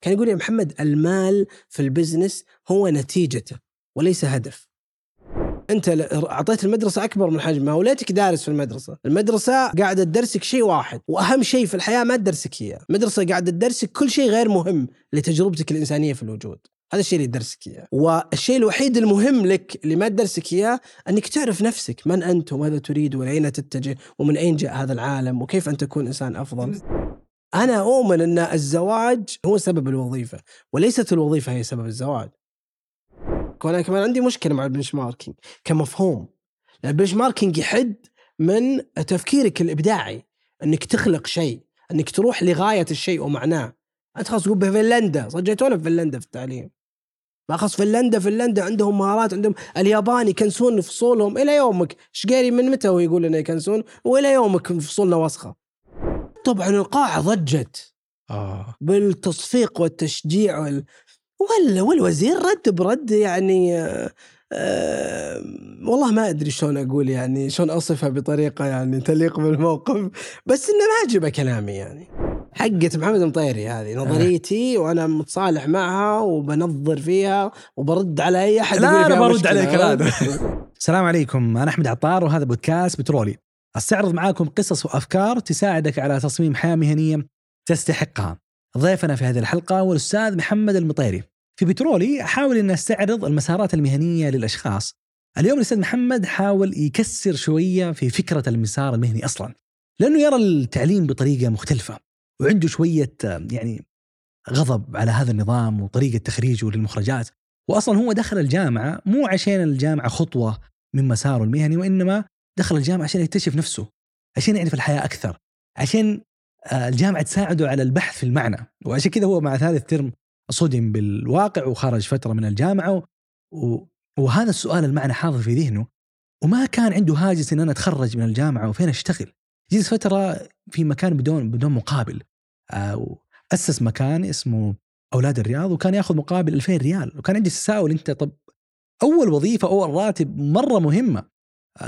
كان يقول يا محمد المال في البزنس هو نتيجته وليس هدف. أنت أعطيت المدرسة أكبر من حجمها وليتك دارس في المدرسة، المدرسة قاعدة تدرسك شيء واحد وأهم شيء في الحياة ما تدرسك اياه، المدرسة قاعدة تدرسك كل شيء غير مهم لتجربتك الإنسانية في الوجود، هذا الشيء اللي تدرسك اياه، والشيء الوحيد المهم لك اللي ما تدرسك اياه أنك تعرف نفسك، من أنت وماذا تريد والى أين تتجه ومن أين جاء هذا العالم وكيف أن تكون إنسان أفضل. أنا أؤمن أن الزواج هو سبب الوظيفة وليست الوظيفة هي سبب الزواج. وأنا كمان عندي مشكلة مع ال benchmarking كمفهوم. ال benchmarking يحد من تفكيرك الإبداعي إنك تخلق شيء إنك تروح لغاية الشيء ومعناه. أنت خلاص تقول بفنلندا صجيتونا في فنلندا في التعليم. ما خلاص فنلندا فنلندا عندهم مهارات عندهم اليابان يكنسون فصولهم إلى يومك. شقيري من متى هو يقول إنه يكنسون؟ وإلى يومك فصولنا وسخة. طبعا القاعة ضجت. آه. بالتصفيق والتشجيع وال... ولا والوزير رد برد يعني آه آه والله ما أدري شلون أقول يعني شلون اصفها بطريقة يعني تليق بالموقف بس إنه ما عجبه كلامي يعني. حقة محمد المطيري هذه نظريتي وأنا متصالح معها وبنظر فيها وبرد على أي أحد لا، فيها برد. عليك. السلام عليكم أنا أحمد عطار وهذا بودكاست بترولي. أستعرض معاكم قصص وأفكار تساعدك على تصميم حياة مهنية تستحقها. ضيفنا في هذه الحلقة هو الأستاذ محمد المطيري. في بترولي أحاول أن أستعرض المسارات المهنية للأشخاص. اليوم الأستاذ محمد حاول يكسر شوية في فكرة المسار المهني أصلا. لأنه يرى التعليم بطريقة مختلفة وعنده شوية يعني غضب على هذا النظام وطريقة تخريجه للمخرجات. واصلا هو دخل الجامعة مو عشان الجامعة خطوة من مساره المهني وإنما دخل الجامعة عشان يكتشف نفسه عشان يعرف الحياة أكثر عشان آه، الجامعة تساعده على البحث في المعنى. وعشان كذا هو مع ثالث ترم صدم بالواقع وخرج فترة من الجامعة و... وهذا السؤال المعنى حاضر في ذهنه. وما كان عنده هاجس إن أنا أتخرج من الجامعة وفين أشتغل. جلس فترة في مكان بدون بدون مقابل آه، أسس مكان اسمه أولاد الرياض وكان ياخذ مقابل 2000 ريال. وكان عندي تساؤل أنت طب أول وظيفة اول راتب مرة مهمة.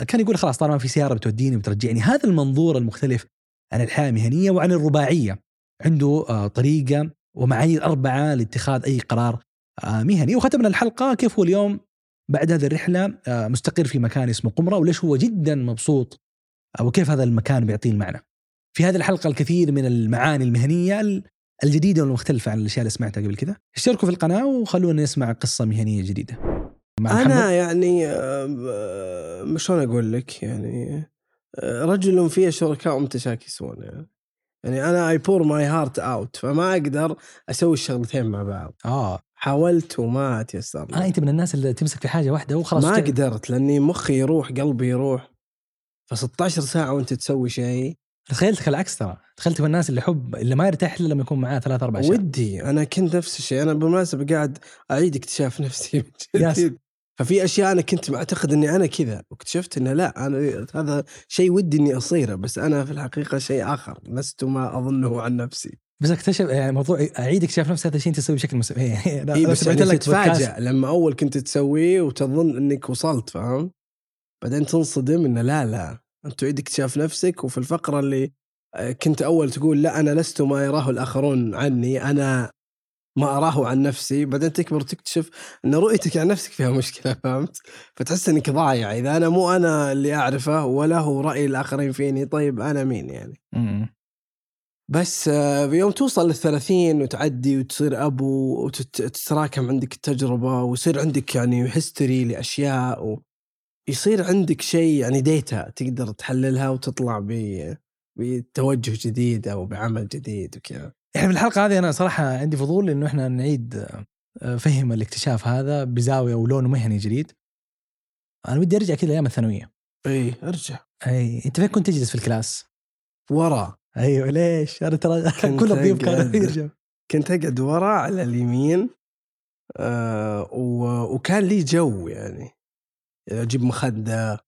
كان يقول خلاص طالما في سيارة بتوديني وبترجعني هذا المنظور المختلف عن الحياة المهنيه وعن الرباعية عنده آه، طريقة ومعايير أربعة لاتخاذ أي قرار آه، مهني وختمنا الحلقة كيف هو اليوم بعد هذه الرحلة آه، مستقر في مكان اسمه قمرة وليش هو جدا مبسوط آه، وكيف هذا المكان بيعطيه المعنى. في هذه الحلقة الكثير من المعاني المهنية الجديدة والمختلفة عن الأشياء اللي سمعتها قبل كذا. اشتركوا في القناة وخلونا نسمع قصة مهنية جديدة. مع محمد. أنا يعني شلون أقول لك؟ يعني رجل فيه شركاء متشاكسون يعني. يعني أنا I pour my heart out فما أقدر أسوي الشغلتين مع بعض. آه. حاولت وما تيسر. آه أنت من الناس اللي تمسك في حاجة واحدة وخلاص ما تشتغل. قدرت لأني مخي يروح قلبي يروح. ف 16 ساعة وأنت تسوي شيء. تخيلتك العكس ترى. تخيلت من الناس اللي يحب اللي ما يرتاح إلا لما يكون معاه ثلاث أربع أشياء. ودي. أنا كنت نفس الشيء. أنا بالمناسبه قاعد أعيد اكتشاف نفسي. جديد. ففي أشياء أنا كنت معتقد إني أنا كذا واكتشفت إنه لا أنا هذا شيء ودي إني أصيره بس أنا في الحقيقة شيء آخر لست ما أظنه عن نفسي. بس اكتشف يعني موضوع اعيد اكتشاف نفسي هذا الشيء أنت تسويه بشكل مس... إيه، أنا- اي بس يعني لك بودكاست. تتفاجأ لما أول كنت تسويه وتظن إنك وصلت فاهم؟ بعدين تنصدم إنه لا لا أنت تعيد اكتشاف نفسك وفي الفقرة اللي آه، كنت أول تقول لا أنا لست ما يراه الآخرون عني أنا ما أراه عن نفسي بعدين تكبر تكتشف إن رؤيتك عن نفسك فيها مشكلة فهمت؟ فتحس إنك ضايع. إذا أنا مو أنا اللي أعرفه ولا هو رأي الآخرين فيني طيب أنا مين يعني. بس آه، بيوم توصل للثلاثين وتعدي وتصير أبو وتتراكم عندك التجربة ويصير عندك يعني هيستوري لأشياء و يصير عندك شيء يعني data تقدر تحللها وتطلع ب بتوجه جديد أو بعمل جديد وكذا. إحنا في الحلقة هذه أنا صراحة عندي فضول إنه إحنا نعيد آه، فهم الاكتشاف هذا بزاوية ولون مهني جديد. أنا بدي أرجع كذا أيام الثانوية. إي أرجع أي أنت فين كنت تجلس في ال class؟ ورا أيوه ليش؟ أنا ترى كل الضيوف كانوا أقعد. يرجعوا كنت أقعد ورا على اليمين آه و- وكان لي جو يعني أجيب مخدة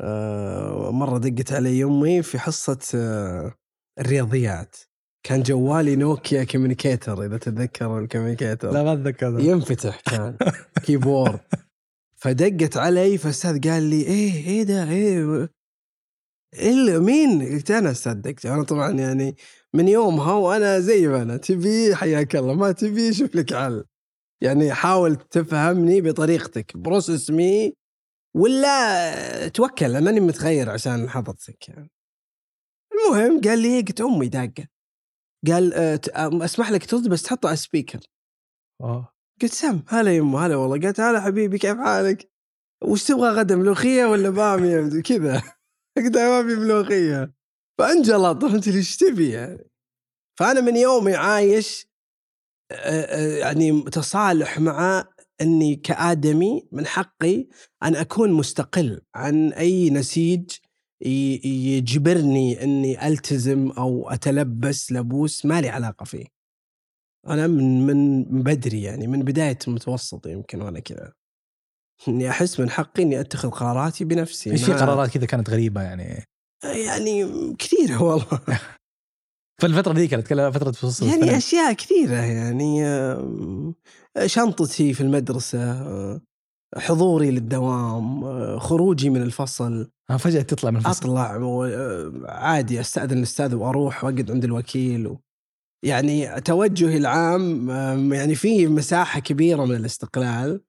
آه مرة دقت علي أمي في حصة آه الرياضيات كان جوالي نوكيا Communicator إذا تتذكر ال Communicator لا ما اتذكر ينفتح كان. كيبورد. فدقت علي فالاستاذ قال لي إيه إيه ده إيه الا مين؟ قلت أنا صدقت أنا طبعا يعني من يومها وأنا زي ما أنا. تبي؟ حياك الله. ما تبي؟ شوف لك حل. يعني حاول تفهمني بطريقتك. process me ولا توكل أنا ماني متغير عشان حضرتك يعني. المهم قال لي قلت أمي داقة. قال ت- أم- أسمح لك ترد بس تحطه على ال speaker آه. قلت سم هلا يمه هلا والله. قالت هلا حبيبي كيف حالك؟ وش تبغى غدا ملوخيه ولا باميه كذا. قلت ما أبي ملوخيه فأنجلط لي إيش تبي يعني؟ فأنا من يومي عايش آه، آه، يعني تصالح مع إني كآدمي من حقي أن أكون مستقل عن أي نسيج يجبرني إني ألتزم أو أتلبس لبوس ما لي علاقة فيه. أنا من من بدري يعني من بداية المتوسط يمكن وأنا كذا. إني أحس من حقي إني أتخذ قراراتي بنفسي. إيش في قرارات كذا كانت غريبة يعني يعني كثيرة والله. في الفترة ذيك اتكلم فترة فصل يعني الثانوي. أشياء كثيرة يعني شنطتي في المدرسة آه، حضوري للدوام آه، خروجي من الفصل فجأة تطلع من الفصل. أطلع و- آه، عادي أستأذن الأستاذ وأروح وأقعد عند الوكيل و يعني توجهي العام يعني في مساحة كبيرة من الاستقلال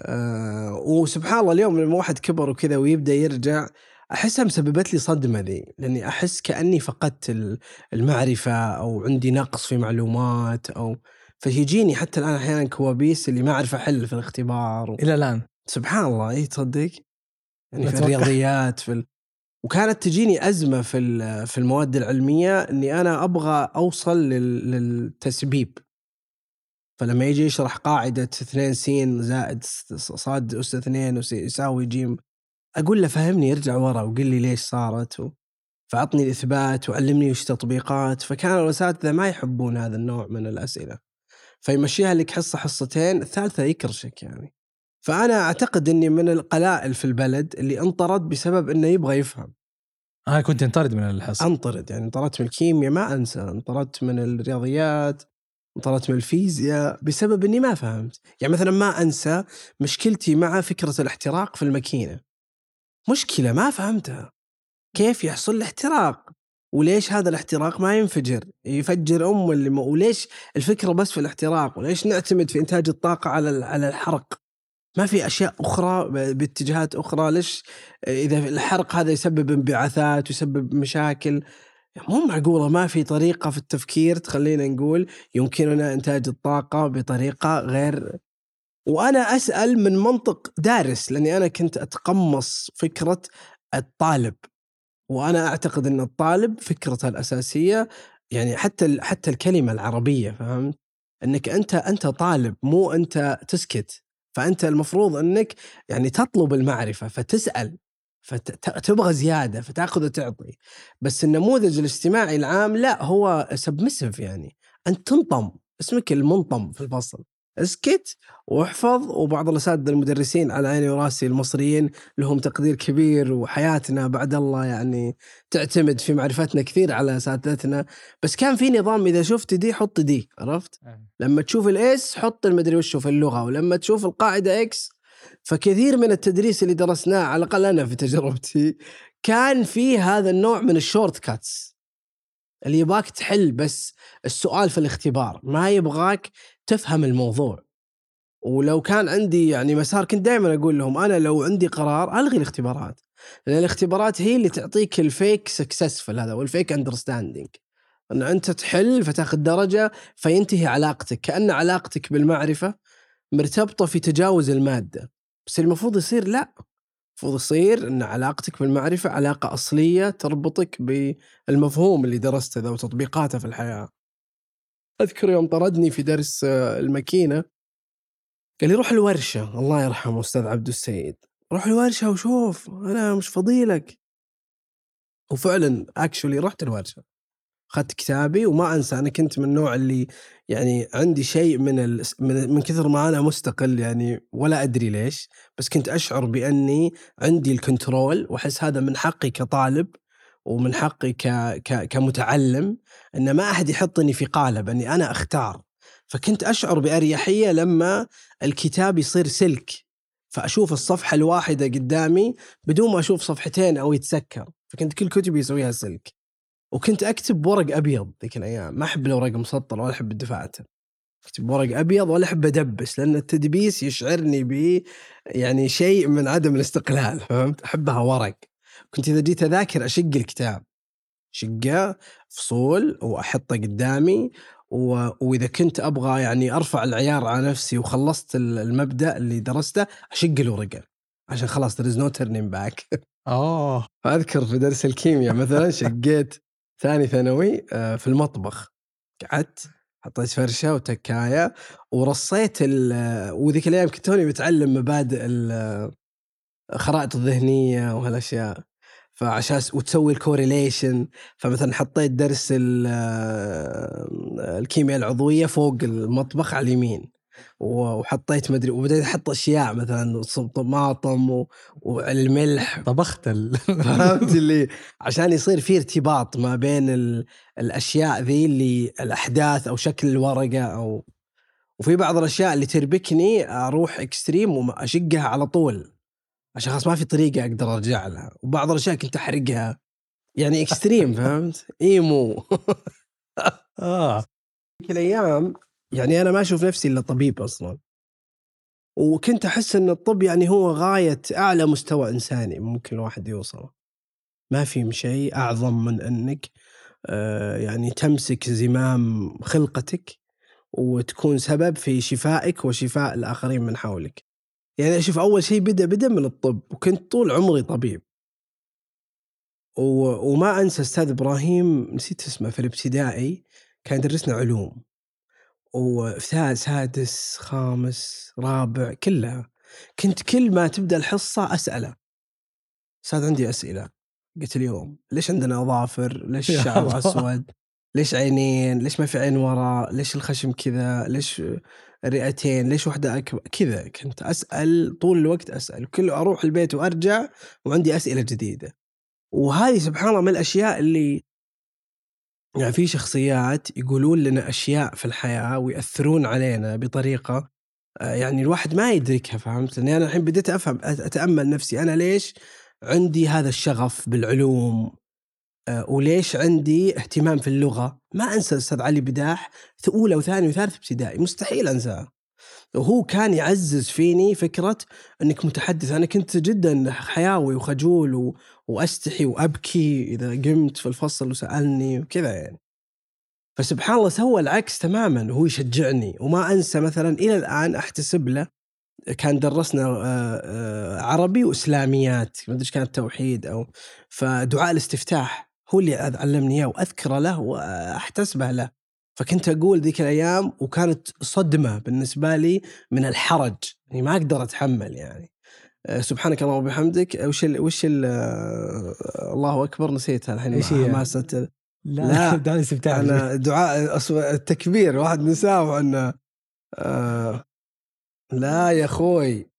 آه، وسبحان الله اليوم لما واحد كبر وكذا ويبدأ يرجع احسها مسببت لي صدمة ذي لأني أحس كأني فقدت ال- المعرفة أو عندي نقص في معلومات أو فيجيني حتى الآن أحيانا كوابيس اللي ما أعرف أحل في الاختبار و... إلى الآن. سبحان الله إي تصدق؟ يعني في. الرياضيات في ال... وكانت تجيني أزمة في في المواد العلمية إني أنا أبغى أوصل لل... للتسبيب. فلما يجي يشرح قاعدة 2 س زائد صاد أس 2 وس- يساوي ج أقول له فهمني يرجع ورا وقل لي ليش صارت و... فأعطني الإثبات وعلمني وش تطبيقات. فكانوا الاساتذه ما يحبون هذا النوع من الأسئلة. فيمشيها لك حصة حصتين الثالثة يكرشك يعني. فأنا أعتقد إني من القلائل في البلد اللي انطرد بسبب إنه يبغى يفهم. أنا كنت انطرد من الحصة. انطرد يعني انطردت من الكيمياء ما أنسى انطردت من الرياضيات انطردت من الفيزياء بسبب إني ما فهمت. يعني مثلا ما أنسى مشكلتي مع فكرة الاحتراق في الماكينة. مشكلة ما فهمتها. كيف يحصل الاحتراق؟ وليش هذا الاحتراق ما ينفجر؟ يفجر أم اللي م... وليش الفكرة بس في الاحتراق؟ وليش نعتمد في إنتاج الطاقة على على الحرق؟ ما في أشياء أخرى باتجاهات أخرى ليش إذا الحرق هذا يسبب انبعاثات ويسبب مشاكل مو معقولة ما في طريقة في التفكير تخلينا نقول يمكننا إنتاج الطاقة بطريقة غير وأنا أسأل من منطق دارس لأني أنا كنت أتقمص فكرة الطالب وأنا أعتقد إن الطالب فكرته الأساسية يعني حتى حتى الكلمة العربية فهمت؟ إنك أنت أنت طالب مو أنت تسكت فأنت المفروض إنك يعني تطلب المعرفة فتسأل فتبغى زيادة فتأخذ وتعطي. بس النموذج الاجتماعي العام لا هو سبمسيف يعني. أنت تنطم اسمك المنطم في الفصل. اسكت واحفظ. وبعض الأساتذة المدرسين على عيني وراسي المصريين لهم تقدير كبير وحياتنا بعد الله يعني تعتمد في معرفتنا كثير على أساتذتنا. بس كان في نظام إذا شفت دي حط دي عرفت؟ لما تشوف الإس حط المدري وشو في اللغة ولما تشوف القاعدة إكس فكثير من التدريس اللي درسناه على الأقل أنا في تجربتي كان في هذا النوع من ال shortcuts اللي يبغاك تحل بس السؤال في الاختبار. ما يبغاك تفهم الموضوع. ولو كان عندي يعني مسار كنت دائما أقول لهم أنا لو عندي قرار ألغي الاختبارات لأن الاختبارات هي اللي تعطيك ال fake successful هذا وال fake understanding إن أنت تحل فتاخذ درجة فينتهي علاقتك كأن علاقتك بالمعرفة مرتبطة في تجاوز المادة. بس المفروض يصير لا. المفروض يصير إن علاقتك بالمعرفة علاقة أصلية تربطك بالمفهوم اللي درسته ذا وتطبيقاته في الحياة. أذكر يوم طردني في درس آه، الماكينة. قال لي روح الورشة الله يرحمه أستاذ عبد السيد. روح الورشة وشوف أنا مش فضيلك. وفعلا اكشولي رحت الورشة. أخذت كتابي وما أنسى أنا كنت من النوع اللي يعني عندي شيء من ال... من من كثر ما أنا مستقل يعني ولا أدري ليش. بس كنت أشعر بأني عندي الكنترول وأحس هذا من حقي كطالب. ومن حقي ك... ك... كمتعلم إن ما أحد يحطني في قالب إني أنا أختار. فكنت أشعر بأريحية لما الكتاب يصير سلك. فأشوف الصفحة الواحدة قدامي بدون ما أشوف صفحتين أو يتسكر. فكنت كل كتبي اسويها سلك. وكنت أكتب بورق أبيض ذيك الأيام. ما أحب الورق مسطر ولا أحب الدفاتر. أكتب ورق أبيض ولا أحب أدبس لأن التدبيس يشعرني ب يعني شيء من عدم الاستقلال. فهمت؟ أحبها ورق. كنت إذا جيت أذاكر أشق الكتاب شقة فصول وأحطه قدامي و... وإذا كنت أبغى يعني أرفع العيار على نفسي وخلصت المبدأ اللي درسته أشق الورقه عشان خلاص there is no turning back. اوه فاذكر في درس الكيمياء مثلا شقيت ثاني ثانوي آه، في المطبخ. قعدت حطيت فرشة وتكاية ورصيت ال- وذيك الأيام كنت توني متعلم مبادئ ال- الخرائط الذهنية وهالأشياء. فعشان وتسوي ال correlation فمثلا حطيت درس ال- الكيمياء العضوية فوق المطبخ على اليمين. وحطيت مدري وبدأت أحط أشياء مثلا طماطم و- والملح. طبخت ال... فهمت اللي؟ عشان يصير في ارتباط ما بين ال... الأشياء ذي اللي الأحداث أو شكل الورقة أو وفي بعض الأشياء اللي تربكني أروح extreme واشقها على طول. عشان خلاص ما في طريقة أقدر أرجع لها. وبعض الأشياء كنت أحرقها. يعني extreme فهمت؟ emo. آه. ذيك الأيام يعني أنا ما أشوف نفسي إلا طبيب أصلا. وكنت أحس إن الطب يعني هو غاية أعلى مستوى إنساني ممكن الواحد يوصله. ما في شيء أعظم من إنك آه، يعني تمسك زمام خلقتك وتكون سبب في شفائك وشفاء الآخرين من حولك. يعني أشوف أول شيء بدا بدأ من الطب وكنت طول عمري طبيب. و- وما أنسى أستاذ إبراهيم نسيت اسمه في الابتدائي كان يدرسنا علوم. وثالث سادس خامس رابع كلها كنت كل ما تبدأ الحصة أسأله أستاذ عندي أسئلة قلت اليوم ليش عندنا اظافر؟ ليش الله. أسود؟ ليش عينين؟ ليش ما في عين ورا؟ ليش الخشم كذا؟ ليش رئتين؟ ليش واحدة اكبر؟ كذا كنت أسأل طول الوقت أسأل كل أروح البيت وأرجع وعندي أسئلة جديدة. وهذه سبحان الله من الأشياء اللي يعني في شخصيات يقولون لنا أشياء في الحياة ويأثرون علينا بطريقة آه، يعني الواحد ما يدركها فهمت؟ لاني أنا الحين بديت أفهم أت- أتأمل نفسي أنا ليش عندي هذا الشغف بالعلوم وليش عندي اهتمام في اللغة؟ ما أنسى الأستاذ علي بداح في أولى وثاني وثالث ابتدائي مستحيل أنساه. وهو كان يعزز فيني فكرة أنك متحدث، أنا كنت جدا حيوي وخجول و... وأستحي وأبكي إذا قمت في الفصل وسألني وكذا يعني. فسبحان الله سوى العكس تماما وهو يشجعني وما أنسى مثلا إلى الآن أحتسب له كان درسنا آه، آه، عربي وإسلاميات ما إيش كان التوحيد أو فدعاء الاستفتاح هو اللي علمني إياه وأذكره له وأحتسبه له. فكنت أقول ذيك الأيام وكانت صدمة بالنسبة لي من الحرج. يعني ما أقدر أتحمل يعني. آه، سبحانك اللهم وبحمدك. وش ال وش ال آه، الله أكبر نسيتها الحين مع هي؟ حماسه لا لا. استمتاع أنا دعاء التكبير واحد نساه انه آه لا يا أخوي.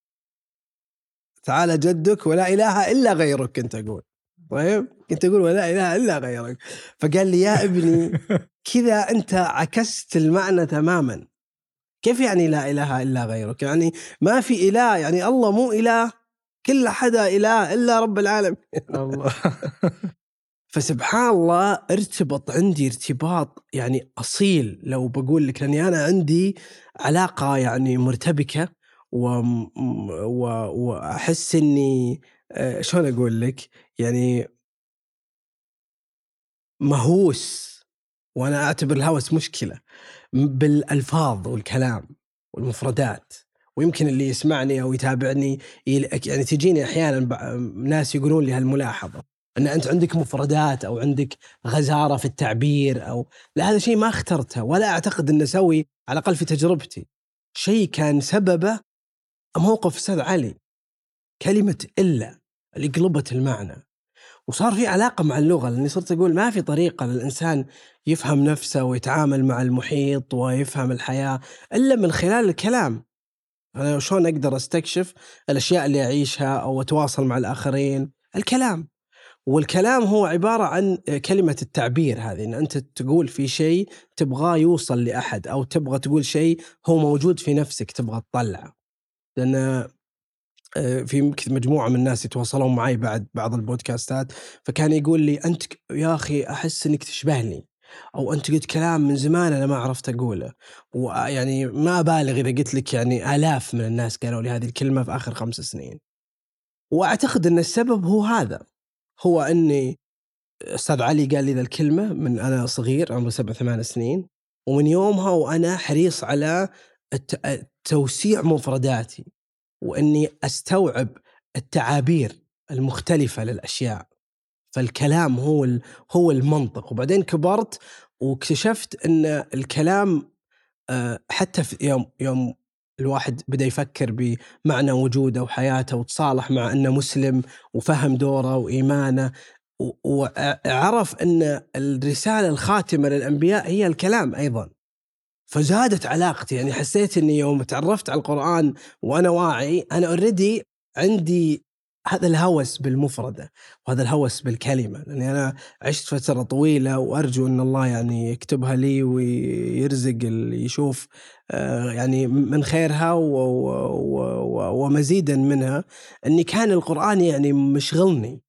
تعالى جدك ولا إله إلا غيرك كنت أقول. طيب؟ كنت أقول ولا إله إلا غيرك. فقال لي يا ابني كذا أنت عكست المعنى تماما. كيف يعني لا إله إلا غيرك؟ يعني ما في إله يعني الله مو إله كل حدا إله إلا رب العالمين. الله. فسبحان الله ارتبط عندي ارتباط يعني أصيل. لو بقول لك لأني أنا عندي علاقة يعني مرتبكة و... و... وأحس إني آه، شلون أقول لك؟ يعني مهووس وأنا أعتبر الهوس مشكلة بالألفاظ والكلام والمفردات ويمكن اللي يسمعني أو يتابعني يعني تجيني أحيانا ناس يقولون لي هالملاحظة إن أنت عندك مفردات أو عندك غزارة في التعبير أو لا هذا شيء ما اخترته ولا أعتقد إنه أسوي على الأقل في تجربتي. شيء كان سببه موقف أستاذ علي كلمة إلا. اللي قلبت المعنى. وصار في علاقة مع اللغة لأني صرت أقول ما في طريقة للإنسان يفهم نفسه ويتعامل مع المحيط ويفهم الحياة إلا من خلال الكلام. أنا شلون أقدر أستكشف الأشياء اللي أعيشها أو أتواصل مع الآخرين؟ الكلام. والكلام هو عبارة عن كلمة التعبير هذه إن أنت تقول في شيء تبغاه يوصل لأحد أو تبغى تقول شيء هو موجود في نفسك تبغى تطلعه. آه، في كذا مجموعة من الناس يتواصلون معي بعد بعض البودكاستات فكان يقول لي أنت يا أخي أحس إنك تشبهني أو أنت قلت كلام من زمان أنا ما عرفت أقوله ويعني ما أبالغ إذا قلت لك يعني آلاف من الناس قالوا لي هذه الكلمة في آخر خمس سنين. وأعتقد إن السبب هو هذا هو إني أستاذ علي قال لي ذا الكلمة من أنا صغير عمري سبع ثمان سنين ومن يومها وأنا حريص على الت- توسيع مفرداتي وإني أستوعب التعابير المختلفة للأشياء. فالكلام هو هو المنطق. وبعدين كبرت واكتشفت إن الكلام آه، حتى في يوم يوم الواحد بدأ يفكر بمعنى وجوده وحياته وتصالح مع إنه مسلم وفهم دوره وإيمانه وعرف إن الرسالة الخاتمة للأنبياء هي الكلام أيضا. فزادت علاقتي. يعني حسيت إني يوم تعرفت على القرآن وأنا واعي أنا اوريدي عندي هذا الهوس بالمفردة وهذا الهوس بالكلمة. لاني أنا عشت فترة طويلة وأرجو إن الله يعني يكتبها لي ويرزق اللي يشوف آه، يعني من خيرها ومزيدا منها. إني كان القرآن يعني مشغلني.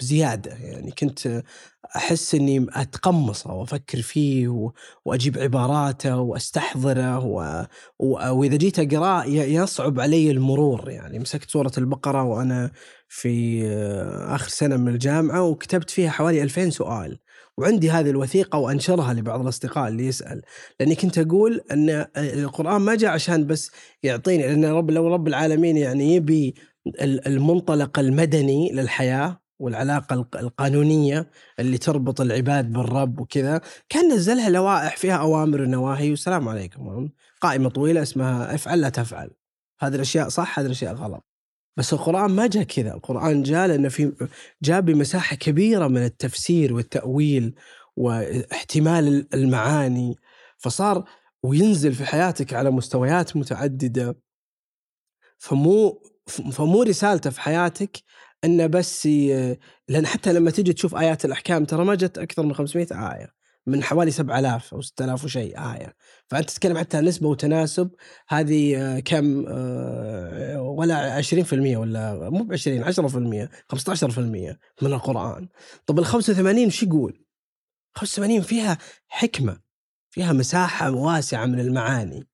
بزيادة يعني كنت أحس إني أتقمصه وأفكر فيه وأجيب عباراته وأستحضره و... و... وإذا جيت اقراه يصعب علي المرور يعني مسكت سورة البقرة وأنا في آخر سنة من الجامعة وكتبت فيها حوالي 2000 سؤال وعندي هذه الوثيقة وأنشرها لبعض الأصدقاء اللي يسأل لأني كنت أقول إن القرآن ما جاء عشان بس يعطيني لأن رب لو رب العالمين يعني يبي ال- المنطلق المدني للحياة والعلاقة الق- القانونية اللي تربط العباد بالرب وكذا كان نزلها لوائح فيها أوامر ونواهي. والسلام عليكم. قائمة طويلة اسمها افعل لا تفعل. هذه الأشياء صح هذه الأشياء غلط. بس القرآن ما جاء كذا. القرآن جاء لأنه في جاء بمساحة كبيرة من التفسير والتأويل واحتمال المعاني. فصار وينزل في حياتك على مستويات متعددة. فمو فمو رسالته في حياتك إنه بس ي... لأن حتى لما تجي تشوف آيات الأحكام ترى ما جت أكثر من 500 آية من حوالي 7000 أو 6000 وشيء آية. فأنت تتكلم حتى عن نسبة وتناسب هذه آه، كم آه، ولا 20% ولا مو ب 20 10% 15% من القرآن. طب ال 85 وش يقول؟ 85 فيها حكمة فيها مساحة واسعة من المعاني.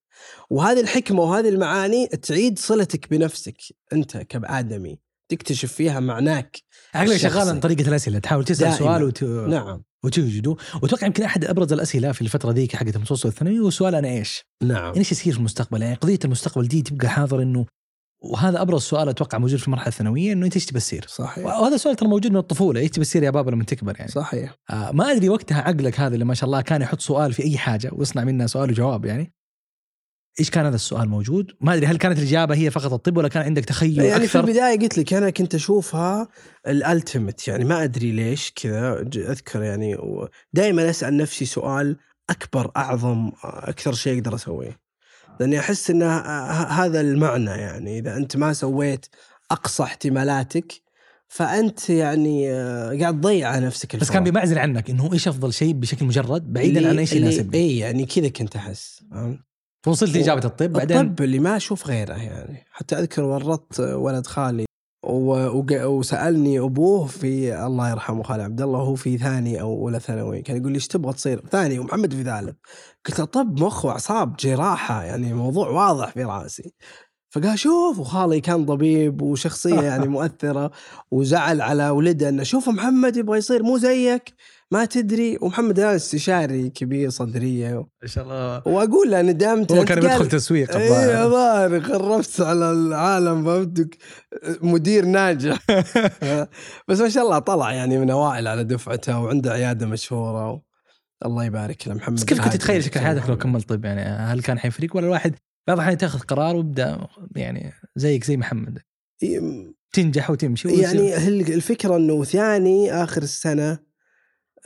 وهذه الحكمة وهذه المعاني تعيد صلتك بنفسك أنت كادمي تكتشف فيها معناك عقلك شغال. عن طريقة الأسئلة تحاول تسأل دائماً. سؤال وت... نعم وتوجده وأتوقع يمكن أحد أبرز الأسئلة في الفترة ذيك حقت المتوسط الثانوي هو سؤال أنا إيش؟ نعم إيش يصير في المستقبل؟ يعني قضية المستقبل دي تبقى حاضر انه وهذا أبرز سؤال أتوقع موجود في المرحلة الثانوية إنه انت إيش تبى تصير؟ صحيح وهذا سؤال ترى موجود من الطفولة إيش تبى تصير يا بابا لما تكبر يعني؟ صحيح آه ما أدري وقتها عقلك هذا اللي ما شاء الله كان يحط سؤال في أي حاجة ويصنع منها سؤال وجواب يعني إيش كان هذا السؤال موجود؟ ما أدري هل كانت الإجابة هي فقط الطب ولا كان عندك تخيل يعني في أكثر؟ البداية قلت لك أنا كنت أشوفها الألتيميت يعني ما أدري ليش كذا أذكر يعني دائما أسأل نفسي سؤال أكبر أعظم أكثر شيء أقدر أسويه لأني أحس إن هذا المعنى يعني إذا أنت ما سويت أقصى احتمالاتك فأنت يعني آه، قاعد تضيع على نفسك بس كان بمعزل عنك إنه إيش أفضل شيء بشكل مجرد بعيدا عن إيش يناسبني إي يعني كذا كنت أحس؟ فوصلت لإجابة الطب بعدين؟ الطب اللي ما أشوف غيره يعني. حتى أذكر ورطت ولد خالي وسألني أبوه في الله يرحمه خالي عبد الله وهو في ثاني أو أولى ثانوي كان يقول لي إيش تبغى تصير؟ ثاني ومحمد في ثالث. قلت له طب مخ وأعصاب جراحة يعني موضوع واضح في رأسي. فقال شوف وخالي كان طبيب وشخصية يعني مؤثرة وزعل على ولده إنه شوف محمد يبغى يصير مو زيك. ما تدري ومحمد الان استشاري كبير صدرية. ما شاء الله. وأقول له ندمت هو كان بيدخل تسويق اي الظاهر. الظاهر خربت على العالم فهمتك؟ مدير ناجح. بس ما شاء الله طلع يعني من أوائل على دفعته وعنده عيادة مشهورة. و... الله يبارك له محمد بس كيف كنت. تتخيل شكل حياتك لو كملت طب؟ يعني هل كان حيفرق ولا الواحد بعض الاحيان تاخذ قرار ويبدأ يعني زيك زي محمد؟ تنجح وتمشي ويصير- يعني هل- الفكرة إنه ثاني آخر السنة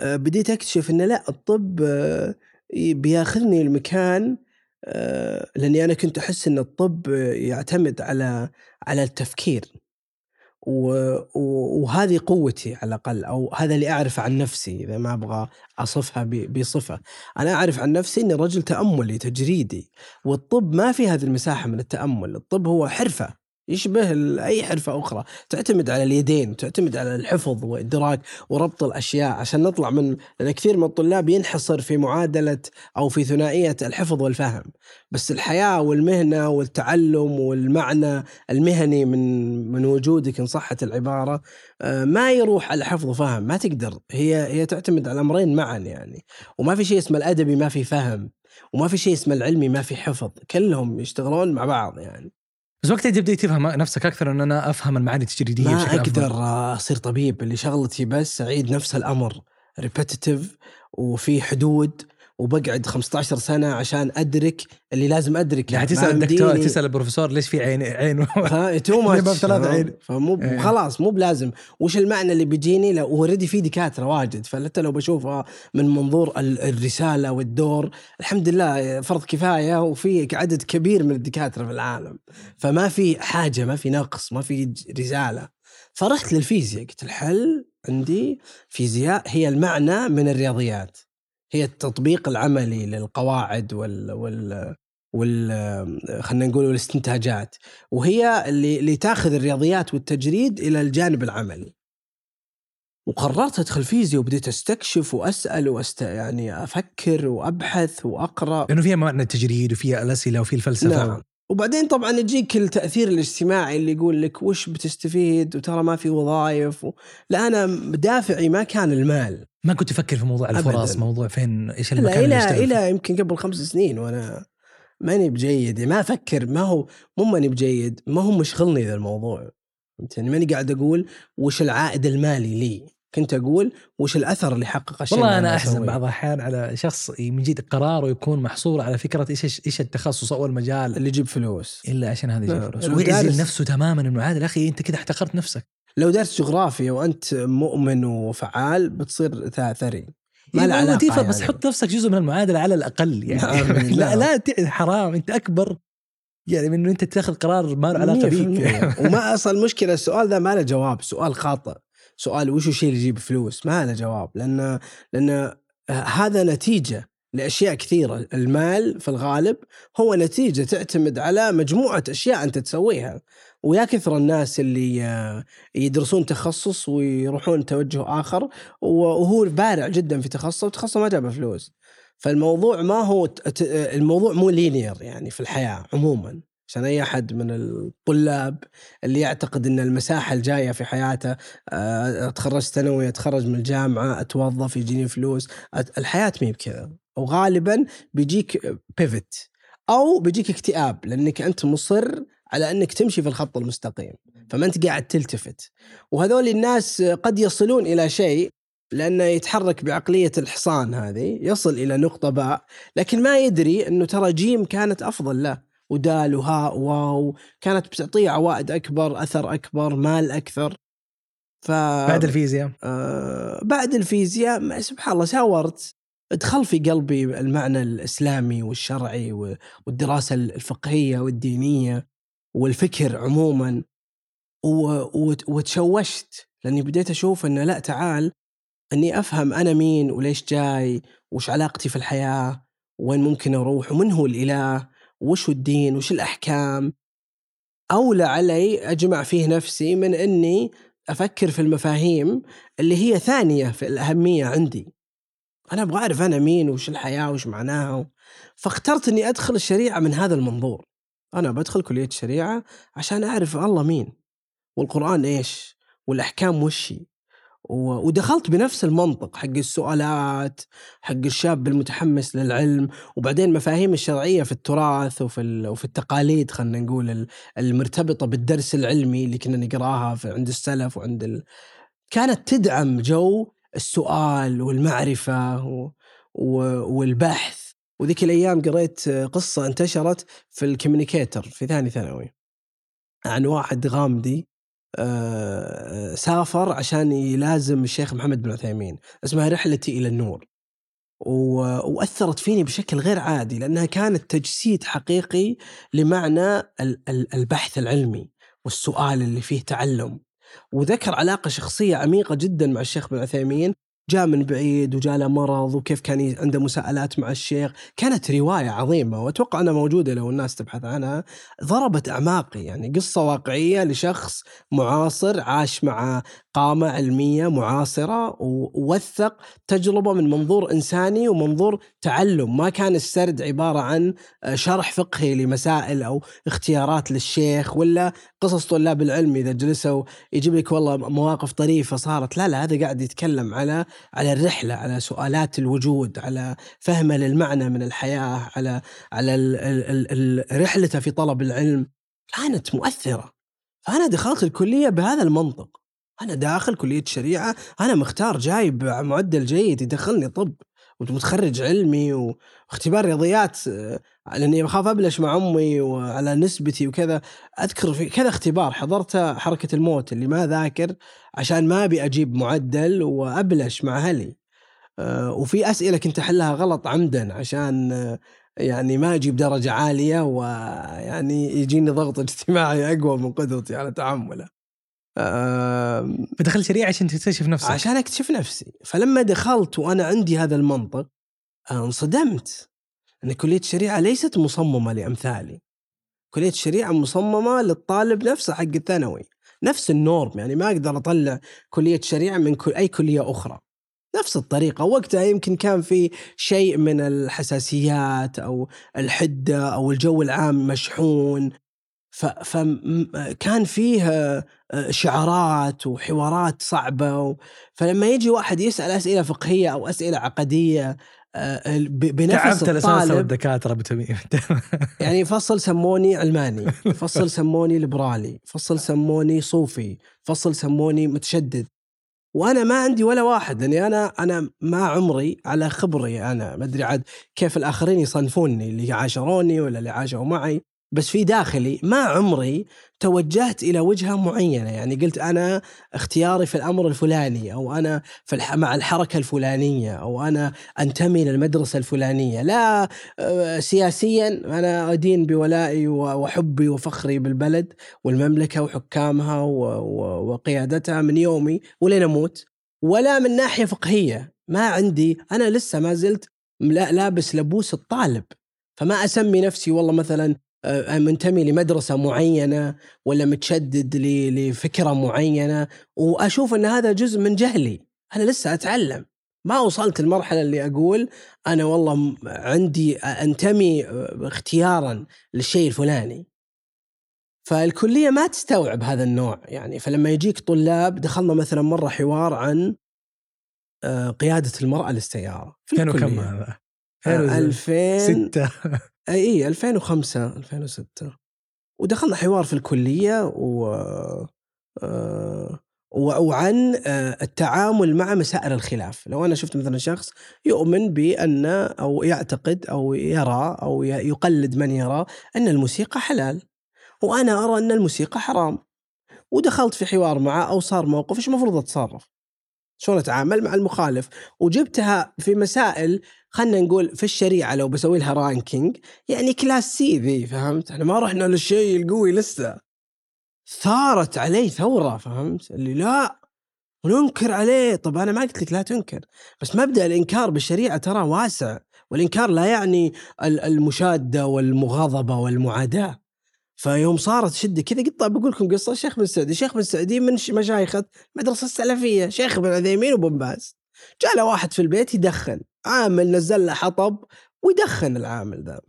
بديت أكتشف انه لا الطب آه، بياخذني المكان آه، لأني أنا كنت أحس إن الطب يعتمد على على التفكير. وهذه قوتي على الأقل أو هذا اللي اعرف عن نفسي إذا ما أبغى أصفها بصفة. أنا أعرف عن نفسي إني رجل تأملي تجريدي والطب ما في هذه المساحة من التأمل. الطب هو حرفة. يشبه أي حرفة أخرى. تعتمد على اليدين تعتمد على الحفظ والادراك وربط الأشياء عشان نطلع من لأن كثير من الطلاب ينحصر في معادلة أو في ثنائية الحفظ والفهم. بس الحياة والمهنة والتعلم والمعنى المهني من من وجودك إن صحت العبارة آه، ما يروح على حفظ وفهم ما تقدر. هي هي تعتمد على الامرين معا يعني. وما في شيء اسمه الأدبي ما في فهم وما في شيء اسمه العلمي ما في حفظ. كلهم يشتغلون مع بعض يعني. بس وقتها تبدا تفهم نفسك أكثر إن أنا أفهم المعاني التجريدية ما بشكل أقدر أفضل. أصير طبيب اللي شغلتي بس أعيد نفس الأمر repetitive وفي حدود وبقعد 15 سنة عشان أدرك اللي لازم أدركه. يعني تسأل الدكتور تسأل البروفيسور ليش في عين عين too much ثلاث عين. فمو إيه. خلاص مو بلازم. وش المعنى اللي بيجيني؟ لو already في دكاترة واجد. فحتى لو بشوفها من منظور ال- الرسالة والدور الحمد لله فرض كفاية وفي عدد كبير من الدكاترة في العالم. فما في حاجة ما في نقص ما في رسالة. فرحت للفيزياء. قلت الحل عندي فيزياء هي المعنى من الرياضيات. هي التطبيق العملي للقواعد وال وال وال خلينا نقول والاستنتاجات وهي اللي اللي تاخذ الرياضيات والتجريد إلى الجانب العملي. وقررت أدخل فيزياء وبديت أستكشف وأسأل وأست يعني أفكر وأبحث وأقرأ. لأنه فيها معنى التجريد وفيها الأسئلة وفي الفلسفة. نعم. وبعدين طبعا يجيك التأثير الاجتماعي اللي يقول لك وش بتستفيد وترى ما في وظائف و... لا أنا دافعي ما كان المال. ما كنت تفكر في موضوع الفرص أبداً. موضوع فين إيش لا المكان اللي إلى. إلى يمكن قبل خمس سنين وأنا ماني بجيد. ما أفكر ما هو مو ماني بجيد ما هو مشغلني ذا الموضوع. فهمتني ماني قاعد أقول وش العائد المالي لي. كنت أقول وش الأثر اللي حقق الشيء والله أنا أحزن. بعض الأحيان على شخص من جد قراره يكون محصور على فكرة إيش إيش التخصص أو المجال اللي يجيب فلوس. إلا عشان هذا يجيب لا، فلوس. لو ويعزل نفسه تماما إنه عادل أخي أنت كذا احتقرت نفسك. لو دارس جغرافيا وأنت مؤمن وفعال بتصير ثري. ما له إيه، علاقة وظيفة بس يعني. حط نفسك جزء من المعادلة على الأقل يعني. نعم، لا نعم. لا ت- حرام أنت أكبر يعني من إنه أنت تاخذ قرار ما له علاقة 100% بيك وما أصل المشكلة السؤال ذا ما له جواب سؤال خاطئ. سؤال وش الشيء اللي يجيب فلوس؟ ما له جواب لأن لأن هذا نتيجة لأشياء كثيرة. المال في الغالب هو نتيجة تعتمد على مجموعة أشياء أنت تسويها. ويا كثر الناس اللي آه، يدرسون تخصص ويروحون توجه آخر وهو بارع جدا في تخصصه وتخصصه ما جاب فلوس. فالموضوع ما هو الموضوع مو لينير يعني في الحياة عموما. عشان أي أحد من الطلاب اللي يعتقد إن المساحة الجاية في حياته آه، أتخرج ثانوي أتخرج من الجامعة أتوظف يجيني فلوس الحياة ما بكذا. وغالبا بيجيك بيفت أو بيجيك اكتئاب لأنك أنت مصر على أنك تمشي في الخط المستقيم فما أنت قاعد تلتفت. وهذول الناس قد يصلون إلى شيء لأنه يتحرك بعقلية الحصان هذه يصل إلى نقطة باء لكن ما يدري إنه ترى جيم كانت أفضل له. ودال وهاء واو كانت بتعطيه عوائد أكبر أثر أكبر مال أكثر. ف بعد الفيزياء. آه بعد الفيزياء سبحان الله ساورت. دخل في قلبي المعنى الإسلامي والشرعي والدراسة الفقهية والدينية. والفكر عموما وتشوشت لأني بديت أشوف إنه لا تعال إني أفهم أنا مين وليش جاي وش علاقتي في الحياة وين ممكن أروح ومن هو الإله وش الدين وش الأحكام. أولى علي أجمع فيه نفسي من إني أفكر في المفاهيم اللي هي ثانية في الأهمية عندي. أنا أبغى أعرف أنا مين وش الحياة وش معناها فاخترت إني أدخل الشريعة من هذا المنظور. أنا بدخل كلية الشريعه عشان أعرف الله مين والقرآن إيش والأحكام وش هي ودخلت بنفس المنطق حق السؤالات حق الشاب المتحمس للعلم وبعدين مفاهيم الشرعية في التراث وفي وفي التقاليد خلينا نقول ال- المرتبطة بالدرس العلمي اللي كنا نقراها عند السلف وعند ال... كانت تدعم جو السؤال والمعرفة و... و... والبحث. وذيك الأيام قريت قصة انتشرت في ال Communicator في ثاني ثانوي عن واحد غامدي آه، سافر عشان يلازم الشيخ محمد بن عثيمين اسمها رحلتي إلى النور. وأثرت فيني بشكل غير عادي لأنها كانت تجسيد حقيقي لمعنى ال- ال- البحث العلمي والسؤال اللي فيه تعلم. وذكر علاقة شخصية عميقة جدا مع الشيخ بن عثيمين جاء من بعيد وجاء له مرض وكيف كان عنده مساءلات مع الشيخ. كانت رواية عظيمة وأتوقع أنها موجودة لو الناس تبحث عنها. ضربت أعماقي يعني قصة واقعية لشخص معاصر عاش مع قامة علمية معاصرة ووثق تجربة من منظور إنساني ومنظور تعلم. ما كان السرد عبارة عن شرح فقهي لمسائل أو اختيارات للشيخ ولا قصص طلاب العلم إذا جلسوا يجيب لك والله مواقف طريفة صارت. لا لا هذا قاعد يتكلم على على الرحلة على سؤالات الوجود على فهمه للمعنى من الحياة على على رحلته في طلب العلم. كانت مؤثرة. فأنا دخلت الكلية بهذا المنطق. أنا داخل كلية شريعة أنا مختار جايب معدل جيد يدخلني طب ومتخرج علمي واختبار رياضيات آه، لأني بخاف أبلش مع أمي وعلى نسبتي وكذا أذكر في كذا اختبار حضرته حركة الموت اللي ما ذاكر عشان ما أبي أجيب معدل وأبلش مع أهلي آه، وفي أسئلة كنت أحلها غلط عمدا عشان آه، يعني ما أجيب درجة عالية ويعني يجيني ضغط اجتماعي أقوى من قدرتي على تحمله. آم، فدخلت عشان تكتشف نفسك. عشان أكتشف نفسي. فلما دخلت وأنا عندي هذا المنطق انصدمت. أن كلية الشريعة ليست مصممة لأمثالي. كلية الشريعة مصممة للطالب نفسه حق الثانوي. نفس النورم يعني ما أقدر أطلع كلية شريعة من كل أي كلية أخرى. نفس الطريقة. وقتها يمكن كان في شيء من الحساسيات أو الحدة أو الجو العام مشحون. فكان فيه آه، شعارات وحوارات صعبة و- فلما يجي واحد يسأل أسئلة فقهية أو أسئلة عقدية آه، بنفس الطالب الدكاترة بتميم يعني فصل سموني علماني فصل سموني ليبرالي فصل سموني صوفي فصل سموني متشدد. وأنا ما عندي ولا واحد لأني أنا أنا ما عمري على خبري أنا ما أدري عاد كيف الآخرين يصنفوني اللي عاشروني ولا اللي عاشوا معي. بس في داخلي ما عمري توجهت إلى وجهة معينة. يعني قلت أنا اختياري في الأمر الفلاني أو أنا في الح... مع الحركة الفلانية أو أنا أنتمي للمدرسة الفلانية. لا آه، سياسيا أنا أدين بولائي وحبي وفخري بالبلد والمملكة وحكامها و- و- وقيادتها من يومي ولين أموت. ولا من ناحية فقهية ما عندي أنا لسه ما زلت لابس لبوس الطالب. فما أسمي نفسي والله مثلا منتمي لمدرسة معينة ولا متشدد ل- لفكرة معينة. وأشوف إن هذا جزء من جهلي. أنا لسه أتعلم. ما وصلت المرحلة اللي أقول أنا والله عندي أنتمي آه، اختيارا للشيء الفلاني. فالكلية ما تستوعب هذا النوع. يعني فلما يجيك طلاب دخلنا مثلا مرة حوار عن آه، قيادة المرأة للسيارة في كانوا كم. هذا؟ آه، 2000 ستة. اي 2005 2006 ودخلنا حوار في الكلية و آه، وعن آه، التعامل مع مسائل الخلاف. لو أنا شفت مثلا شخص يؤمن بأن أو يعتقد أو يرى ي- يقلد من يرى أن الموسيقى حلال وأنا أرى أن الموسيقى حرام. ودخلت في حوار معه أو صار موقف إيش المفروض أتصرف؟ شلون أتعامل مع المخالف؟ وجبتها في مسائل خلينا نقول في الشريعة لو بسوي لها ranking يعني class C ذي فهمت؟ إحنا ما رحنا للشيء القوي لسه. ثارت علي ثورة فهمت؟ اللي لا وننكر عليه، طب أنا ما قلت لك لا تنكر، بس مبدأ الإنكار بالشريعة ترى واسع، والإنكار لا يعني ال- المشادة والمغاضبة والمعاداة. فيوم صارت شدة كذا قلت طيب بقول لكم قصة الشيخ بن سعدي، الشيخ بن سعدي من ش- مشايخ المدرسة السلفية، شيخ بن عثيمين وبن باز. جاء له واحد في البيت يدخن، عامل نزل له حطب ويدخن العامل ذا.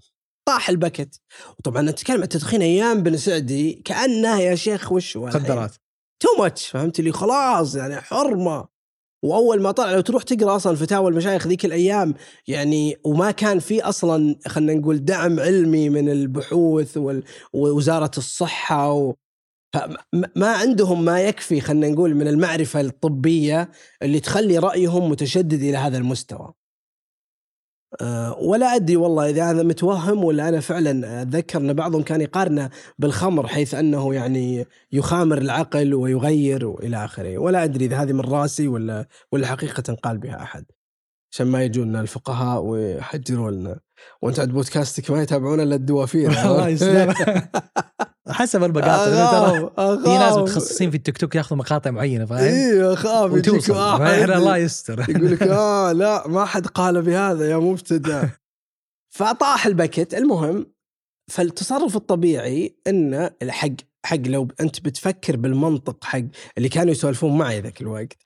طاح البكت وطبعا نتكلم عن تدخين أيام بن سعدي كأنه يا شيخ وش؟ مخدرات تو ماتش فهمت لي خلاص يعني حرمة وأول ما طلع لو تروح تقرأ أصلا فتاوى المشايخ ذيك الأيام يعني وما كان في أصلا خلينا نقول دعم علمي من البحوث ووزارة الصحة و ما عندهم ما يكفي خلينا نقول من المعرفة الطبية اللي تخلي رأيهم متشدد إلى هذا المستوى. أه، ولا أدري والله إذا هذا متوهم ولا أنا فعلا أتذكر إن بعضهم كان يقارنه بالخمر حيث أنه يعني يخامر العقل ويغير وإلى آخره، ولا أدري إذا هذه من راسي ولا ولا حقيقة قال بها أحد. عشان ما يجونا الفقهاء ويحجروا لنا وأنت عند بودكاستك ما يتابعون إلا الدوافير. الله يسلمك. حسب المقاطع في ناس متخصصين في التيك توك ياخذوا مقاطع معينة فاهم؟ أيوه اخاف يجيك وتوصل واحد فإحنا الله يستر. يقول لك آه لا ما حد قال بهذا يا مبتدع. فطاح البكت. المهم فالتصرف الطبيعي إنه حق حق لو أنت بتفكر بالمنطق حق اللي كانوا يسولفون معي ذاك الوقت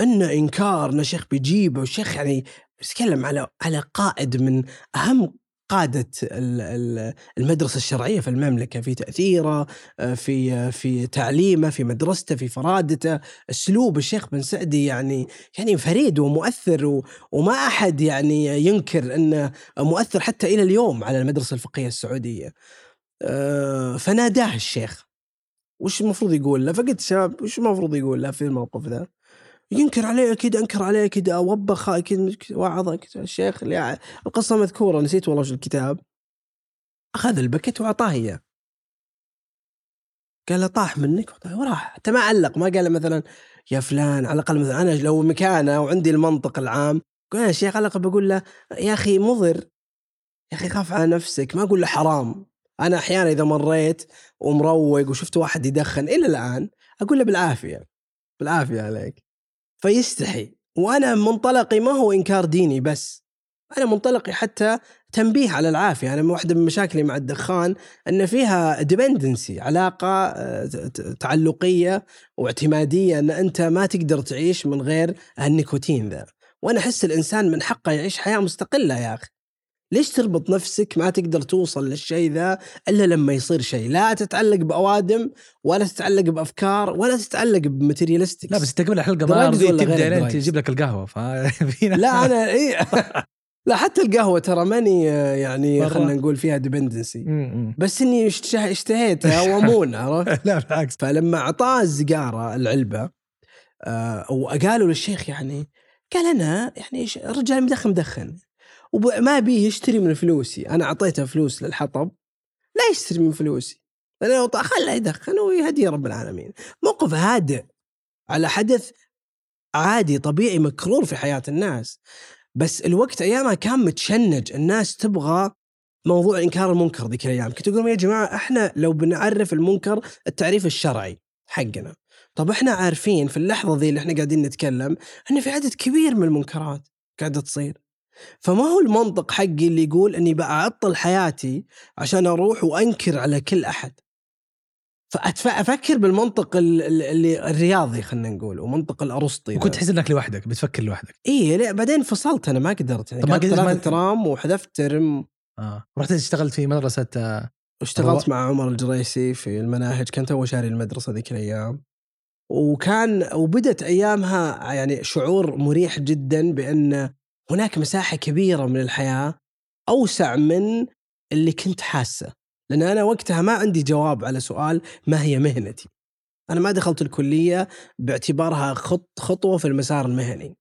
إنه إنكار إنه شيخ بيجيبه والشيخ يعني يتكلم على على قائد من أهم قادة ال- ال- المدرسة الشرعية في المملكة في تأثيره آه، في في تعليمه في مدرسته في فرادته. أسلوب الشيخ بن سعدي يعني يعني فريد ومؤثر وما أحد يعني ينكر أنه مؤثر حتى إلى اليوم على المدرسة الفقهية السعودية. آه، فناداه الشيخ. وش المفروض يقول له؟ فقلت شباب وش المفروض يقول له في الموقف ذا؟ ينكر عليه أكيد أنكر عليه أكيد وبخ أكيد وعظ أكيد الشيخ اللي القصة مذكورة نسيت والله وش الكتاب. أخذ البكت وأعطاه إياه. قال له طاح منك؟ وراح. حتى ما علق ما قال مثلا يا فلان على الأقل مثلا أنا لو مكانه وعندي المنطق العام. قال يا شيخ على الأقل بقول له يا أخي مضر. يا أخي خاف على نفسك. ما أقول له حرام. أنا أحيانا إذا مريت ومروق وشفت واحد يدخن إلى الآن أقول له بالعافية. بالعافية عليك. فيستحي. وأنا منطلقي ما هو إنكار ديني بس. أنا منطلقي حتى تنبيه على العافية. أنا واحدة من مشاكلي مع الدخان إن فيها ديبندنسي علاقة آه، تعلقية واعتمادية إن أنت ما تقدر تعيش من غير النيكوتين ذا. وأنا أحس الإنسان من حقه يعيش حياة مستقلة يا أخي. ليش تربط نفسك ما تقدر توصل للشيء ذا إلا لما يصير شيء؟ لا تتعلق بأوادم ولا تتعلق بأفكار ولا تتعلق ب materialistics لا بس انت قبل الحلقة ما تبدأ drugs؟ تجيب لك القهوة ناس- لا أنا اي لا حتى القهوة ترى ماني يعني. خلينا نقول فيها ديبندنسي بس إني اشته- اشتهيتها وأمون عرفت. لا بالعكس. فلما أعطاه السيجاره العلبة آه وقالوا للشيخ يعني قال أنا يعني رجال مدخن مدخن. وما بيه يشتري من فلوسي. أنا أعطيته فلوس للحطب لا يشتري من فلوسي. أنا لو خله يدخن ويهدي رب العالمين. موقف هادئ على حدث عادي طبيعي مكرور في حياة الناس. بس الوقت ايامها كان متشنج. الناس تبغى موضوع إنكار المنكر ذيك الأيام. كنت أقول يا جماعة إحنا لو بنعرف المنكر التعريف الشرعي حقنا. طب إحنا عارفين في اللحظة ذي اللي إحنا قاعدين نتكلم إن في عدد كبير من المنكرات قاعدة تصير. فما هو المنطق حقي اللي يقول إني بعطل حياتي عشان أروح وأنكر على كل أحد؟ فافكر بالمنطق ال- ال- اللي الرياضي خلينا نقول ومنطق الأرسطي وكنت. تحس إنك لوحدك بتفكر لوحدك. إيه لا بعدين فصلت أنا ما قدرت يعني. طب ما قدرت- ما- ترام وحذفت ترم. آه. رحت اشتغلت في مدرسة آه، واشتغلت مع عمر الجريسي في المناهج كنت أول شاري المدرسة ذيك الأيام. وكان وبدت أيامها يعني شعور مريح جدا بأن هناك مساحة كبيرة من الحياة أوسع من اللي كنت حاسة لأن أنا وقتها ما عندي جواب على سؤال ما هي مهنتي. أنا ما دخلت الكلية باعتبارها خط خطوة في المسار المهني.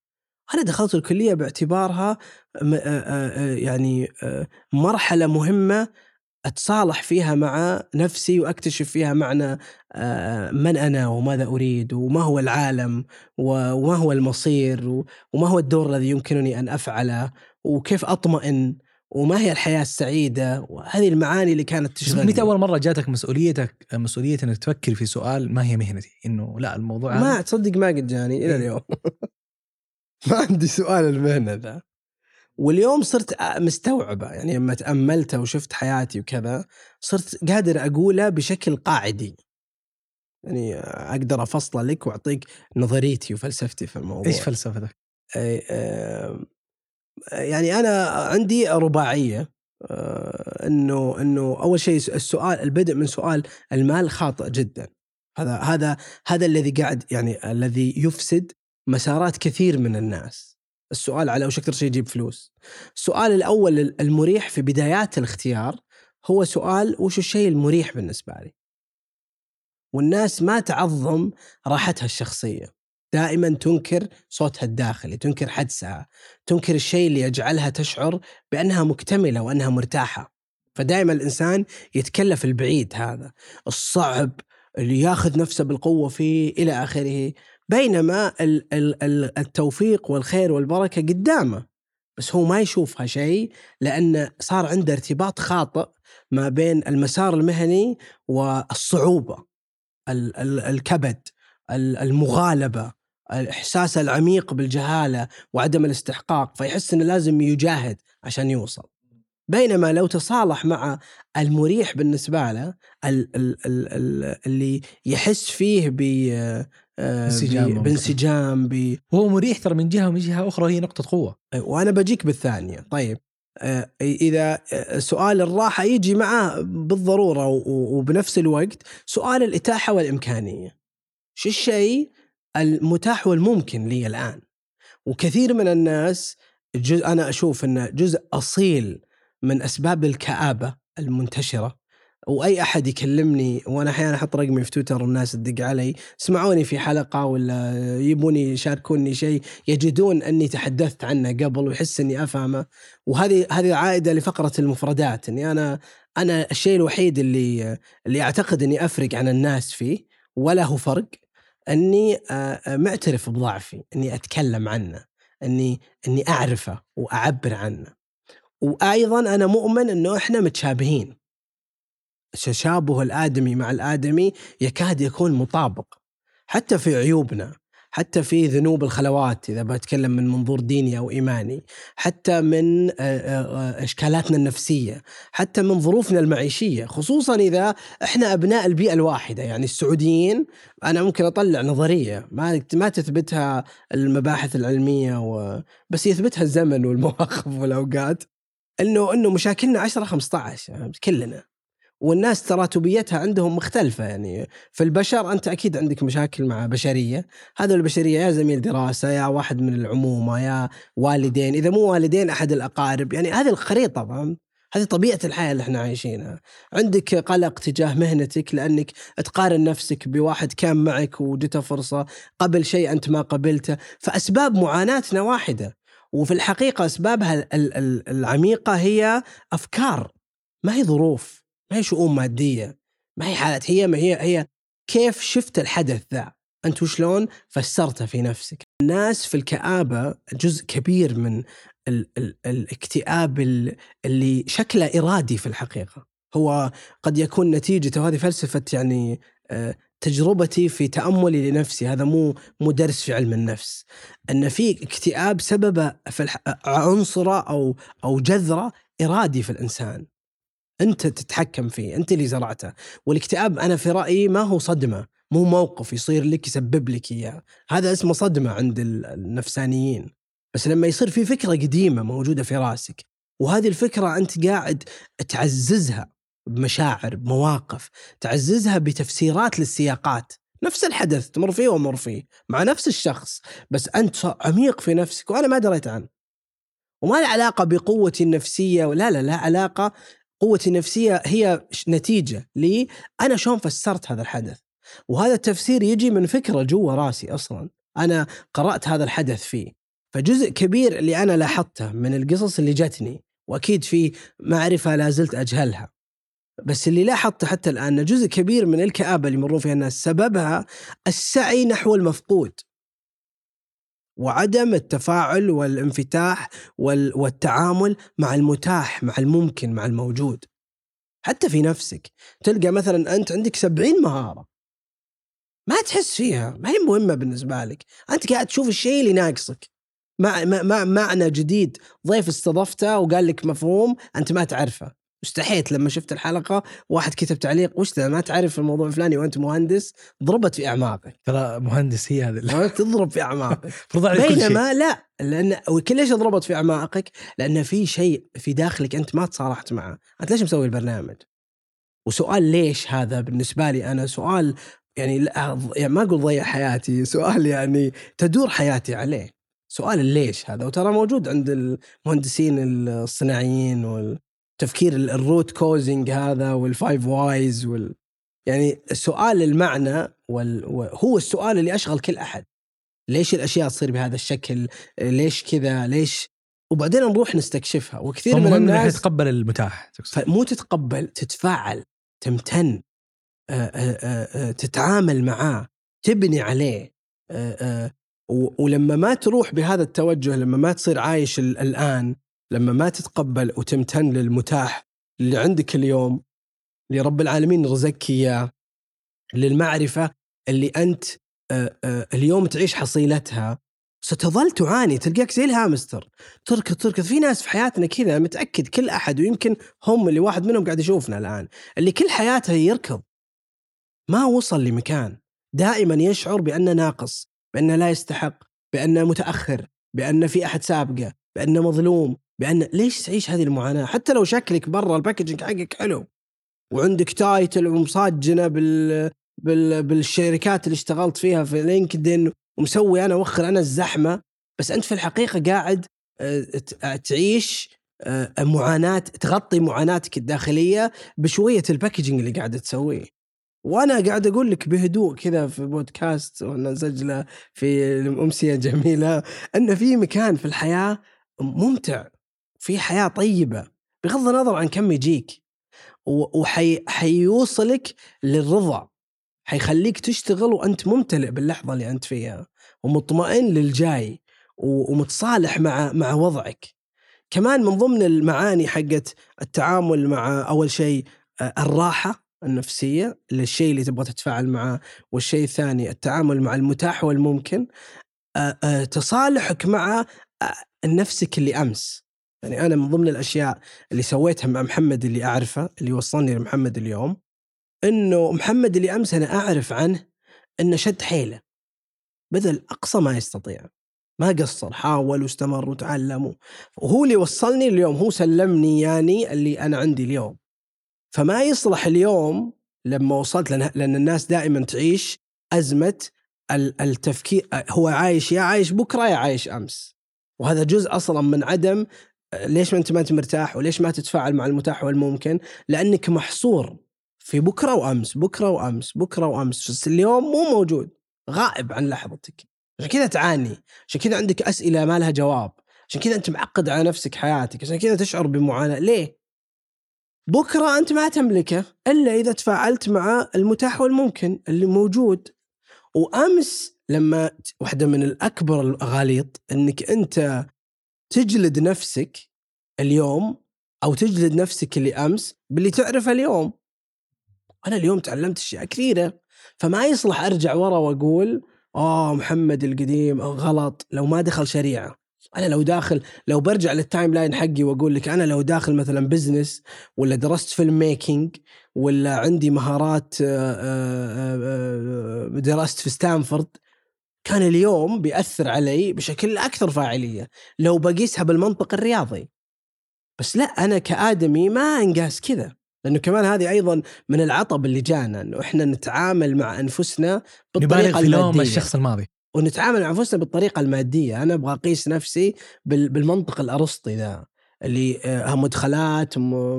أنا دخلت الكلية باعتبارها يعني مرحلة مهمة أتصالح فيها مع نفسي وأكتشف فيها معنى آه، من أنا وماذا أريد وما هو العالم وما هو المصير وما هو الدور الذي يمكنني أن أفعله وكيف أطمئن وما هي الحياة السعيدة وهذه المعاني اللي كانت تشغلني. متى أول مرة جاتك مسؤوليتك مسؤولية إنك تفكر في سؤال ما هي مهنتي؟ إنه لا الموضوع ما تصدق ما قد جاني إلى إيه. اليوم. ما عندي سؤال المهنة ذا. واليوم صرت مستوعبة يعني لما تاملته وشفت حياتي وكذا صرت قادر أقوله بشكل قاعدي. يعني أقدر أفصله لك وأعطيك نظريتي وفلسفتي في الموضوع. إيش فلسفتك؟ أي- آم، يعني أنا عندي رباعية آه، إنه إنه أول شيء السؤال البدء من سؤال المال خاطئ جدا. هذا هذا هذا الذي قاعد يعني الذي يفسد مسارات كثير من الناس. السؤال على وش أكثر شيء يجيب فلوس. السؤال الأول المريح في بدايات الاختيار هو سؤال وش الشيء المريح بالنسبة لي؟ والناس ما تعظم راحتها الشخصية. دائما تنكر صوتها الداخلي تنكر حدسها تنكر الشيء اللي يجعلها تشعر بأنها مكتملة وأنها مرتاحة. فدائما الإنسان يتكلف البعيد هذا الصعب اللي ياخذ نفسه بالقوة فيه إلى آخره بينما ال- ال- ال- التوفيق والخير والبركة قدامه. بس هو ما يشوفها شيء لأن صار عنده ارتباط خاطئ ما بين المسار المهني والصعوبة ال- ال- الكبد ال- المغالبة الإحساس العميق بالجهالة وعدم الاستحقاق فيحس أنه لازم يجاهد عشان يوصل. بينما لو تصالح مع المريح بالنسبة له ال- ال- ال- ال- اللي يحس فيه ب انسجام ب- ممكن. بانسجام ب هو مريح ترى من جهة ومن جهة أخرى هي نقطة قوة. وأنا بجيك بالثانية. طيب آه، إذا آه، سؤال الراحة يجي معه بالضرورة وبنفس الوقت. سؤال الإتاحة والإمكانية. شو الشيء المتاح والممكن لي الآن؟ وكثير من الناس جزء أنا أشوف إنه جزء أصيل من أسباب الكآبة المنتشرة. وأي أحد يكلمني وأنا أحيانا أحط رقمي في تويتر والناس تدق علي سمعوني في حلقة ولا يبوني يشاركوني شيء يجدون أني تحدثت عنه قبل ويحس إني أفهمه. وهذه هذه عائدة لفقرة المفردات إني أنا أنا الشيء الوحيد اللي اللي أعتقد إني أفرق عن الناس فيه ولا هو فرق إني آه، آه، معترف بضعفي إني أتكلم عنه إني إني أعرفه وأعبر عنه. وأيضا أنا مؤمن إنه إحنا متشابهين. تشابه الآدمي مع الآدمي يكاد يكون مطابق حتى في عيوبنا حتى في ذنوب الخلوات إذا بتكلم من منظور ديني أو إيماني حتى من آه، آه، إشكالاتنا النفسية حتى من ظروفنا المعيشية خصوصا إذا إحنا أبناء البيئة الواحدة يعني السعوديين أنا ممكن أطلع نظرية ما ما تثبتها المباحث العلمية و... بس يثبتها الزمن والمواقف والأوقات إنه إنه مشاكلنا 10 15 يعني كلنا. والناس تراتبيتها عندهم مختلفة يعني. في البشر أنت أكيد عندك مشاكل مع بشرية. هذا البشرية يا زميل دراسة يا واحد من العمومة يا والدين. إذا مو والدين أحد الأقارب. يعني هذه الخريطة فهمت؟ هذه طبيعة الحياة اللي إحنا عايشينها. عندك قلق تجاه مهنتك لأنك تقارن نفسك بواحد كان معك وجته فرصة قبل شيء أنت ما قبلته. فأسباب معاناتنا واحدة. وفي الحقيقة أسبابها ال- ال- ال- العميقة هي أفكار. ما هي ظروف. ما هي شؤون مادية ما هي حالات هي ما هي هي كيف شفت الحدث ذا؟ أنت وشلون فسرته في نفسك؟ الناس في الكآبة جزء كبير من ال ال الاكتئاب ال- اللي شكله إرادي في الحقيقة. هو قد يكون نتيجة وهذه فلسفة يعني آه، تجربتي في تأملي لنفسي. هذا مو مو درس في علم النفس أن في اكتئاب سببه في الح... عنصرة أو أو جذرة إرادي في الإنسان. أنت تتحكم فيه أنت اللي زرعته. والاكتئاب أنا في رأيي ما هو صدمة مو موقف يصير لك يسبب لك إياه. هذا اسمه صدمة عند ال- النفسانيين. بس لما يصير في فكرة قديمة موجودة في راسك وهذه الفكرة أنت قاعد تعززها بمشاعر بمواقف تعززها بتفسيرات للسياقات. نفس الحدث تمر فيه ومر فيه مع نفس الشخص بس أنت عميق في نفسك وأنا ما دريت عنه. وما له علاقة بقوتي النفسية لا لا لا علاقة قوتي النفسية هي نتيجة لي. أنا شلون فسرت هذا الحدث؟ وهذا التفسير يجي من فكرة جوا راسي أصلا. أنا قرأت هذا الحدث فيه. فجزء كبير اللي أنا لاحظته من القصص اللي جتني وأكيد في معرفة لا زلت أجهلها. بس اللي لاحظته حتى الآن جزء كبير من الكآبة اللي يمرون فيها الناس سببها السعي نحو المفقود. وعدم التفاعل والانفتاح وال- والتعامل مع المتاح مع الممكن مع الموجود. حتى في نفسك. تلقى مثلا أنت عندك سبعين مهارة. ما تحس فيها. ما هي مهمة بالنسبة لك. أنت قاعد تشوف الشيء اللي ناقصك مع مع- مع معنى جديد. ضيف استضفته وقال لك مفهوم أنت ما تعرفه. استحيت لما شفت الحلقة واحد كتب تعليق وش ذا؟ ما تعرف الموضوع الفلاني وأنت مهندس؟ ضربت في أعماقك. ترى مهندس هي هذا ما تضرب في أعماقك. بينما لا لأن وكل ليش ضربت في أعماقك؟ لأن في شيء في داخلك أنت ما تصارحت معه، أنت ليش مسوي البرنامج؟ وسؤال ليش هذا بالنسبة لي أنا؟ سؤال يعني, لا يعني ما أقول ضيع حياتي، سؤال يعني تدور حياتي عليه. سؤال الليش هذا؟ وترى موجود عند المهندسين الصناعيين والتفكير ال- ال root causing هذا وال five whys وال يعني سؤال المعنى وال... هو السؤال اللي أشغل كل أحد. ليش الأشياء تصير بهذا الشكل؟ ليش كذا؟ ليش؟ وبعدين نروح نستكشفها وكثير من الناس تتقبل المتاح. مو تتقبل تتفاعل تمتن آه، آه، آه، آه، تتعامل معاه تبني عليه و- ولما ما تروح بهذا التوجه لما ما تصير عايش ال- الآن لما ما تتقبل وتمتن للمتاح اللي عندك اليوم اللي رب العالمين رزقك إياه للمعرفة اللي أنت آه، آه، اليوم تعيش حصيلتها ستظل تعاني تلقاك زي الهامستر. تركض تركض. في ناس في حياتنا كذا متأكد كل أحد ويمكن هم اللي واحد منهم قاعد يشوفنا الآن اللي كل حياته يركض. ما وصل لمكان. دائما يشعر بأنه ناقص بأنه لا يستحق بأنه متأخر بان في أحد سابقه بأنه مظلوم. بأن ليش تعيش هذه المعاناة؟ حتى لو شكلك برا ال packaging حقك حلو. وعندك title ومصاجنه بال بال بالشركات اللي اشتغلت فيها في LinkedIn ومسوي أنا وخر أنا الزحمة. بس أنت في الحقيقة قاعد آه، تعيش آه، معاناة تغطي معاناتك الداخلية بشوية ال packaging اللي قاعد تسويه. وأنا قاعد أقول لك بهدوء كذا في بودكاست وأنا في امسيه جميلة أن في مكان في الحياة ممتع. في حياة طيبة بغض النظر عن كم يجيك وحيوصلك للرضا حيخليك تشتغل وأنت ممتلئ باللحظة اللي أنت فيها ومطمئن للجاي ومتصالح مع مع وضعك. كمان من ضمن المعاني حقت التعامل مع أول شيء آه، الراحة النفسية الشيء اللي تبغى تتفاعل معه والشيء الثاني التعامل مع المتاح والممكن آه، آه، تصالحك مع نفسك اللي أمس. يعني أنا من ضمن الأشياء اللي سويتها مع محمد اللي أعرفه اللي وصلني لمحمد اليوم إنه محمد اللي أمس أنا أعرف عنه إنه شد حيله. بذل أقصى ما يستطيع. ما قصر حاول واستمر وتعلم وهو اللي وصلني اليوم هو سلمني يعني اللي أنا عندي اليوم. فما يصلح اليوم لما وصلت لأن, الناس دائما تعيش أزمة ال- التفكير هو عايش يا عايش بكرة يا عايش أمس. وهذا جزء أصلا من عدم ليش ما أنت ما أنت مرتاح وليش ما تتفاعل مع المتاح والممكن؟ لأنك محصور في بكرة وأمس بكرة وأمس بكرة وأمس. بس اليوم مو موجود. غائب عن لحظتك. عشان كذا تعاني. عشان كذا عندك أسئلة ما لها جواب. عشان كذا أنت معقد على نفسك حياتك. عشان كذا تشعر بمعاناة. ليه؟ بكرة أنت ما تملكه إلا إذا تفاعلت مع المتاح والممكن اللي موجود. وأمس لما واحدة من الأكبر الأغاليط إنك أنت تجلد نفسك اليوم أو تجلد نفسك اللي امس باللي تعرفه اليوم. أنا اليوم تعلمت أشياء كثيرة فما يصلح أرجع ورا وأقول آه محمد القديم غلط لو ما دخل شريعة. أنا لو داخل لو برجع لل timeline حقي وأقول لك أنا لو داخل مثلا business ولا درست filmmaking ولا عندي مهارات آه، آه، آه، درست في ستانفورد كان اليوم بيأثر علي بشكل أكثر فاعلية لو بقيسها بالمنطق الرياضي. بس لا أنا كآدمي ما أنقاس كذا لأنه كمان هذه أيضا من العطب اللي جانا أنه إحنا نتعامل مع أنفسنا بالطريقة المادية. الشخص الماضي. ونتعامل مع أنفسنا بالطريقة المادية، أنا أبغى أقيس نفسي بال- بالمنطق الأرسطي ذا. اللي آه، مدخلات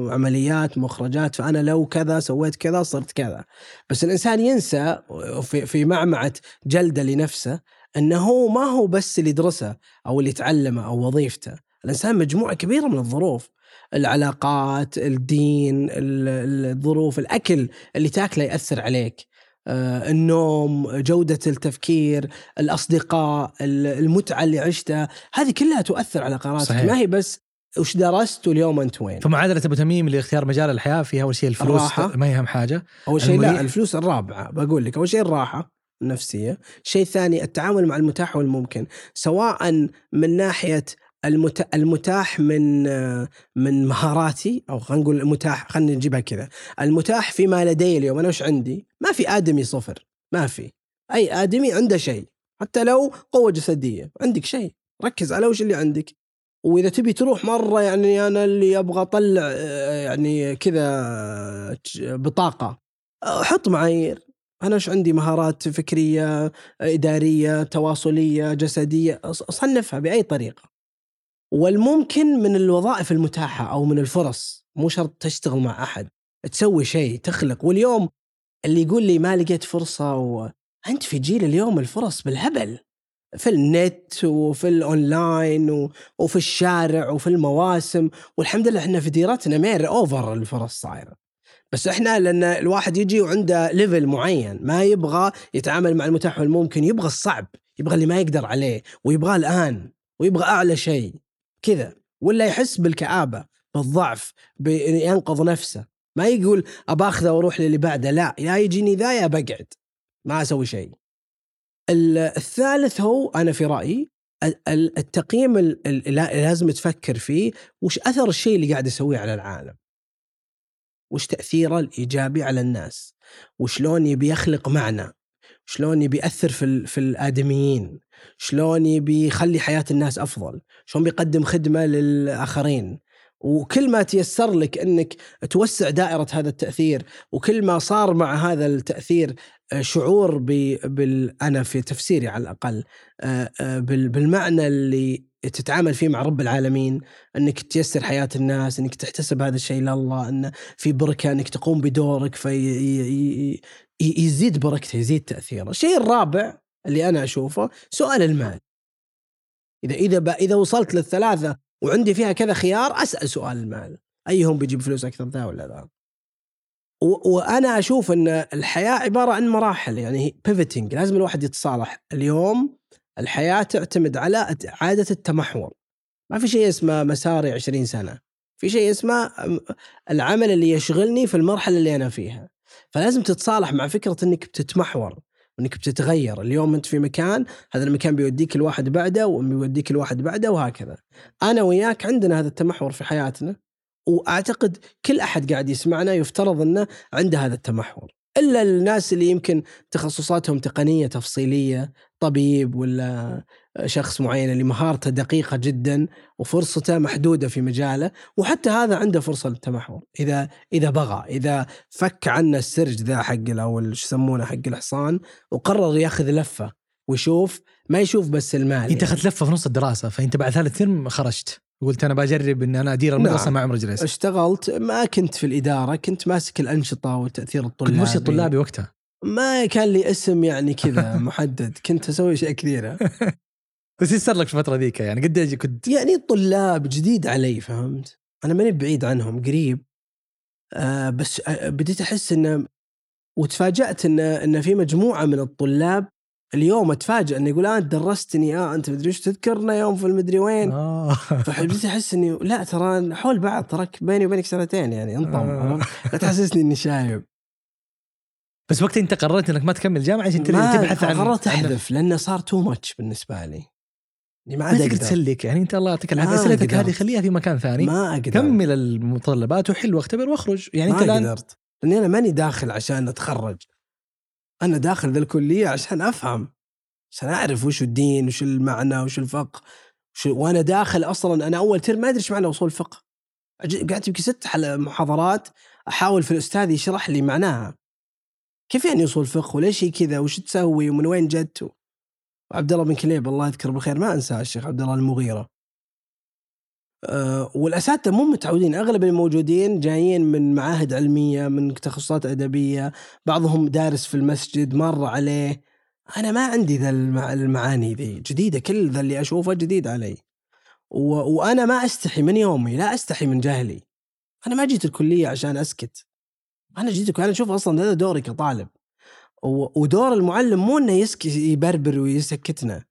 عمليات مخرجات فأنا لو كذا سويت كذا صرت كذا. بس الإنسان ينسى في في معمعة جلده لنفسه إنه هو ما هو بس اللي يدرسه أو اللي يتعلمه أو وظيفته. الإنسان مجموعة كبيرة من الظروف العلاقات الدين ال- ال- الظروف الأكل اللي تاكله يأثر عليك آه، النوم جودة التفكير الأصدقاء ال- المتعة اللي عشتها هذه كلها تؤثر على قراراتك. صحيح. ما هي بس وش درست واليوم أنت وين؟ فمعادله ابو تميم لاختيار مجال الحياة فيها أول شيء الفلوس الراحة. ما يهم حاجة. أول شيء المريح. لا الفلوس الرابعة. بقول لك أول شيء الراحة النفسية. الشيء الثاني التعامل مع المتاح والممكن. سواء من ناحية المت... المتاح من من مهاراتي أو خلينا نقول المتاح خلينا نجيبها كذا. المتاح فيما لدي اليوم. أنا وش عندي؟ ما في آدمي صفر. ما في. أي آدمي عنده شيء. حتى لو قوة جسدية. عندك شيء. ركز على وش اللي عندك. وإذا تبي تروح مرة يعني أنا اللي أبغى أطلع آه، يعني كذا بطاقة حط معايير. أنا إيش عندي؟ مهارات فكرية إدارية تواصلية جسدية أص- صنفها بأي طريقة. والممكن من الوظائف المتاحة أو من الفرص مو شرط تشتغل مع أحد. تسوي شيء تخلق. واليوم اللي يقول لي ما لقيت فرصة و... أنت في جيل اليوم الفرص بالهبل. في النت وفي الأونلاين. وفي الشارع وفي المواسم. والحمد لله إحنا في ديرتنا مير أوفر الفرص صايرة. بس إحنا لأن الواحد يجي وعنده level معين ما يبغى يتعامل مع المتاح والممكن يبغى الصعب يبغى اللي ما يقدر عليه ويبغاه الآن ويبغى أعلى شيء. كذا. ولا يحس بالكآبة بالضعف ينقض نفسه. ما يقول أباخذه وأروح للي بعده لا. يا يجيني ذا يا بقعد. ما أسوي شيء. الثالث هو أنا في رأيي التقييم لازم تفكر فيه وش أثر الشيء اللي قاعد يسويه على العالم؟ وش تأثيره الإيجابي على الناس؟ وشلون يبي يخلق معنى شلون يبي يأثر في في الآدميين؟ شلون يبي يخلي حياة الناس أفضل؟ شلون بيقدم خدمة للآخرين؟ وكل ما تيسر لك إنك توسع دائرة هذا التأثير وكل ما صار مع هذا التأثير شعور بال أنا في تفسيري على الأقل آه، آه، بالمعنى اللي تتعامل فيه مع رب العالمين إنك تيسر حياة الناس إنك تحتسب هذا الشيء لله إن في بركة إنك تقوم بدورك في يزيد بركته يزيد تأثيره. الشيء الرابع اللي أنا أشوفه سؤال المال. إذا إذا إذا وصلت للثلاثة وعندي فيها كذا خيار أسأل سؤال المال. أيهم بيجيب فلوس أكثر ذا ولا ذا؟ وأنا أشوف إن الحياة عبارة عن مراحل يعني pivoting لازم الواحد يتصالح. اليوم الحياة تعتمد على عادة التمحور. ما في شيء اسمه مساري 20 سنة. في شيء اسمه العمل اللي يشغلني في المرحلة اللي أنا فيها. فلازم تتصالح مع فكرة إنك بتتمحور وإنك بتتغير. اليوم أنت في مكان هذا المكان بيوديك الواحد بعده وبيوديك الواحد بعده وهكذا. أنا وياك عندنا هذا التمحور في حياتنا. وأعتقد كل أحد قاعد يسمعنا يفترض إنه عنده هذا التمحور. إلا الناس اللي يمكن تخصصاتهم تقنية تفصيلية طبيب ولا شخص معين اللي مهارته دقيقة جدا وفرصته محدودة في مجاله وحتى هذا عنده فرصة للتمحور. إذا إذا بغى إذا فك عنه السرج ذا حق أو شو يسمونه حق الحصان وقرر ياخذ لفة ويشوف ما يشوف بس المال إنت أخذت لفة في نص الدراسة فأنت بعد ثالث ترم خرجت. قلت أنا بجرب ان أنا أدير المدرسة نعم. مع عمر جليس اشتغلت ما كنت في الإدارة كنت ماسك الأنشطة والتاثير الطلابي كنت مرشد طلابي وقتها. ما كان لي اسم يعني كذا محدد كنت أسوي أشياء كثيرة. بس إيش صار لك في الفترة ذيك؟ يعني قد كنت؟ يعني الطلاب جديد علي فهمت؟ أنا ماني بعيد عنهم قريب. آه بس آه بديت أحس إنه وتفاجأت ان ان في مجموعة من الطلاب اليوم اتفاجئ إنه يقول آه أنت درستني آه أنت مدري إيش تذكرنا يوم في المدري وين. آه. فبديت أحس إني لا ترى حول بعض تراك بيني وبينك سنتين يعني انطم آه. لا تحسسني إني شايب. بس وقت أنت قررت إنك ما تكمل جامعة عشان تبحث عن قررت أحذف لأنه صار too much بالنسبة لي. ما عاد تقدر تسلك يعني أنت الله يعطيك العافية. اسئلتك هذه خليها في مكان ثاني. ما أقدر. كمل المتطلبات وحل واختبر واخرج. يعني ما أنت الان قدرت. لأني أنا ماني داخل عشان أتخرج. أنا داخل ذا الكلية عشان أفهم عشان أعرف وش الدين وش المعنى وش الفقه وش وأنا داخل أصلا أنا أول term ما أدري إيش معنى أصول فقه قعدت يمكن ست محاضرات أحاول في الأستاذ يشرح لي معناها. كيف يعني أصول فقه وليش هي كذا وش تسوي ومن وين جت وعبد الله بن كليب الله يذكره بالخير ما أنساه الشيخ عبد الله المغيرة. والأساتذة مو متعودين. أغلب الموجودين جايين من معاهد علمية من تخصصات أدبية. بعضهم دارس في المسجد مر عليه. أنا ما عندي ذا المعاني ذي. جديدة كل ذا اللي أشوفه جديد علي. و... وأنا ما أستحي من يومي. لا أستحي من جهلي. أنا ما جيت الكلية عشان أسكت. أنا جيت أنا أشوف أصلا هذا دوري كطالب. ودور المعلم مو إنه يسك يبربر ويسكتنا.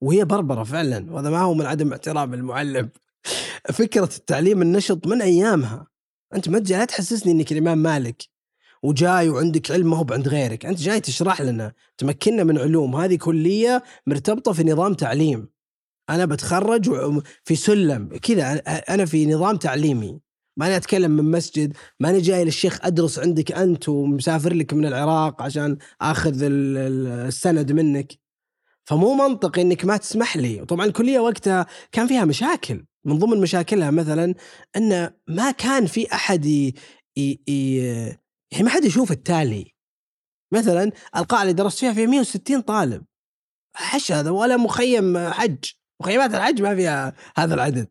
وهي بربرة فعلا. وهذا ما هو من عدم احترام المعلم. فكرة التعليم النشط من أيامها؟ أنت ما لا تحسسني إنك الإمام مالك وجاي وعندك علم ما هو عند غيرك. أنت جاي تشرح لنا تمكننا من علوم. هذه كلية مرتبطة في نظام تعليم. أنا بتخرج في سلم كذا. أنا في نظام تعليمي. ماني أتكلم من مسجد ماني جاي للشيخ أدرس عندك أنت ومسافر لك من العراق عشان آخذ السند منك. فمو منطقي إنك ما تسمح لي. وطبعا الكلية وقتها كان فيها مشاكل. من ضمن مشاكلها مثلا إن ما كان في أحد ي... ي... ي... يعني ما حد يشوف التالي. مثلا القاعة اللي درست فيها فيها 160 طالب. حش هذا ولا مخيم حج. مخيمات الحج ما فيها هذا العدد.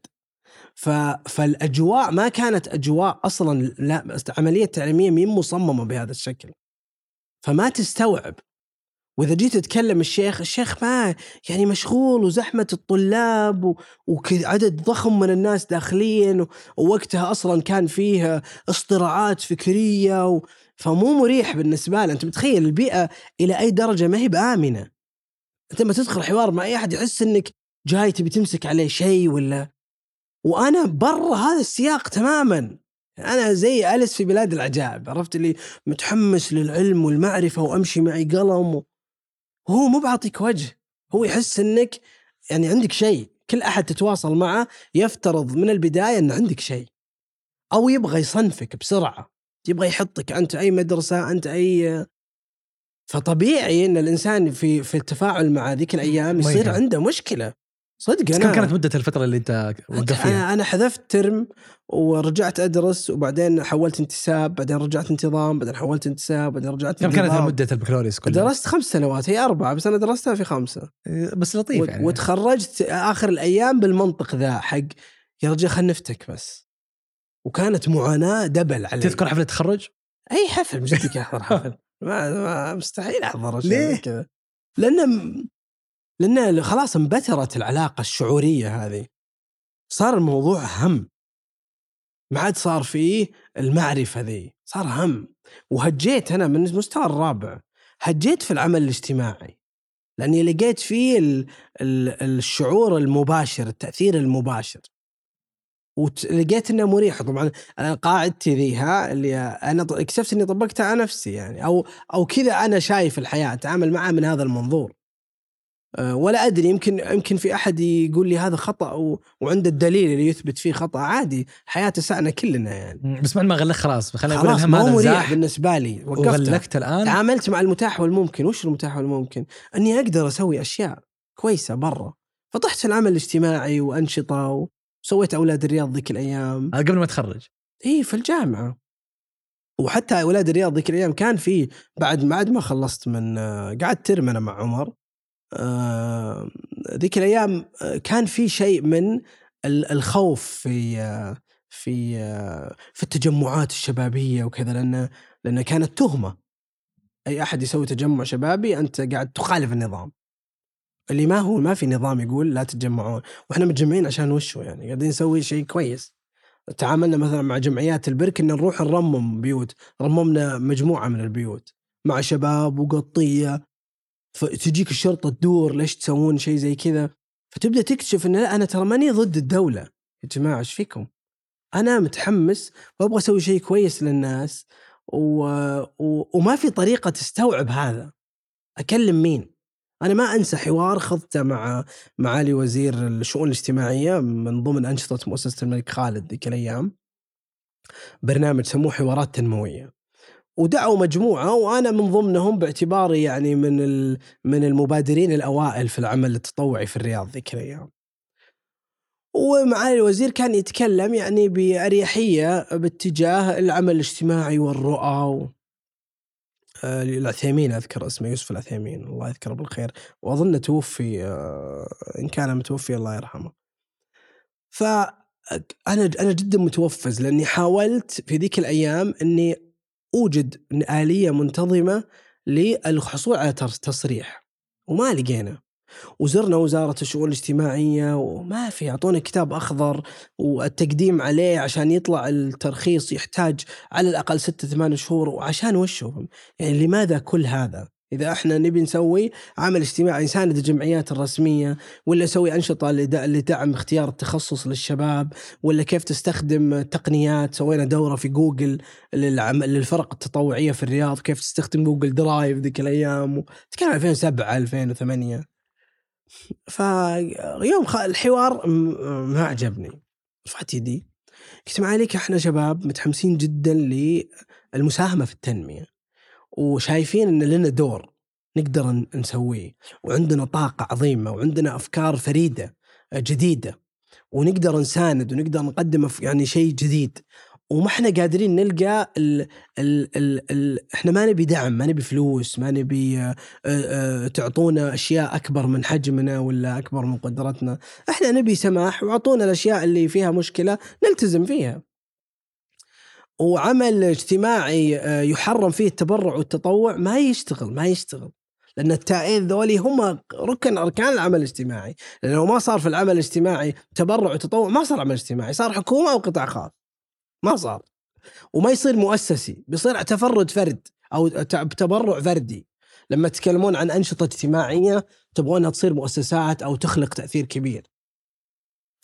ف... فالأجواء ما كانت أجواء أصلا لا عملية تعليمية مين مصممة بهذا الشكل. فما تستوعب وإذا جيت تتكلم الشيخ الشيخ ما يعني مشغول وزحمة الطلاب وعدد ضخم من الناس داخلين ووقتها أصلا كان فيه اصطراعات فكرية و... فمو مريح بالنسبة له. أنت متخيل البيئة إلى أي درجة ما هي بآمنة. أنت لما تدخل حوار مع أي أحد يحس إنك جاي تبي تمسك عليه شيء ولا؟ وأنا برا هذا السياق تماما. أنا زي أليس في بلاد العجائب عرفت اللي متحمس للعلم والمعرفة وأمشي معي قلم وهو مو بعطيك وجه هو يحس إنك يعني عندك شيء. كل أحد تتواصل معه يفترض من البداية إن عندك شيء. أو يبغى يصنفك بسرعة يبغى يحطك أنت أي مدرسة أنت أي فطبيعي إن الإنسان في في التفاعل مع ذيك الأيام يصير. عنده مشكلة. صدق أنا كم كانت مدة الفترة اللي أنت وقفت فيها؟ أنا أنا حذفت ترم ورجعت أدرس وبعدين حولت انتساب بعدين رجعت انتظام بعدين حولت انتساب بعدين رجعت كم كانت. مدة البكالوريوس كلها؟ درست خمس سنوات هي أربعة بس أنا درستها في خمسة بس لطيف يعني وتخرجت آخر الأيام بالمنطق ذا حق يا رجال خلينا نفتك بس وكانت معاناة دبل علي تذكر حفلة التخرج؟ أي حفل مش أحضر حفل ما, ما مستحيل أحضر ليه؟ كذا لأن لأن خلاص انبترت العلاقة الشعورية هذه. صار الموضوع هم ما عاد صار فيه المعرفة ذي. صار هم وهجيت أنا من المستوى الرابع. هجيت في العمل الاجتماعي. لأني لقيت فيه ال ال الشعور المباشر التأثير المباشر. ولقيت إنه مريح. طبعا أنا قاعدتي ذي ها اللي أنا اكتشفت إني طبقتها على نفسي يعني. أو أو كذا أنا شايف الحياة أتعامل معها من هذا المنظور. ولا أدري يمكن يمكن في أحد يقول لي هذا خطأ و... وعنده الدليل اللي يثبت فيه خطأ. عادي حياة تسعنا كلنا يعني. بس بعد ما غلق خلاص. خلينا نقول خلاص الهم ما هو هذا مريح بالنسبة لي. وغلقت الآن. تعاملت مع المتاح والممكن. وش المتاح والممكن؟ أني أقدر أسوي أشياء كويسة برا. فطحت العمل الاجتماعي وأنشطة وسويت أولاد الرياض ذيك الأيام. قبل ما تخرج. إي في الجامعة. وحتى أولاد الرياض ذيك الأيام كان في بعد بعد ما خلصت من آه، قعدت ترم أنا مع عمر. آه، ذيك الأيام آه، كان في شيء من ال- الخوف في آه، في آه، في التجمعات الشبابية وكذا لأن لأن كانت تهمة. أي أحد يسوي تجمع شبابي أنت قاعد تخالف النظام. اللي ما هو ما في نظام يقول لا تتجمعون. وإحنا متجمعين عشان وشو يعني؟ قاعدين نسوي شيء كويس. تعاملنا مثلا مع جمعيات البرك إن نروح نرمم بيوت رممنا مجموعة من البيوت مع شباب وقطية. فتجيك الشرطة تدور ليش تسوون شيء زي كذا فتبدأ تكتشف إن لا أنا ترى ماني ضد الدولة يا جماعة إيش فيكم؟ أنا متحمس وأبغى أسوي شيء كويس للناس و... و... وما في طريقة تستوعب هذا أكلم مين؟ أنا ما أنسى حوار خضته مع معالي وزير الشؤون الاجتماعية من ضمن أنشطة مؤسسة الملك خالد ذيك الأيام برنامج سموه حوارات تنموية ودعوا مجموعة وأنا من ضمنهم باعتباري يعني من من المبادرين الأوائل في العمل التطوعي في الرياض ذيك الأيام. ومعالي الوزير كان يتكلم يعني بأريحية باتجاه العمل الاجتماعي والرؤى و... آه، العثيمين أذكر اسمه يوسف العثيمين الله يذكره بالخير وأظن توفي آه، إن كان متوفي الله يرحمه. ف أنا أنا جدا متوفز لأني حاولت في ذيك الأيام إني أوجد آلية منتظمة للحصول على تصريح. وما لقينا. وزرنا وزارة الشؤون الاجتماعية وما في اعطونا كتاب أخضر والتقديم عليه عشان يطلع الترخيص يحتاج على الأقل ستة ثمان شهور وعشان وشو يعني لماذا كل هذا؟ إذا إحنا نبي نسوي عمل اجتماعي نساند الجمعيات الرسمية ولا نسوي أنشطة لد- لدعم اختيار التخصص للشباب ولا كيف تستخدم تقنيات سوينا دورة في جوجل. للفرق التطوعية في الرياض كيف تستخدم Google Drive ذيك الأيام تتكلم 2007 2008 فيوم خ... الحوار ما عجبني رفعت يدي قلت معاليك إحنا شباب متحمسين جدا للمساهمة في التنمية وشايفين إن لنا دور نقدر نسويه وعندنا طاقة عظيمة وعندنا أفكار فريدة جديدة ونقدر نساند ونقدر نقدم يعني شيء جديد. وما إحنا قادرين نلقى ال ال ال ال إحنا ما نبي دعم ما نبي فلوس ما نبي آه، آه، تعطونا أشياء أكبر من حجمنا ولا أكبر من قدرتنا. إحنا نبي سماح وأعطونا الأشياء اللي فيها مشكلة نلتزم فيها. وعمل اجتماعي آه، يحرم فيه التبرع والتطوع ما يشتغل ما يشتغل. لأن التائين ذولي هم ركن أركان العمل الاجتماعي. لأنه ما صار في العمل الاجتماعي تبرع وتطوع ما صار عمل اجتماعي صار حكومة أو قطاع خاص. ما صار. وما يصير مؤسسي بيصير تفرد فرد أو تبرع فردي. لما تتكلمون عن أنشطة اجتماعية تبغونها تصير مؤسسات أو تخلق تأثير كبير.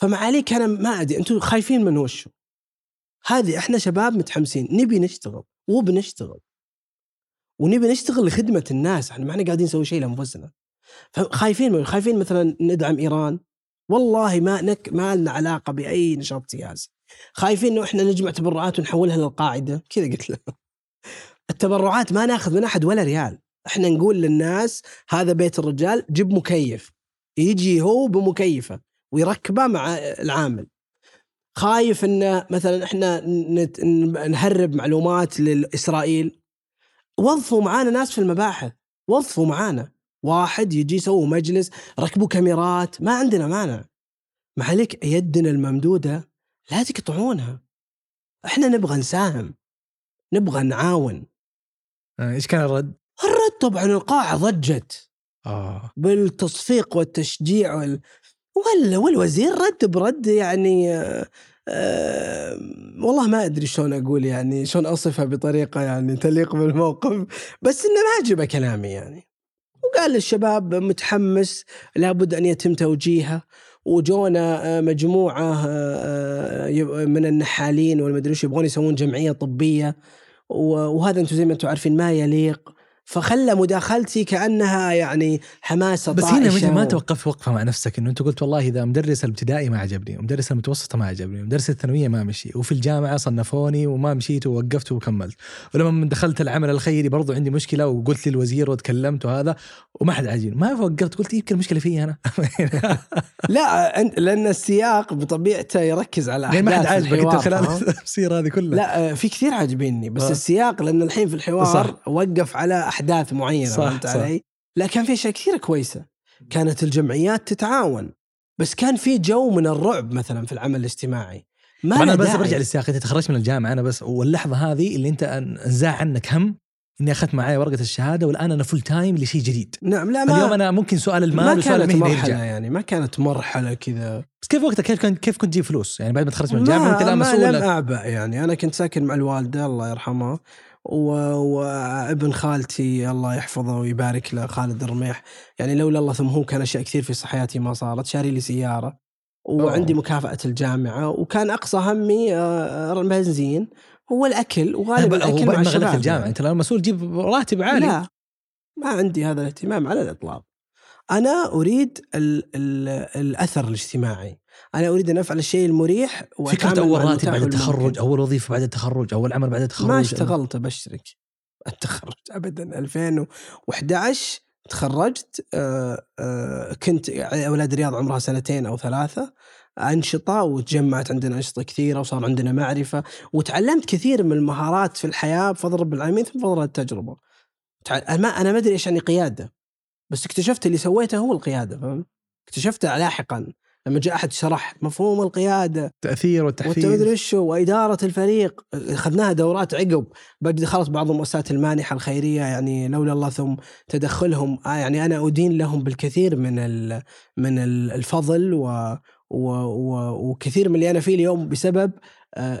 فمعاليك أنا ما أدري أنتم خايفين من وشه هذه إحنا شباب متحمسين نبي نشتغل وبنشتغل ونبي نشتغل لخدمة الناس إحنا ما إحنا قاعدين نسوي شيء لأنفسنا. خايفين من خايفين مثلا ندعم إيران؟ والله ما نك ما لنا علاقة بأي نشاط سياسي. خايفين إنه إحنا نجمع تبرعات ونحولها للقاعدة؟ كذا قلت له. التبرعات ما ناخذ من أحد ولا ريال. إحنا نقول للناس هذا بيت الرجال جيب مكيف. يجي هو بمكيفة ويركبه مع العامل. خايف إن مثلا إحنا نهرب معلومات لاسرائيل وظفوا معانا ناس في المباحث. وظفوا معانا. واحد يجي يسوي مجلس ركبوا كاميرات. ما عندنا مانع. ما عليك يدنا الممدودة لا تقطعونها. إحنا نبغى نساهم. نبغى نعاون. آه، إيش كان الرد؟ الرد طبعا القاعة ضجت. آه. بالتصفيق والتشجيع وال... ولا والوزير رد برد يعني آه والله ما أدري شلون أقول يعني شلون اصفها بطريقة يعني تليق بالموقف بس إنه ما عجبه كلامي يعني. وقال للشباب متحمس لابد أن يتم توجيهه وجونا آه، مجموعة آه، آه، من النحالين والمدري يبغون يسوون جمعية طبية وهذا أنتم زي ما أنتم عارفين ما يليق. فخلى مداخلتي كأنها يعني حماسه بس هنا ما توقفت وقفة مع نفسك إنه أنت قلت والله إذا مدرس الابتدائي ما عجبني ومدرس المتوسطه ما عجبني ومدرس الثانوية ما مشي وفي الجامعة صنفوني وما مشيت ووقفت وكملت. ولما دخلت العمل الخيري برضو عندي مشكلة وقلت للوزير وتكلمت وهذا وما حد عاجبني. ما وقفت قلت يمكن المشكلة فيي أنا. لا لأن السياق بطبيعته يركز على احداث ما حد عاجبك أنت خلال التفسير هذه كلها. لا في كثير عاجبيني بس آه. السياق لأن الحين في الحوار صح. وقف على أحداث معينة صح فهمت علي؟ لا كان في اشياء كثيره كويسة. كانت الجمعيات تتعاون. بس كان في جو من الرعب مثلا في العمل الاجتماعي. ما أنا بس برجع للسياق أنت تخرجت من الجامعة أنا بس واللحظة هذه اللي أنت انزاح عنك هم إني أخذت معي ورقة الشهادة والآن أنا full time لشيء جديد. نعم لا ما اليوم أنا ممكن سؤال المال ما وسؤال كانت مرحله يرجع. يعني ما كانت مرحلة كذا. بس كيف وقتها؟ كيف كنت كيف كنت تجيب فلوس؟ يعني بعد ما تخرجت من الجامعة انت لا مسؤول لم اعبأ يعني. أنا كنت ساكن مع الوالدة الله يرحمها. وابن خالتي الله يحفظه ويبارك له خالد الرميح. يعني لولا الله ثم هو كان أشياء كثير في حياتي ما صارت. شاري لي سيارة وعندي مكافأة الجامعة وكان أقصى همي آه، بنزين. هو الأكل وغالبا الأكل مع الشباب الجامعة. أنت لو مسؤول تجيب راتب عالي. لا ما عندي هذا الاهتمام على الإطلاق. أنا أريد ال ال الأثر الاجتماعي. أنا أريد أن أفعل الشيء المريح فكرة أول راتب بعد التخرج أول وظيفة بعد التخرج أول عمل بعد التخرج. ما اشتغلت ابشرك التخرج ابدا 2011 تخرجت آه، آه، كنت أولاد الرياض عمرها سنتين أو ثلاثة. أنشطة وتجمعت عندنا أنشطة كثيرة وصار عندنا معرفة. وتعلمت كثير من المهارات في الحياة بفضل رب العالمين ثم بفضل التجربة. أنا ما أدري إيش يعني قيادة بس اكتشفت اللي سويته هو القيادة فهمت؟ اكتشفته لاحقا. لما جاء أحد شرح مفهوم القيادة التاثير والتحفيز. وتدري شو وإدارة الفريق. أخذناها دورات عقب. بعد دخلت بعض المؤسسات المانحة الخيرية يعني لولا الله ثم تدخلهم. آه يعني أنا أدين لهم بالكثير من من الفضل و وكثير من اللي أنا فيه اليوم بسبب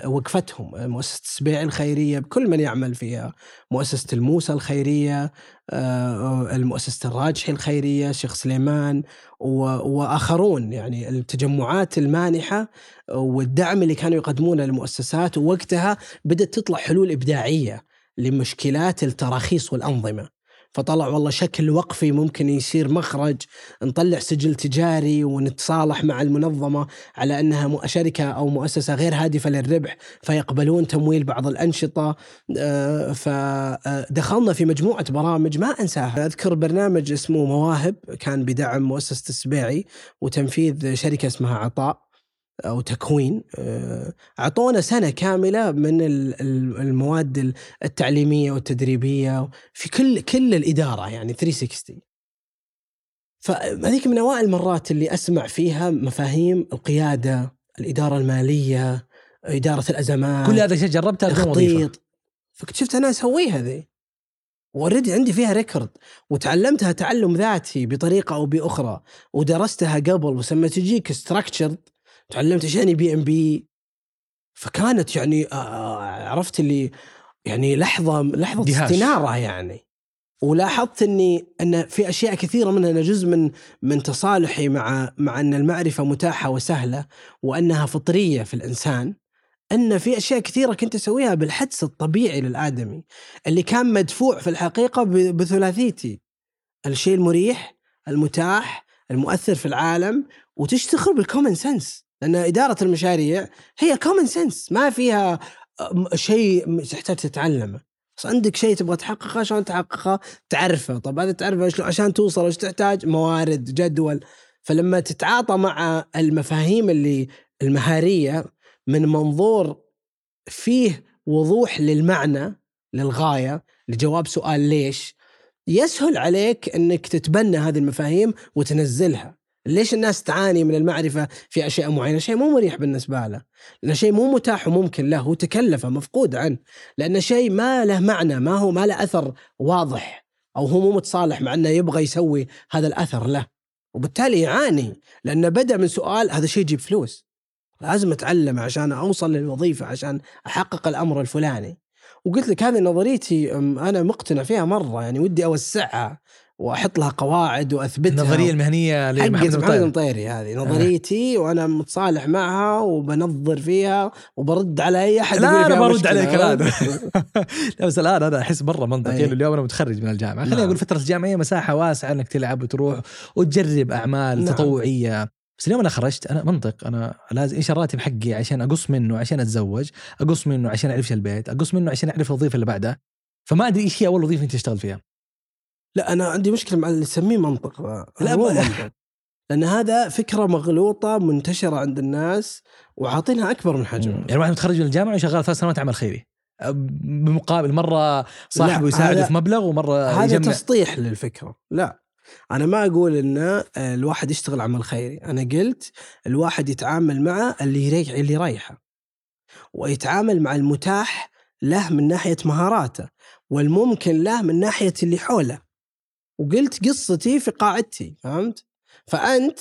وقفتهم آه، مؤسسة السبيع الخيرية بكل من يعمل فيها مؤسسة الموسى الخيرية آه، المؤسسة الراجحي الخيرية شيخ سليمان وآخرون يعني التجمعات المانحة والدعم اللي كانوا يقدمونه للمؤسسات ووقتها بدأت تطلع حلول إبداعية لمشكلات التراخيص والأنظمة. فطلع والله شكل وقفي ممكن يصير مخرج نطلع سجل تجاري ونتصالح مع المنظمة على أنها شركة أو مؤسسة غير هادفة للربح فيقبلون تمويل بعض الأنشطة. آه، فدخلنا في مجموعة برامج ما أنساها. أذكر برنامج اسمه مواهب كان بدعم مؤسسة السبيعي وتنفيذ شركة اسمها عطاء. أو تكوين آه، أعطونا سنة كاملة من المواد التعليمية والتدريبية في كل كل الإدارة يعني 360 فهذيك من أوائل المرات اللي أسمع فيها مفاهيم القيادة الإدارة المالية إدارة الأزمات كل هذا جربتها بدون وظيفه فاكتشفت أنا أسويها ذي. و already عندي فيها record وتعلمتها تعلم ذاتي بطريقة أو بأخرى. ودرستها قبل لما تجيك structured تعلمت إيش يعني PMP فكانت يعني آه، عرفت اللي يعني لحظة لحظة دهاش. استنارة يعني. ولاحظت إني إن في أشياء كثيرة منها أنا جزء من من تصالحي مع مع إن المعرفة متاحة وسهلة وإنها فطرية في الإنسان إن في أشياء كثيرة كنت أسويها بالحدس الطبيعي للآدمي اللي كان مدفوع في الحقيقة بثلاثيتي. الشيء المريح المتاح المؤثر في العالم وتشتغل بال common sense لأن إدارة المشاريع هي common sense ما فيها شيء تحتاج تتعلمه. بس عندك شيء تبغى تحققه عشان تحققه؟ تعرفه. طب هذا تعرفه شلون عشان توصل إيش تحتاج؟ موارد جدول. فلما تتعاطى مع المفاهيم اللي المهارية من منظور فيه وضوح للمعنى للغاية لجواب سؤال ليش يسهل عليك إنك تتبنى هذه المفاهيم وتنزلها. ليش الناس تعاني من المعرفة في أشياء معينة؟ شيء مو مريح بالنسبة له لأن شيء مو متاح وممكن له هو تكلفه مفقود عنه لأن شيء ما له معنى ما هو ما له أثر واضح أو هو مو متصالح مع أنه يبغى يسوي هذا الأثر له. وبالتالي يعاني لأنه بدأ من سؤال هذا شيء يجيب فلوس. لازم أتعلم عشان أوصل للوظيفة عشان أحقق الأمر الفلاني. وقلت لك هذه نظريتي أنا مقتنع فيها مرة يعني ودي أوسعها. وأحط لها قواعد وأثبتها. النظرية المهنية لمحمد محمد المطير المطيري هذه نظريتي وأنا متصالح معها وبنظر فيها وبرد على أي أحد لا أنا برد. عليك الآن. لا بس الآن أنا أحس مره منطقي. أي. إنه اليوم أنا متخرج من الجامعة. خليني نعم. أقول فترة الجامعيه مساحة واسعة إنك تلعب وتروح وتجرب أعمال نعم. تطوعية. بس اليوم أنا خرجت أنا منطق. أنا لازم إيش الراتب حقي عشان أقص منه عشان أتزوج أقص منه عشان أعرف البيت أقص منه عشان أعرف الوظيفة اللي بعدها. فما أدري إيش هي أول وظيفة أنت تشتغل فيها. لا أنا عندي مشكلة مع اللي يسميه منطق. لا، لا مو ما- منطق. لأن هذا فكرة مغلوطة منتشرة عند الناس وعاطينها أكبر من حجمها. يعني واحد متخرج من الجامعة وشغال ثلاث سنوات عمل خيري. بمقابل مرة صاحبه يساعده في مبلغ ومرة هذا يجمع. تسطيح للفكرة. لا أنا ما أقول إن الواحد يشتغل عمل خيري. أنا قلت الواحد يتعامل مع اللي يريح اللي يريحه. ويتعامل مع المتاح له من ناحية مهاراته والممكن له من ناحية اللي حوله. وقلت قصتي في قاعدتي فهمت؟ فأنت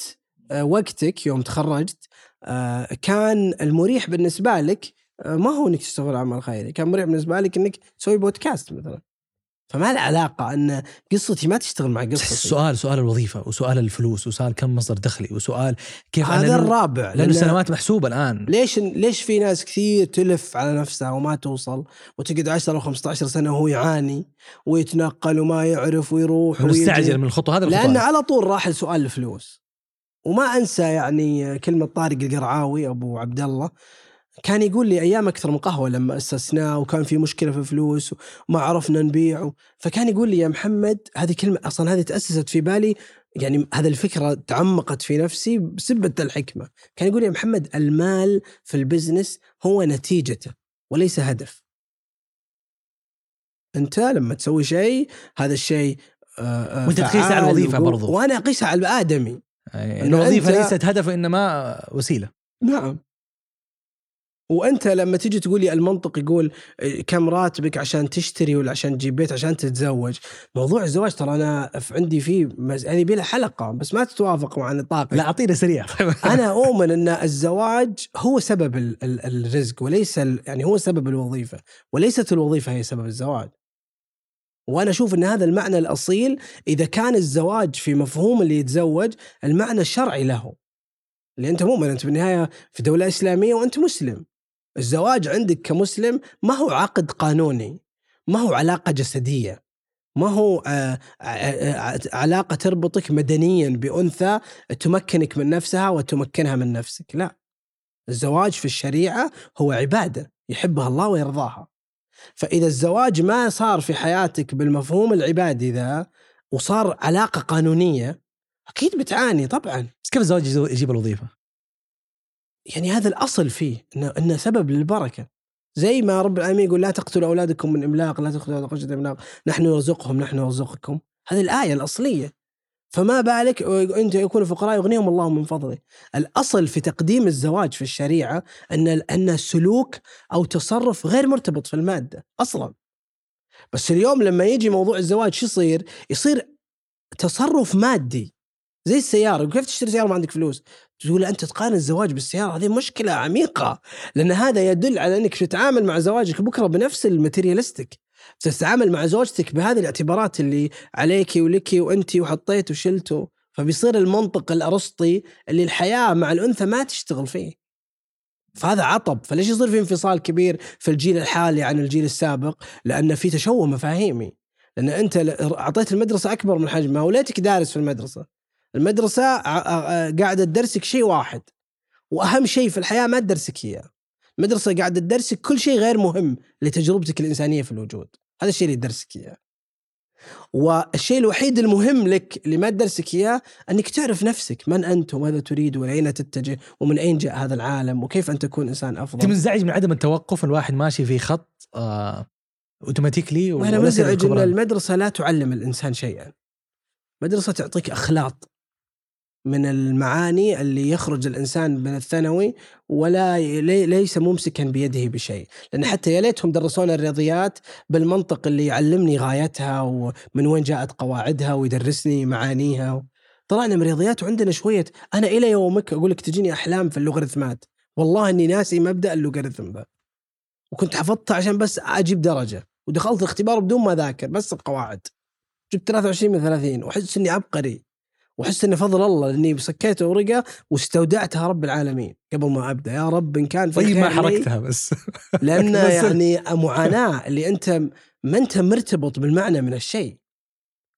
آه، وقتك يوم تخرجت آه، كان المريح بالنسبة لك آه، ما هو إنك تشتغل عمل خيري كان مريح بالنسبة لك إنك تسوي بودكاست مثلا. فما له علاقة أن قصتي ما تشتغل مع قصتي. سؤال سؤال الوظيفة وسؤال الفلوس وسؤال كم مصدر دخلي وسؤال كيف هذا أنا الرابع لأنه لأن- سنوات محسوبة الآن. ليش ليش في ناس كثير تلف على نفسها وما توصل وتقعد 10 و15 سنة وهو يعاني ويتنقل وما يعرف ويروح ويجي. مستعجل من الخطوة هذا الخطوة. على طول راح لسؤال الفلوس. وما أنسى يعني كلمة طارق القرعاوي أبو عبد الله كان يقول لي أيام أكثر من قهوة لما أسسناه وكان في مشكلة في فلوس وما عرفنا نبيع فكان يقول لي يا محمد هذه كلمة أصلا هذه تأسست في بالي يعني هذه الفكرة تعمقت في نفسي بسبة الحكمة. كان يقول لي يا محمد المال في البزنس هو نتيجته وليس هدف. أنت لما تسوي شيء هذا الشيء آه، آه، وأنت تقيسها على وقو- برضو. وأنا أقيسها على الآدمي. الوظيفة ليست هدف وإنما وسيلة. نعم. وأنت لما تيجي تقول لي المنطق يقول كم راتبك عشان تشتري ولا عشان تجيب بيت عشان تتزوج موضوع الزواج ترى أنا عندي فيه مز... هذه بلا حلقة بس ما تتوافق مع نطاقك. لا اعطينا سريع. أنا أؤمن أن الزواج هو سبب ال... ال... الرزق وليس ال... يعني هو سبب الوظيفة وليست الوظيفة هي سبب الزواج. وأنا أشوف أن هذا المعنى الأصيل إذا كان الزواج في مفهوم اللي يتزوج المعنى الشرعي له. اللي أنت مؤمن أنت بالنهاية في دولة إسلامية وأنت مسلم. الزواج عندك كمسلم ما هو عقد قانوني ما هو علاقة جسدية ما هو آه، آه، آه، علاقة تربطك مدنيا بأنثى تمكنك من نفسها وتمكنها من نفسك لا. الزواج في الشريعة هو عبادة يحبها الله ويرضاها. فإذا الزواج ما صار في حياتك بالمفهوم العبادي ذا وصار علاقة قانونية أكيد بتعاني طبعا. بس كيف الزواج يجيب الوظيفة؟ يعني هذا الأصل فيه إنه إنه سبب للبركة. زي ما رب العالمين يقول لا تقتلوا أولادكم من إملاق لا تقتلوا أولادكم من إملاق. نحن نرزقهم نحن نرزقكم. هذه الآية الأصلية. فما بالك أنت يكونوا فقراء يغنيهم الله من فضله. الأصل في تقديم الزواج في الشريعة أن أن سلوك أو تصرف غير مرتبط في المادة أصلا. بس اليوم لما يجي موضوع الزواج شو يصير؟ يصير تصرف مادي. زي السيارة كيف تشتري سيارة ما عندك فلوس؟ تقول أنت تقارن الزواج بالسيارة؟ هذه مشكلة عميقة لأن هذا يدل على أنك تتعامل مع زواجك بكرة بنفس الماتيريالستيك تتعامل مع زوجتك بهذه الاعتبارات اللي عليكي ولك وأنت وحطيت وشلته فبيصير المنطق الأرسطي اللي الحياة مع الأنثى ما تشتغل فيه. فهذا عطب. فليش يصير في انفصال كبير في الجيل الحالي عن الجيل السابق؟ لأن في تشوه مفاهيمي. لأن أنت أعطيت المدرسة أكبر من حجمها وليتك دارس في المدرسة. المدرسة قاعدة تدرسك شيء واحد وأهم شيء في الحياة ما تدرسك إياه. المدرسة قاعدة تدرسك كل شيء غير مهم لتجربتك الإنسانية في الوجود هذا الشيء اللي تدرسك إياه. والشيء الوحيد المهم لك اللي ما تدرسك إياه إنك تعرف نفسك من أنت وماذا تريد والى أين تتجه ومن أين جاء هذا العالم وكيف أن تكون إنسان أفضل. انت منزعج من عدم التوقف الواحد ماشي في خط آه automatically وأنا منزعج إن المدرسة لا تعلم الإنسان شيئا. مدرسه تعطيك أخلاق. من المعاني اللي يخرج الإنسان من الثانوي ولا ليس ممسكا بيده بشيء، لأن حتى يا ليتهم درسونا الرياضيات بالمنطق اللي يعلمني غايتها ومن وين جاءت قواعدها ويدرسني معانيها. طلعنا من الرياضيات وعندنا شوية أنا إلى يومك أقول لك تجيني أحلام في اللوغاريتمات، والله إني ناسي مبدأ اللوغاريتم ذا. وكنت حفظتها عشان بس أجيب درجة، ودخلت الاختبار بدون ما أذاكر بس القواعد. جبت 23 من 30 وأحس إني عبقري وأحس انه فضل الله لاني سكيت ورقه واستودعتها رب العالمين. قبل ما أبدأ يا رب إن كان في طيب ما حركتها بس. لأن يعني معاناة اللي أنت ما أنت مرتبط بالمعنى من الشيء.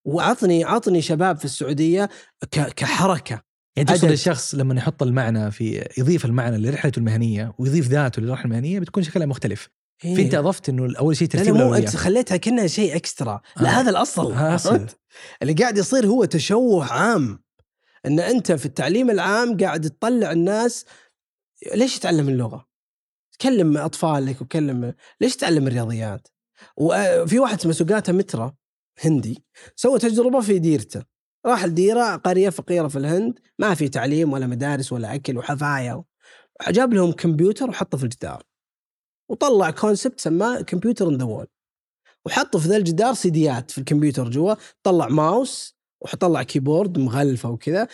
وعطني عطني شباب في السعودية كحركة يعني تقصد الشخص لما يحط المعنى في يضيف المعنى لرحلته المهنية ويضيف ذاته للرحلة المهنية بتكون شكلها مختلف. إيه. فأنت أضفت إنه أول شيء ترتيب لا, مو انت خليتها كأنها شيء إكسترا. لا آه. هذا الأصل. اللي قاعد يصير هو تشوه عام. إن أنت في التعليم العام قاعد تطلع الناس ليش تتعلم اللغة؟ كلم أطفالك وكلم ليش تتعلم الرياضيات؟ وفي واحد اسمه سقاتا مترا هندي سوى تجربة في ديرته. راح لديرة قرية فقيرة في الهند ما في تعليم ولا مدارس ولا أكل وحفايا جاب لهم كمبيوتر وحطه في الجدار. وطلع concept سماه computer in the wall وحط في ذا الجدار سيديات في الكمبيوتر جوا طلع ماوس وطلع keyboard مغلفة وكذا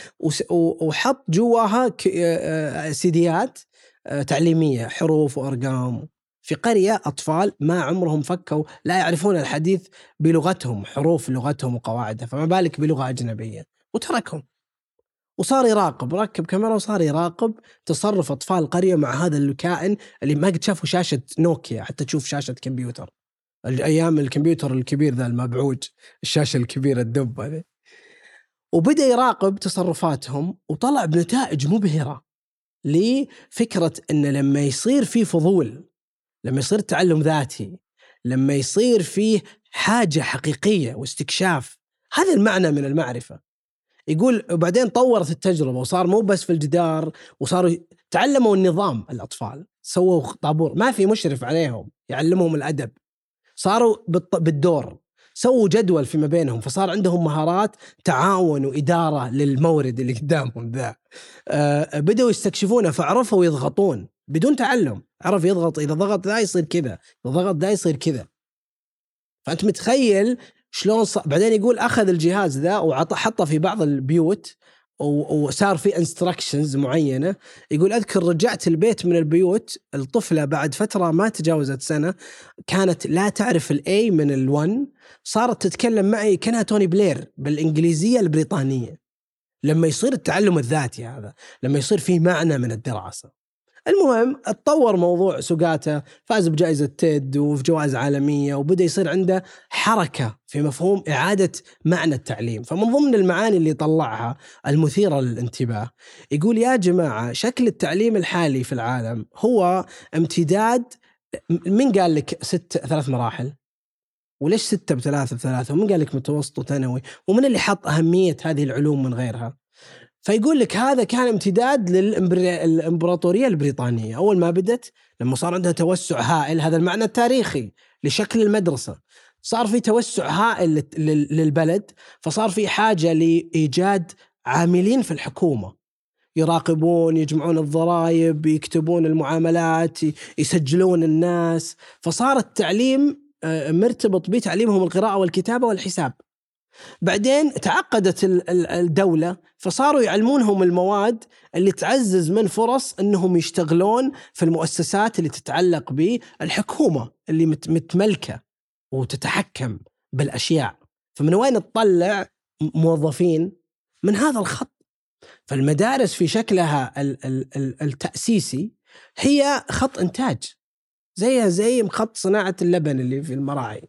وحط جواها آه، سيديات آه، تعليمية حروف وأرقام. في قرية أطفال ما عمرهم فكوا لا يعرفون الحديث بلغتهم حروف لغتهم وقواعدها فما بالك بلغة أجنبية. وتركهم. وصار يراقب ركب كاميرا وصار يراقب تصرف أطفال القريه مع هذا الكائن اللي ما قد شافوا شاشة نوكيا حتى تشوف شاشة كمبيوتر. أيام الكمبيوتر الكبير ذا المبعوج الشاشة الكبيرة الدب هذه. وبدأ يراقب تصرفاتهم وطلع بنتائج مبهرة لفكرة إن لما يصير في فضول لما يصير تعلم ذاتي لما يصير فيه حاجة حقيقية واستكشاف هذا المعنى من المعرفة. يقول وبعدين طورت التجربة وصار مو بس في الجدار وصاروا تعلموا النظام الأطفال سووا طابور ما في مشرف عليهم يعلمهم الأدب. صاروا بالدور سووا جدول فيما بينهم فصار عندهم مهارات تعاون وإدارة للمورد اللي قدامهم ذا. آه بدأوا يستكشفونه فعرفوا يضغطون بدون تعلم. عرف يضغط إذا ضغط ذا يصير كذا إذا ضغط ذا يصير كذا. فأنت متخيل شلون ص... بعدين يقول أخذ الجهاز ذا وحطه في بعض البيوت وصار في instructions معينة. يقول أذكر رجعت البيت من البيوت الطفلة بعد فترة ما تجاوزت سنة كانت لا تعرف ال A من ال1 صارت تتكلم معي كأنها توني بلير بالإنجليزية البريطانية. لما يصير التعلم الذاتي هذا لما يصير في معنى من الدراسة. المهم اتطور موضوع سقاته فاز بجائزة تيد وفي جوائز عالمية وبدأ يصير عنده حركة في مفهوم إعادة معنى التعليم. فمن ضمن المعاني اللي طلعها المثيرة للانتباه يقول يا جماعة شكل التعليم الحالي في العالم هو امتداد من قال لك ست ثلاث مراحل؟ وليش ستة بثلاثة بثلاثة؟ ومن قال لك متوسط وثانوي؟ ومن اللي حط أهمية هذه العلوم من غيرها؟ فيقول لك هذا كان امتداد للامبراطوريه البريطانية. أول ما بدت لما صار عندها توسع هائل هذا المعنى التاريخي لشكل المدرسة. صار في توسع هائل للبلد فصار في حاجة لإيجاد عاملين في الحكومة. يراقبون يجمعون الضرائب يكتبون المعاملات يسجلون الناس. فصار التعليم آه، مرتبط بتعليمهم القراءة والكتابة والحساب. بعدين تعقدت الدولة فصاروا يعلمونهم المواد اللي تعزز من فرص إنهم يشتغلون في المؤسسات اللي تتعلق بالحكومة اللي متملكة وتتحكم بالأشياء. فمن وين تطلع موظفين؟ من هذا الخط. فالمدارس في شكلها ال- ال- ال- التأسيسي هي خط إنتاج زيها زي خط صناعة اللبن اللي في المراعي.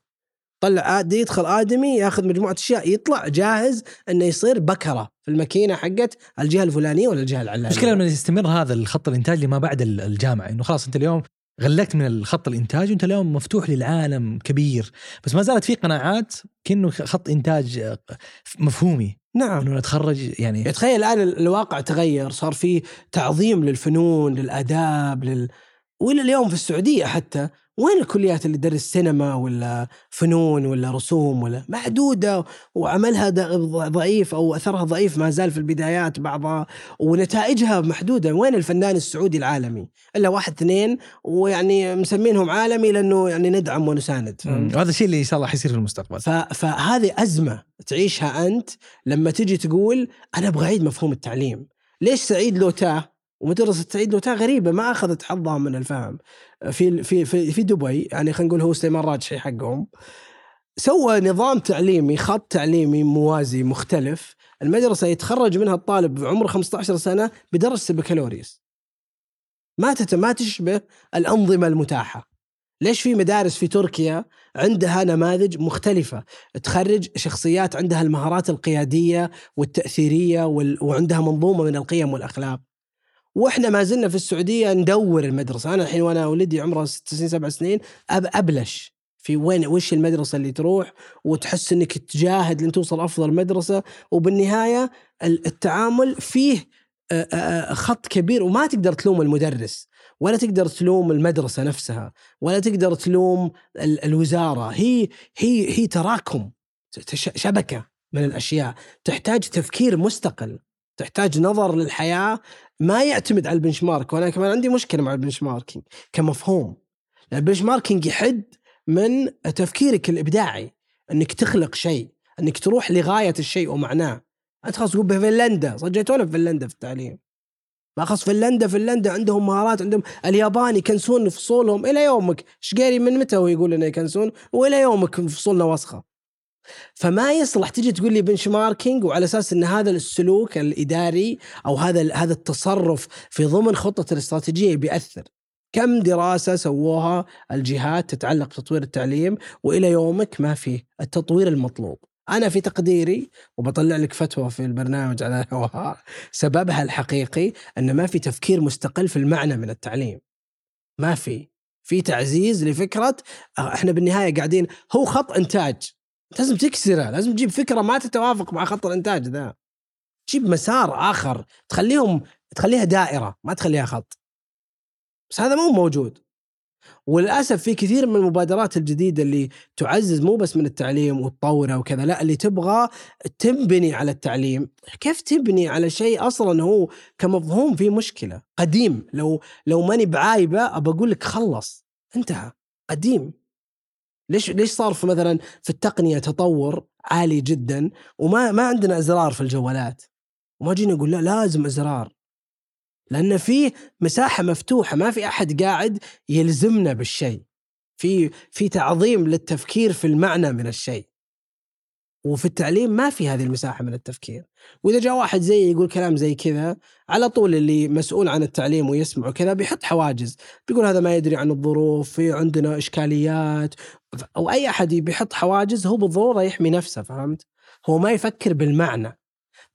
طلع آد يدخل آدمي ياخذ مجموعة أشياء يطلع جاهز إنه يصير بكرة في الماكينة حقت الجهة الفلانية ولا الجهة العلانية. المشكلة لما يستمر هذا الخط الإنتاج لما بعد ال- الجامعة إنه خلاص أنت اليوم غلقت من الخط الإنتاج وأنت اليوم مفتوح للعالم كبير. بس ما زالت في قناعات كأنه خط إنتاج آه، مفهومي. نعم. إنه نتخرج يعني تخيل الآن الواقع تغير صار في تعظيم للفنون للآداب لل... وإلى اليوم في السعودية حتى وين الكليات اللي تدرس سينما ولا فنون ولا رسوم ولا محدوده وعملها ضعيف أو أثرها ضعيف ما زال في البدايات بعضها ونتائجها محدودة؟ وين الفنان السعودي العالمي؟ إلا واحد اثنين ويعني مسمينهم عالمي لأنه يعني ندعم ونساند مم. وهذا الشيء اللي إن شاء الله حيصير في المستقبل. فهذه أزمة تعيشها أنت لما تجي تقول أنا أبغى أعيد مفهوم التعليم. ليش سعيد لوتاه ومدرسة سعيد لوتاه غريبة ما أخذت حظها من الفهم. في في في, في دبي يعني خلينا نقول هو سليمان راجحي حقهم سوى نظام تعليمي خط تعليمي موازي مختلف. المدرسة يتخرج منها الطالب بعمر 15 سنة بدرجة البكالوريوس. ما ما تشبه الأنظمة المتاحة. ليش في مدارس في تركيا عندها نماذج مختلفة؟ تخرج شخصيات عندها المهارات القيادية والتأثيرية وال... وعندها منظومة من القيم والأخلاق. وإحنا ما زلنا في السعودية ندور المدرسة. أنا الحين وأنا ولدي عمره ست سنين سبع سنين أب... أبلش في وين وش المدرسة اللي تروح وتحس إنك تجاهد لين توصل أفضل مدرسة. وبالنهاية ال- التعامل فيه خط كبير وما تقدر تلوم المدرس ولا تقدر تلوم المدرسة نفسها ولا تقدر تلوم ال- الوزارة. هي هي هي تراكم شبكة من الأشياء. تحتاج تفكير مستقل. تحتاج نظر للحياة ما يعتمد على ال benchmark وأنا كمان عندي مشكلة مع ال benchmarking كمفهوم. ال benchmarking يحد من تفكيرك الإبداعي أنك تخلق شيء أنك تروح لغاية الشيء ومعناه. أنت خلاص تقول بفنلندا صجيتونا في فنلندا في التعليم. ما خلاص فنلندا فنلندا عندهم مهارات عندهم اليابان يكنسون فصولهم إلى يومك. شقيري من متى هو يقول إنه يكنسون؟ وإلى يومك فصولنا وسخة. فما يصلح تجي تقول لي بنش ماركينج وعلى أساس إن هذا السلوك الإداري أو هذا هذا التصرف في ضمن خطة الاستراتيجية بيأثر. كم دراسة سووها الجهات تتعلق بتطوير التعليم وإلى يومك ما في التطوير المطلوب؟ أنا في تقديري وبطلع لك فتوى في البرنامج على الهواء سببها الحقيقي إن ما في تفكير مستقل في المعنى من التعليم. ما في. في تعزيز لفكرة آه، إحنا بالنهاية قاعدين هو خط إنتاج. لازم تكسره لازم تجيب فكرة ما تتوافق مع خط الإنتاج ذا. تجيب مسار آخر تخليهم تخليها دائرة ما تخليها خط. بس هذا مو موجود. وللأسف في كثير من المبادرات الجديدة اللي تعزز مو بس من التعليم وتطوره وكذا لا اللي تبغى تنبني على التعليم. كيف تبني على شيء أصلا هو كمفهوم فيه مشكلة؟ قديم. لو لو ماني بعايبه أبى أقول لك خلص انتهى. قديم. ليش ليش صار في مثلا في التقنية تطور عالي جدا وما ما عندنا إزرار في الجوالات؟ وما جينا نقول لا لازم إزرار. لأن في مساحة مفتوحة ما في أحد قاعد يلزمنا بالشيء. في في تعظيم للتفكير في المعنى من الشيء. وفي التعليم ما في هذه المساحة من التفكير. وإذا جاء واحد زي يقول كلام زي كذا على طول اللي مسؤول عن التعليم ويسمع كذا بيحط حواجز. بيقول هذا ما يدري عن الظروف في عندنا إشكاليات أو أي أحد بيحط حواجز هو بالضرورة يحمي نفسه فهمت؟ هو ما يفكر بالمعنى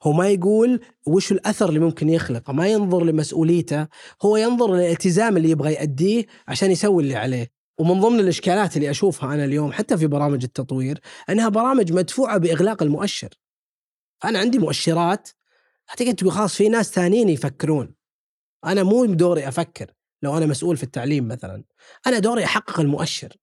هو ما يقول وش الأثر اللي ممكن يخلقه ما ينظر لمسؤوليته هو ينظر للالتزام اللي يبغى يأديه عشان يسوي اللي عليه. ومن ضمن الإشكالات اللي أشوفها أنا اليوم حتى في برامج التطوير أنها برامج مدفوعة بإغلاق المؤشر. أنا عندي مؤشرات هتقعد تقول خلاص في ناس ثانيين يفكرون. أنا مو دوري أفكر لو أنا مسؤول في التعليم مثلا أنا دوري أحقق المؤشر.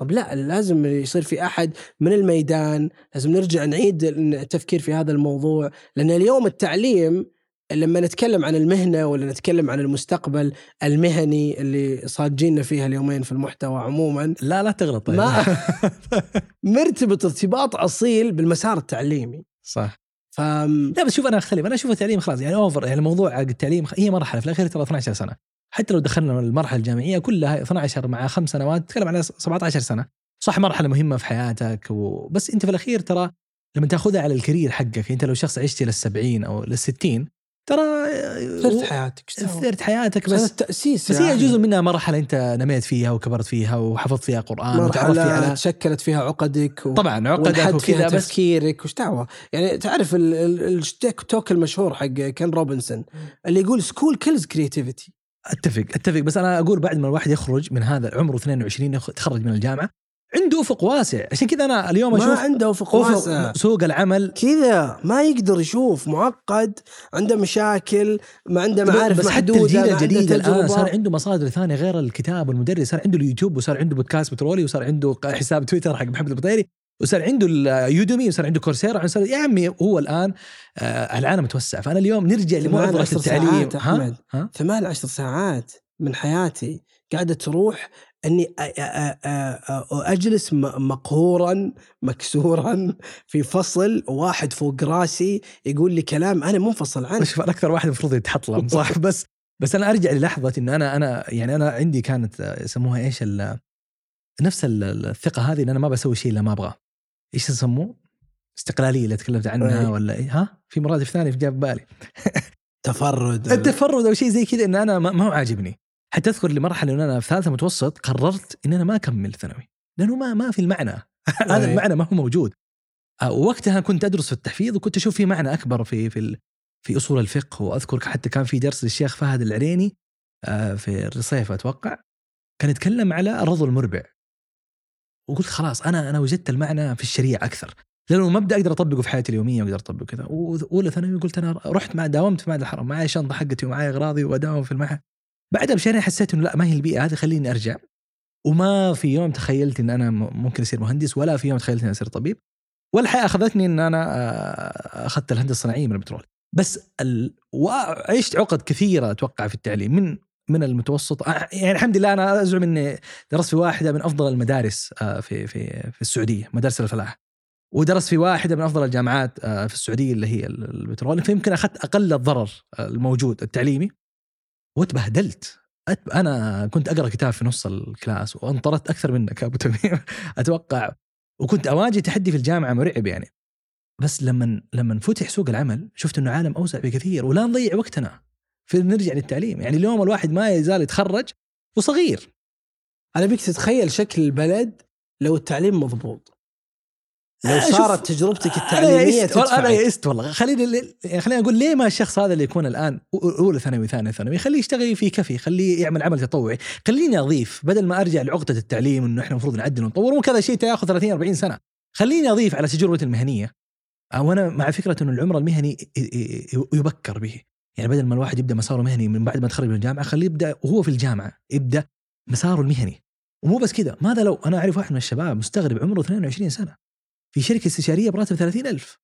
طب لا لازم يصير في أحد من الميدان لازم نرجع نعيد التفكير في هذا الموضوع لأن اليوم التعليم لما نتكلم عن المهنة ولا نتكلم عن المستقبل المهني اللي صاجينا فيها اليومين في المحتوى عموما لا لا تغلط. طيب. ما مرتبط ارتباط أصيل بالمسار التعليمي. صح. ف لا بس شوف أنا أختلف. أنا أشوف التعليم خلاص يعني اوفر يعني الموضوع التعليم هي مرحلة في الأخير ترى 12 سنة. حتى لو دخلنا المرحلة الجامعية كلها 12 مع خمس سنوات تتكلم على 17 سنة. صح مرحلة مهمة في حياتك و... بس أنت في الأخير ترى لما تأخذها على ال career حقك أنت لو شخص عشت إلى السبعين أو للستين ترى ثلث حياتك إيش دعوة؟ ثلث حياتك بس التأسيس بس هي جزء منها مرحلة أنت نميت فيها وكبرت فيها وحفظت فيها قرآن وتعرفت فيها على تشكلت فيها عقدك و... طبعا عقدك وكذا بس تفكيرك وش دعوة؟ يعني تعرف ال- ال- ال TED Talk المشهور حق كين روبنسون اللي يقول school kills creativity أتفق أتفق. بس أنا أقول بعد ما الواحد يخرج من هذا عمره 22 يخ- يتخرج من الجامعة عنده أفق واسع. عشان كذا أنا اليوم ما أشوف عنده أفق واسع. سوق العمل. كذا ما يقدر يشوف معقد عنده مشاكل ما عنده معارف بس حتى محدودة الجيل ما عنده الجديد الآن. صار عنده مصادر ثانية غير الكتاب والمدرس صار عنده اليوتيوب وصار عنده بودكاست بترولي وصار عنده حساب تويتر حق محمد المطيري. وصار عنده ال Udemy وصار عنده Coursera وصار يا عمي هو الآن آه العالم توسع. فأنا اليوم نرجع لمعضله التعليم. ساعات أحمد. ها؟ ثمان عشر ساعات من حياتي قاعدة تروح أ- أ- أ- أجلس م- مقهورا مكسورا في فصل واحد فوق راسي يقول لي كلام أنا منفصل عنه. شوف أنا أكثر واحد المفروض يتحطلم صح؟ بس بس أنا أرجع للحظة إنه أنا أنا يعني أنا عندي كانت آه، يسموها إيش نفس ال- الثقة هذه إن أنا ما بسوي شيء إلا ما أبغاه. إيش يسموه؟ استقلالية اللي تكلمت عنها أي. ولا إيه؟ ها؟ في مرادف ثاني في جاب بالي. تفرد. التفرد أو شيء زي كذا إن أنا ما هو عاجبني. حتى أذكر لمرحلة إن أنا في ثالثة متوسط قررت إن أنا ما أكمل ثانوي. لأنه ما ما في المعنى. هذا أي. المعنى ما هو موجود. آه، ووقتها كنت أدرس في التحفيظ وكنت أشوف في معنى أكبر في في في أصول الفقه. وأذكر حتى كان في درس للشيخ فهد العريني آه، في الرصيف أتوقع. كان يتكلم على الرضا المربع. وقلت خلاص أنا أنا وجدت المعنى في الشريعة أكثر. لأنه مبدا أقدر أطبقه في حياتي اليومية واقدر أطبقه كذا. وأولى ثانوي قلت أنا رحت مع داومت في معهد الحرم. معي شنطة حقتي ومعي أغراضي وأداوم في المعهد. بعدها بشهرين حسيت إنه لا ما هي البيئة هذه خليني أرجع. وما في يوم تخيلت إن أنا ممكن أصير مهندس ولا في يوم تخيلت إني أصير طبيب. والحياة أخذتني إن أنا آه، أخذت الهندسة الصناعية من البترول. بس ال... وعشت عقد كثيرة أتوقع في التعليم. من من المتوسط. آه، يعني الحمد لله أنا أزعم إني درست في واحدة من أفضل المدارس آه، في في في السعودية مدارس الفلاح. ودرست في واحدة من أفضل الجامعات آه، في السعودية اللي هي ال- البترول. فيمكن أخذت أقل الضرر الموجود التعليمي. وتبهدلت. أنا كنت أقرأ كتاب في نص الكلاس وأنطرت أكثر منك أبو تميم أتوقع. وكنت أواجه تحدي في الجامعة مرعب يعني. بس لما لما فتح سوق العمل شفت إنه عالم أوسع بكثير ولا نضيع وقتنا. في نرجع للتعليم. يعني اليوم الواحد ما يزال يتخرج وصغير. أنا بيك تتخيل شكل البلد لو التعليم مضبوط. لو أشوف- صارت تجربتك أنا والله أنا تدفعك يئست والله. خليني يعني خليني أقول ليه ما الشخص هذا اللي يكون الآن أولى ثانوي ثانية ثانوي خليه يشتغل في كفي خليه يعمل عمل تطوعي. خليني أضيف بدل ما أرجع لعقدة التعليم إنه إحنا المفروض نعدل ونطور مو كذا شيء ياخذ 30 40 سنة. خليني أضيف على تجربتي المهنية. وأنا مع فكرة إنه العمر المهني يبكر به. يعني بدل ما الواحد يبدأ مساره مهني من بعد ما يتخرج من الجامعة خليه يبدأ وهو في الجامعة يبدأ مساره المهني. ومو بس كذا ماذا لو أنا أعرف واحد من الشباب مستغرب عمره 22 سنة في شركة استشارية براتب 30000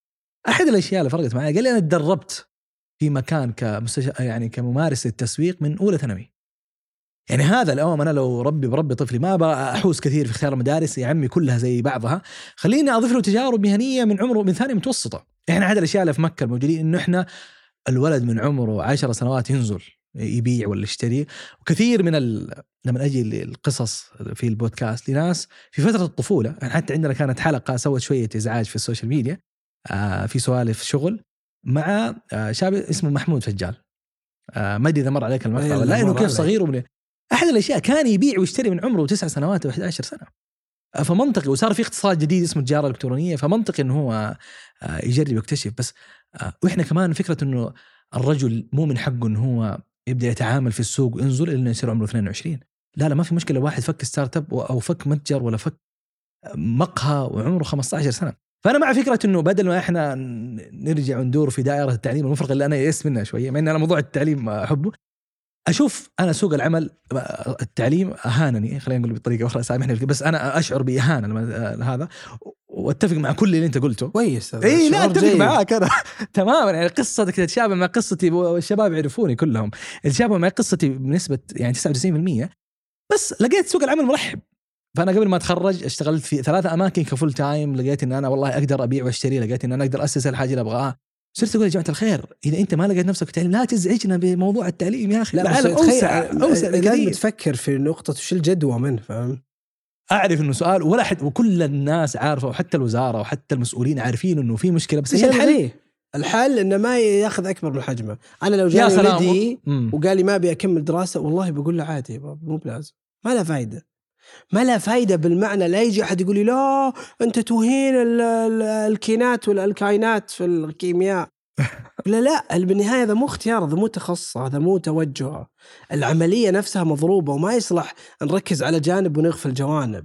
أحد الأشياء اللي فرقت معي قال لي أنا تدربت في مكان كمستش... يعني كممارس للتسويق من أولى ثانوي. يعني هذا اليوم أنا لو ربي بربي طفلي ما أبغى أحوس كثير في اختيار المدارس يا عمي كلها زي بعضها. خليني أضيف له تجارب مهنية من عمره من ثانية متوسطة. يعني أحد الأشياء اللي في مكة الموجودين انه إحنا الولد من عمره عشر سنوات ينزل يبيع ولا يشتري. وكثير من ال... لما أجي القصص في البودكاست لناس في فترة الطفولة يعني حتى عندنا كانت حلقة سوت شوية إزعاج في ال social media آه في سوالف شغل مع آه شاب اسمه محمود فجال. آه ما أدري إذا مر عليك المقطع أيوة، ولا لا إنه كيف. صغير ومن أحد الأشياء كان يبيع ويشتري من عمره تسع سنوات و11 سنة. آه، فمنطقي وصار في اقتصاد جديد اسمه التجاره الإلكترونية فمنطقي إنه هو آه، يجرب ويكتشف بس آه، وإحنا كمان فكرة إنه الرجل مو من حقه إنه هو يبدأ يتعامل في السوق وينزل الا يصير عمره 22 لا لا ما في مشكلة واحد فك startup أو فك متجر ولا فك مقهى وعمره 15 سنة. فأنا مع فكرة إنه بدل ما إحنا نرجع وندور في دائرة التعليم المفرغ اللي أنا يئست منها شوية مع إن أنا موضوع التعليم أحبه أشوف أنا سوق العمل التعليم أهانني خلينا نقول بطريقة أخرى سامحني بس أنا أشعر بإهانة لما هذا. وأتفق مع كل اللي أنت قلته. كويس إي لا أتفق جيد. معاك أنا. تماما يعني قصتك تتشابه مع قصتي والشباب يعرفوني كلهم. تتشابه مع قصتي بنسبة يعني 99% بس لقيت سوق العمل مرحب. فأنا قبل ما أتخرج اشتغلت في ثلاثة أماكن ك full time لقيت إن أنا والله أقدر أبيع وأشتري لقيت إن أنا أقدر أسس الحاجة اللي أبغاها. صرت أقول يا جماعة الخير إذا أنت ما لقيت نفسك في التعليم لا تزعجنا بموضوع التعليم يا أخي لا العالم أوسع أوسع لازم تفكر في نقطة وش الجدوى منه فاهم؟ أعرف إنه سؤال ولا حد وكل الناس عارفه وحتى الوزارة وحتى المسؤولين عارفين إنه في مشكلة بس إيش الحل؟ الحل؟ إنه ما يأخذ أكبر من حجمه، أنا لو جاني ولدي. وقال لي ما أبي أكمل دراسة والله بقول له عادي مو بلازم ما له فايدة ما له فايدة بالمعنى لا يجي أحد يقول لي لا توهين ال- ال- الكينات والألكاينات في الكيمياء. لا لا بالنهاية هذا مو اختيار هذا مو تخصص هذا مو توجه. العملية نفسها مضروبة وما يصلح نركز على جانب ونغفل جوانب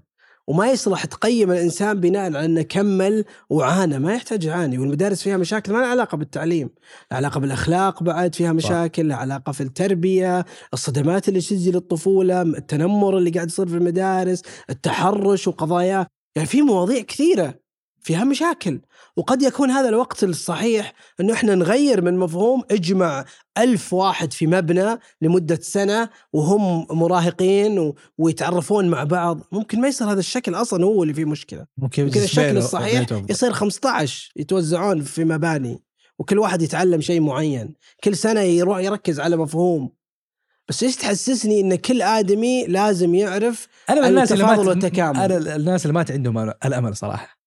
وما يصلح تقيم الإنسان بناء على أنه كمل وعانى ما يحتاج يعاني. والمدارس فيها مشاكل ما لها علاقة بالتعليم لها علاقة بالأخلاق بعد فيها مشاكل لها علاقة في التربية الصدمات اللي تجي للطفولة التنمر اللي قاعد يصير في المدارس التحرش وقضاياه يعني في مواضيع كثيرة فيها مشاكل. وقد يكون هذا الوقت الصحيح إنه إحنا نغير من مفهوم اجمع ألف واحد في مبنى لمدة سنة وهم مراهقين و... ويتعرفون مع بعض. ممكن ما يصير هذا الشكل أصلا هو اللي فيه مشكلة. ممكن يمكن الشكل الصحيح. يصير 15 يتوزعون في مباني وكل واحد يتعلم شيء معين. كل سنة يروح يركز على مفهوم. بس إيش تحسسني إن كل آدمي لازم يعرف أنا من الناس اللي التفاضل ما والتكامل. أنا الناس اللي ما عندهم الأمل صراحة.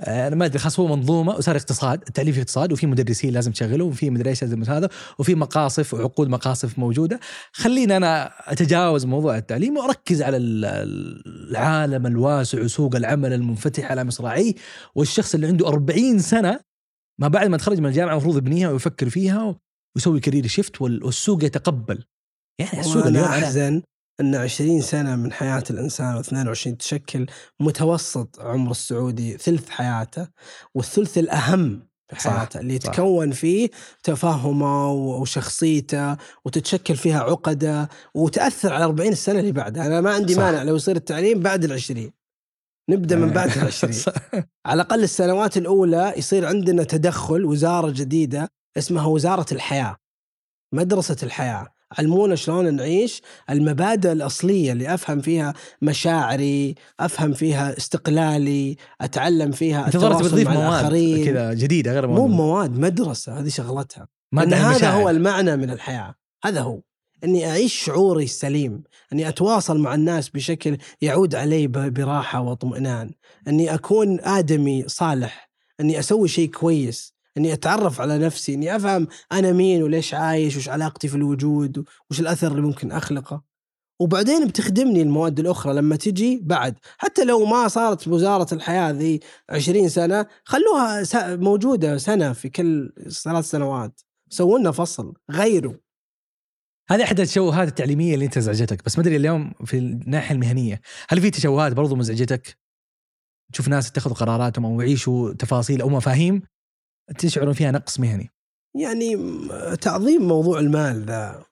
أنا ما أدري خلاص هو منظومة وصار اقتصاد التعليم في اقتصاد وفي مدرسين لازم تشغله وفي مدري إيش لازم هذا وفي مقاصف وعقود مقاصف موجودة. خليني أنا أتجاوز موضوع التعليم وأركز على ال- العالم الواسع وسوق العمل المنفتح على مصراعيه والشخص اللي عنده 40 سنة ما بعد ما تخرج من الجامعة المفروض يبنيها ويفكر فيها ويسوي كارير شيفت وال- والسوق يتقبل. يعني السوق اليوم أحزن. أن 20 سنة من حياة الإنسان و22 تشكل متوسط عمر السعودي ثلث حياته والثلث الأهم في صح، حياته اللي صح. يتكون فيه تفاهمه وشخصيته وتتشكل فيها عقده وتأثر على 40 السنة اللي بعدها. أنا ما عندي صح. مانع لو يصير التعليم بعد العشرين. نبدأ من بعد العشرين. على الأقل السنوات الأولى يصير عندنا تدخل وزارة جديدة اسمها وزارة الحياة مدرسة الحياة. علمونا شلون نعيش المبادئ الأصلية اللي أفهم فيها مشاعري أفهم فيها استقلالي أتعلم فيها التواصل بتضيف مع مواد الآخرين. كذا جديدة غير مو مواد مواد مدرسة هذه شغلتها. لأن هذا. هو المعنى من الحياة. هذا هو. أني أعيش شعوري السليم. أني أتواصل مع الناس بشكل يعود علي ب- براحة واطمئنان أني أكون آدمي صالح. أني أسوي شيء كويس. أني أتعرف على نفسي أني أفهم أنا مين وليش عايش وش علاقتي في الوجود وش الأثر اللي ممكن أخلقه. وبعدين بتخدمني المواد الأخرى لما تجي بعد. حتى لو ما صارت وزارة الحياة ذي 20 سنة خلوها س- موجودة سنة في كل ثلاث سنوات. سووا لنا فصل غيروا. هذه أحد التشوهات التعليمية اللي أنت ازعجتك بس ما أدري اليوم في الناحية المهنية هل في تشوهات برضو مزعجتك تشوف ناس اتخذوا قراراتهم أو يعيشوا تفاصيل أو مفاهيم؟ تشعرون فيها نقص مهني؟ يعني تعظيم موضوع المال ذا.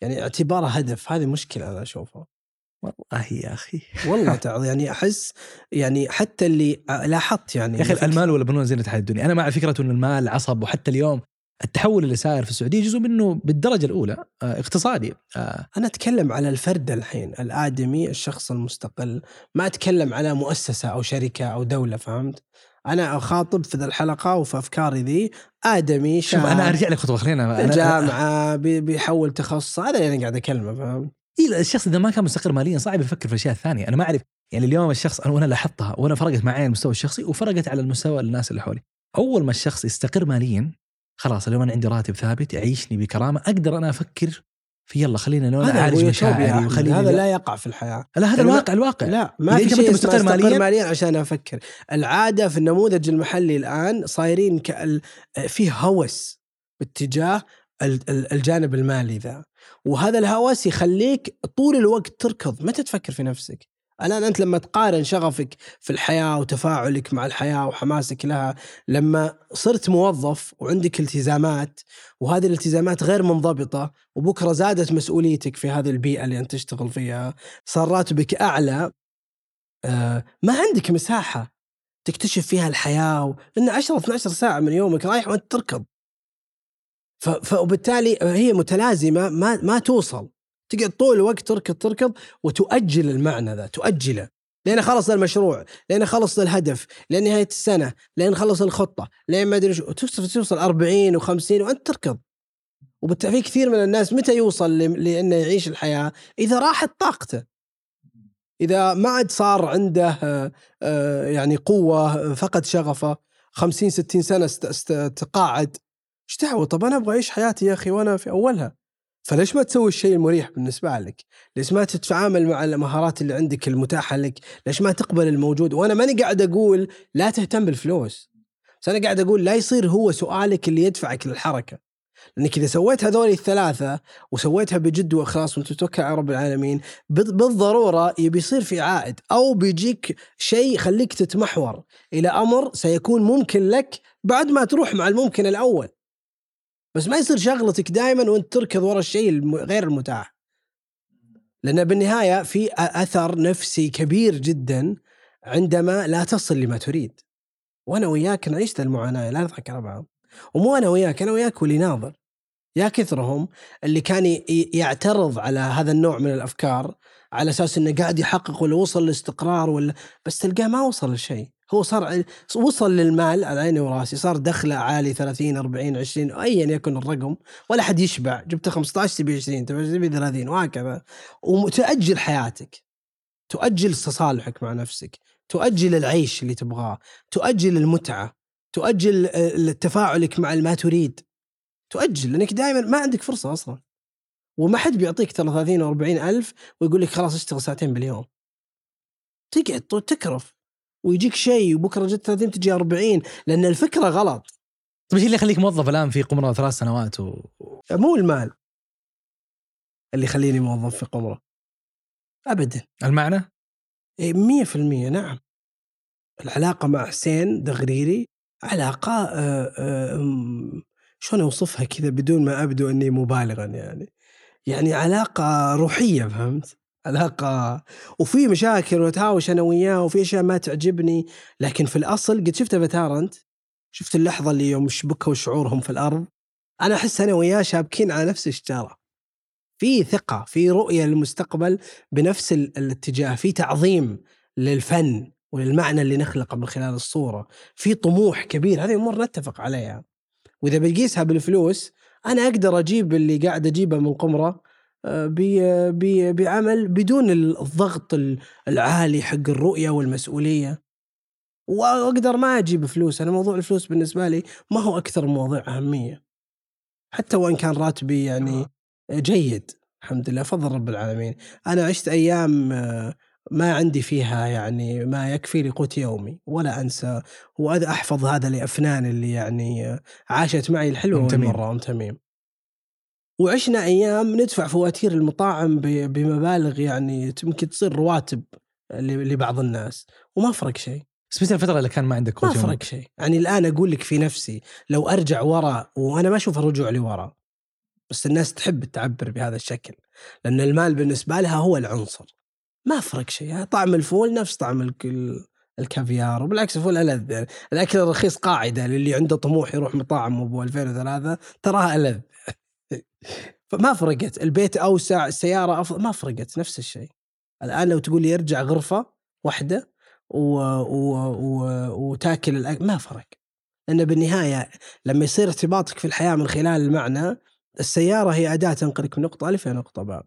يعني اعتباره هدف هذه مشكلة أنا أشوفها. والله يا أخي. والله تعظيم يعني أحس يعني حتى اللي لاحظت يعني يا أخي المال والبنون زينة الحياة الدنيا. أنا مع فكرة انه المال عصب وحتى اليوم التحول اللي صاير في السعودية جزء منه بالدرجة الأولى آه، اقتصادي. آه، أنا أتكلم على الفرد الحين الآدمي الشخص المستقل. ما أتكلم على مؤسسة أو شركة أو دولة فهمت؟ أنا أخاطب في ذا الحلقة وفي أفكاري ذي. آدمي شوف شاب أنا أرجع لك خطوة خلينا بي- بيحول تخصص. هذا اللي أنا قاعد أكلمه فهمت إيه الشخص إذا ما كان مستقر ماليا صعب يفكر في الاشياء الثانية أنا ما أعرف يعني اليوم الشخص أنا وأنا لاحظتها وأنا فرقت معي على المستوى الشخصي وفرقت على المستوى الناس اللي حولي. أول ما الشخص يستقر ماليا خلاص اليوم أنا عندي راتب ثابت يعيشني بكرامة أقدر أنا أفكر في يلا خلينا اعالج يوتوبيا. مشاعري وخليني هذا لا يقع في الحياة. لا هذا الواقع الواقع. لا ما في شيء مستقر مالياً- ماليا عشان أفكر. العادة في النموذج المحلي الآن صايرين كال... فيه هوس باتجاه ال- ال- الجانب المالي ذا. وهذا الهوس يخليك طول الوقت تركض. متى تفكر في نفسك؟ الآن أنت لما تقارن شغفك في الحياة وتفاعلك مع الحياة وحماسك لها لما صرت موظف وعندك التزامات وهذه الالتزامات غير منضبطة وبكرة زادت مسؤوليتك في هذه البيئة اللي أنت تشتغل فيها صار راتبك أعلى آه ما عندك مساحة تكتشف فيها الحياة. لأن 10 12 ساعة من يومك رايح وأنت تركض ف... ف... وبالتالي هي متلازمة ما ما توصل تقعد طول الوقت تركض تركض وتؤجل المعنى ذا تؤجله. لين خلص المشروع لين خلص الهدف لين نهاية السنة لين خلص الخطة لين ما أدري شو توصل توصل 40 و50 وأنت تركض. وبالتالي كثير من الناس متى يوصل لأنه يعيش الحياة؟ إذا راحت طاقته. إذا ما عاد صار عنده آه، يعني قوة فقد شغفه 50 60 سنة تقاعد. إيش دعوة؟ طب أنا أبغى أعيش حياتي يا أخي وأنا في أولها. فليش ما تسوي الشيء المريح بالنسبة لك؟ ليش ما تتعامل مع المهارات اللي عندك المتاحة لك؟ ليش ما تقبل الموجود؟ وأنا ماني قاعد أقول لا تهتم بالفلوس بس أنا قاعد أقول لا يصير هو سؤالك اللي يدفعك للحركة لأنك إذا سويت هذول الثلاثة وسويتها بجد واخلاص وأنت تتوكل على رب العالمين بال- بالضرورة يبي يصير في عائد أو بيجيك شيء يخليك تتمحور إلى أمر سيكون ممكن لك بعد ما تروح مع الممكن الأول بس ما يصير شغلتك دائما وأنت تركض ورا الشيء غير المتاح. لأن بالنهاية في أثر نفسي كبير جدا عندما لا تصل لما تريد. وأنا وياك نعيش المعاناة لا نضحك على بعض. ومو أنا وياك أنا وياك واللي ناظر. يا كثرهم اللي كان يعترض على هذا النوع من الأفكار على أساس إنه قاعد يحقق ولا وصل لاستقرار ولا بس تلقاه ما وصل لشيء. هو صار وصل للمال على عيني وراسي صار دخله عالي 30 40 20 ايا يكن الرقم ولا حد يشبع. جبت 15 تبي 20 تبي 30 وهكذا. وتأجل حياتك. تؤجل تصالحك مع نفسك. تؤجل العيش اللي تبغاه. تؤجل المتعة. تؤجل آه، تفاعلك مع ما تريد. تؤجل لأنك دائما ما عندك فرصة أصلا. وما حد بيعطيك ترى 30 أو 40 ألف ويقول لك خلاص اشتغل ساعتين باليوم. تقعد تكرف. ويجيك شيء وبكرة جت 30 تجي 40 لأن الفكرة غلط. طيب إيش اللي يخليك موظف الآن في قمرة ثلاث سنوات و... مو المال. اللي يخليني موظف في قمرة. ابدا. المعنى؟ إيه، مية في المية نعم. العلاقة مع حسين دغريري علاقة آه، آه، أم، شلون أوصفها كذا بدون ما أبدو أني مبالغا يعني. يعني علاقة روحية فهمت؟ علاقة. وفي مشاكل وتهاوش أنا وياه وفي أشياء ما تعجبني. لكن في الأصل قد شفت افاتار أنت؟ شفت اللحظة اللي يوم شبكوا شعورهم في الأرض؟ أنا أحس أنا وياه شابكين على نفس الشجرة. في ثقة في رؤية للمستقبل بنفس ال- الاتجاه. في تعظيم للفن وللمعنى اللي نخلقه من خلال الصورة. في طموح كبير هذه أمور نتفق عليها. وإذا بقيسها بالفلوس أنا أقدر أجيب اللي قاعد أجيبه من قمرة بعمل بدون الضغط ال- العالي حق الرؤية والمسؤولية. وأقدر ما أجيب فلوس. أنا موضوع الفلوس بالنسبة لي ما هو أكثر مواضيع أهمية. حتى وإن كان راتبي يعني جيد الحمد لله. فضل رب العالمين. أنا عشت أيام آه، ما عندي فيها يعني ما يكفي لقوت يومي ولا أنسى. وأذا أحفظ هذا لأفنان اللي يعني آه، عاشت معي تميم. والمرة. أم تميم وعشنا أيام ندفع فواتير المطاعم بمبالغ يعني يمكن تصير رواتب لبعض الناس وما فرق شيء. بس متى الفترة اللي كان ما عندك ما؟ فرق شيء. يعني الآن أقول لك في نفسي لو أرجع ورا وأنا ما أشوف الرجوع لورا بس الناس تحب تعبر بهذا الشكل لأن المال بالنسبة لها هو العنصر. ما فرق شيء. طعم الفول نفس طعم الك- ال- الكافيار وبالعكس الفول ألذ. يعني الأكل الرخيص قاعدة للي عنده طموح يروح مطاعم أبو 2003 تراها ألذ. فما فرقت. البيت أوسع السيارة أفضل ما فرقت نفس الشيء. الآن لو تقول لي ارجع غرفة واحدة و... و... و... وتاكل الأكل ما فرق. لأن بالنهاية لما يصير ارتباطك في الحياة من خلال المعنى السيارة هي أداة تنقلك من نقطة ألف إلى نقطة باء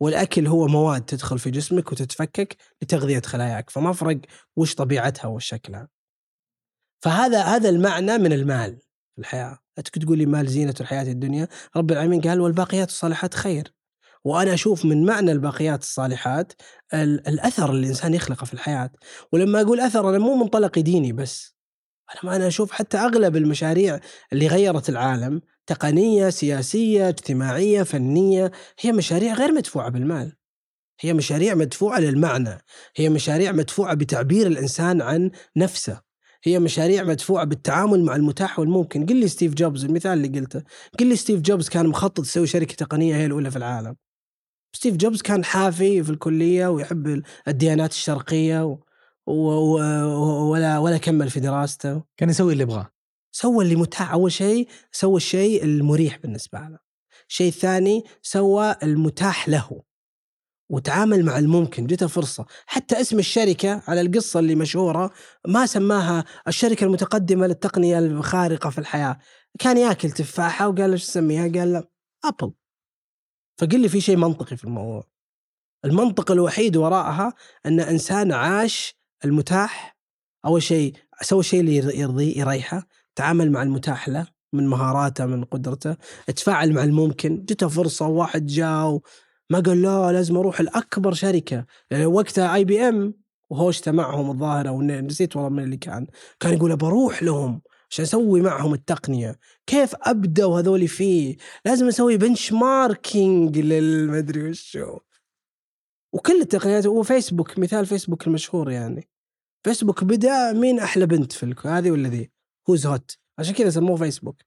والأكل هو مواد تدخل في جسمك وتتفكك لتغذية خلاياك. فما فرق وش طبيعتها وش شكلها. فهذا هذا المعنى من المال في الحياة. تقول لي مال زينة الحياة الدنيا؟ رب العالمين قال والباقيات الصالحات خير. وأنا أشوف من معنى الباقيات الصالحات ال- الأثر اللي الإنسان يخلقه في الحياة. ولما أقول أثر أنا مو منطلق ديني بس. أنا ما أنا أشوف حتى أغلب المشاريع اللي غيرت العالم تقنية سياسية اجتماعية فنية هي مشاريع غير مدفوعة بالمال. هي مشاريع مدفوعة للمعنى. هي مشاريع مدفوعة بتعبير الإنسان عن نفسه. هي مشاريع مدفوعة بالتعامل مع المتاح والممكن. قل لي ستيف جوبز المثال اللي قلته. قل لي ستيف جوبز كان مخطط يسوي شركة تقنية هي الأولى في العالم. ستيف جوبز كان حافي في الكلية ويحب الديانات الشرقية و... و... و... ولا ولا كمل في دراسته. كان يسوي اللي يبغاه. سوى اللي متاح. أول شيء سوى الشيء المريح بالنسبة له. الشيء الثاني سوى المتاح له. وتعامل مع الممكن. جته فرصة حتى اسم الشركة على القصة اللي مشهورة ما سماها الشركة المتقدمة للتقنية الخارقة في الحياة. كان ياكل تفاحة وقال إيش اسميها قال لا أبل. فقل لي في شيء منطقي في الموضوع. المنطق الوحيد وراءها أن إنسان عاش المتاح أول شيء سوى الشيء اللي يرضيه يريحه تعامل مع المتاح له من مهاراته من قدرته تفاعل مع الممكن. جته فرصه واحد جاء ما قال لا لازم أروح لاكبر شركة. يعني وقتها IBM وهوشته معهم الظاهر أو نسيت والله من اللي كان. كان يقول بروح لهم عشان أسوي معهم التقنية. كيف ابداوا هذول فيه؟ لازم أسوي benchmarking للمدري وشو. وكل التقنيات وفيسبوك مثال فيسبوك المشهور يعني. فيسبوك بدأ مين أحلى بنت في هذه ولا ذي؟ who's hot عشان كذا سموه فيسبوك.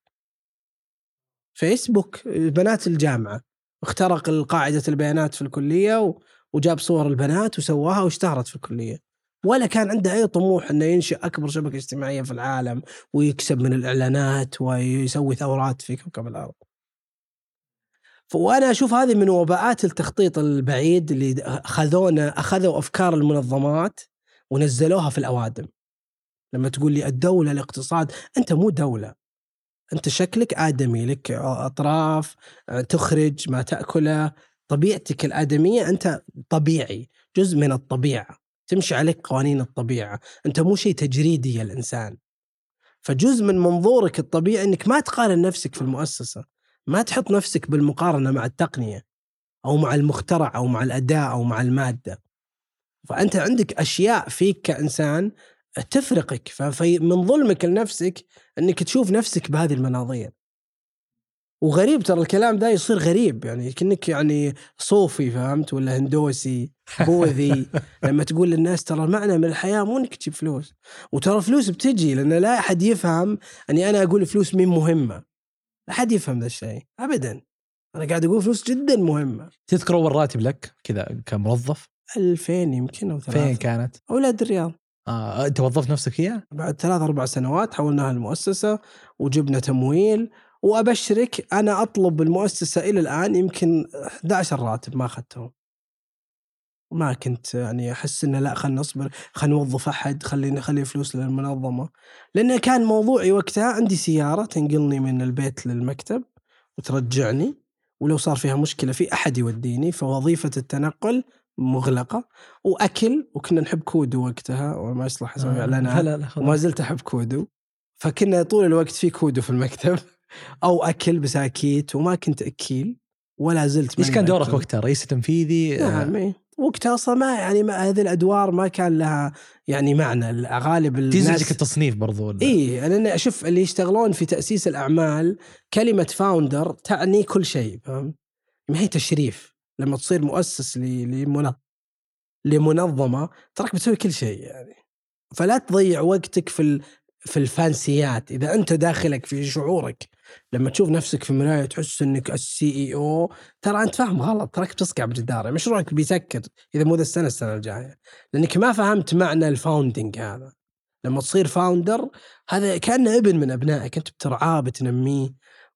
فيسبوك بنات الجامعة. اخترق قاعدة البيانات في الكلية وجاب صور البنات وسواها واشتهرت في الكلية ولا كان عنده أي طموح إنه ينشئ أكبر شبكة اجتماعية في العالم ويكسب من الإعلانات ويسوي ثورات في كوكب الأرض. وأنا أشوف هذه من وباءات التخطيط البعيد اللي اخذونا أخذوا أفكار المنظمات ونزلوها في الأوادم. لما تقول لي الدولة الاقتصاد أنت مو دولة أنت شكلك آدمي لك أطراف تخرج ما تأكله. طبيعتك الآدمية أنت طبيعي جزء من الطبيعة تمشي عليك قوانين الطبيعة. أنت مو شيء تجريدي يا الإنسان. فجزء من منظورك الطبيعي إنك ما تقارن نفسك في المؤسسة ما تحط نفسك بالمقارنة مع التقنية أو مع المخترع أو مع الاداء أو مع المادة. فأنت عندك أشياء فيك كإنسان تفرقك فمن ظلمك لنفسك إنك تشوف نفسك بهذه المناظير وغريب ترى الكلام ده يصير غريب يعني كأنك يعني صوفي فهمت؟ ولا هندوسي بوذي. لما تقول للناس ترى المعنى من الحياة مو إنك تجيب فلوس. وترى فلوس بتجي لأن لا أحد يفهم أني أنا أقول فلوس مين مهمة. لا أحد يفهم ذا الشيء أبدا. أنا قاعد أقول فلوس جدا مهمة. تذكر أول راتب لك كذا كموظف؟ 2000 يمكن أو ثلاثة. فين كانت؟ أولاد الرياض. آه، أنت وظفت نفسك فيها؟ بعد ثلاث أربع سنوات حولناها المؤسسة وجبنا تمويل وأبشرك أنا أطلب المؤسسة إلى الآن يمكن 11 راتب ما أخذتهم. ما كنت يعني أحس إنه لا خلينا نصبر خلينا نوظف أحد خلينا نخلي فلوس للمنظمة لأن كان موضوعي وقتها عندي سيارة تنقلني من البيت للمكتب وترجعني ولو صار فيها مشكلة في أحد يوديني فوظيفة التنقل مغلقة وأكل وكنا نحب كودو وقتها وما يصلح أسوي آه، إعلانات لا لا وما زلت أحب كودو فكنا طول الوقت في كودو في المكتب أو أكل بساكيت وما كنت أكيل ولا زلت إيش كان دورك. وقتها؟ رئيس تنفيذي؟ نعم إيه. وقتها أصلا ما يعني ما هذه الأدوار ما كان لها يعني معنى غالب تزعجك الناس التصنيف برضو؟ اي أنا أشوف اللي يشتغلون في تأسيس الأعمال كلمة founder تعني كل شيء فهمت؟ ما هي تشريف لما تصير مؤسس لمنظمة تراك بتسوي كل شيء يعني. فلا تضيع وقتك في في ال fancyات. إذا أنت داخلك في شعورك لما تشوف نفسك في المراية تحس إنك ال CEO ترى أنت فاهم غلط. تراك بتصقع بجدار مشروعك بيسكر إذا مو ذا السنة السنة الجاية. لأنك ما فهمت معنى ال founding هذا. لما تصير founder هذا كأنه ابن من أبنائك. أنت بترعاه بتنميه.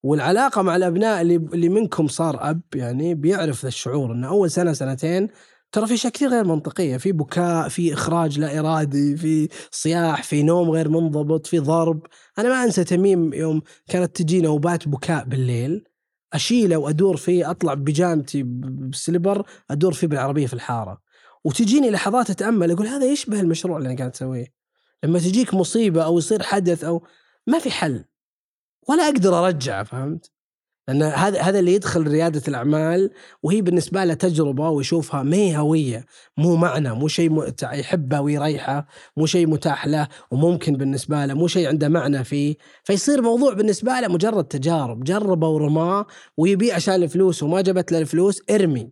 والعلاقة مع الأبناء اللي اللي منكم صار أب يعني بيعرف الشعور إنه أول سنة سنتين ترى في أشياء كثير غير منطقية. في بكاء في إخراج لا إرادي في صياح في نوم غير منضبط في ضرب. أنا ما أنسى تميم يوم كانت تجي نوبات بكاء بالليل أشيله وأدور فيه أطلع ببيجامتي ب- بسليبر أدور فيه بالعربية في الحارة. وتجيني لحظات أتأمل أقول هذا يشبه المشروع اللي أنا قاعد أسويه. لما تجيك مصيبة أو يصير حدث أو ما في حل. ولا أقدر ارجعه فهمت؟ لأن هذا هذا اللي يدخل ريادة الأعمال وهي بالنسبة له تجربة ويشوفها ما هي هويه مو معنى مو شيء يحبه ويريحه مو شيء متاح له وممكن بالنسبة له مو شيء عنده معنى فيه. فيصير موضوع بالنسبة له مجرد تجارب جربه ورماه ويبيع عشان الفلوس وما جابت له الفلوس ارمي.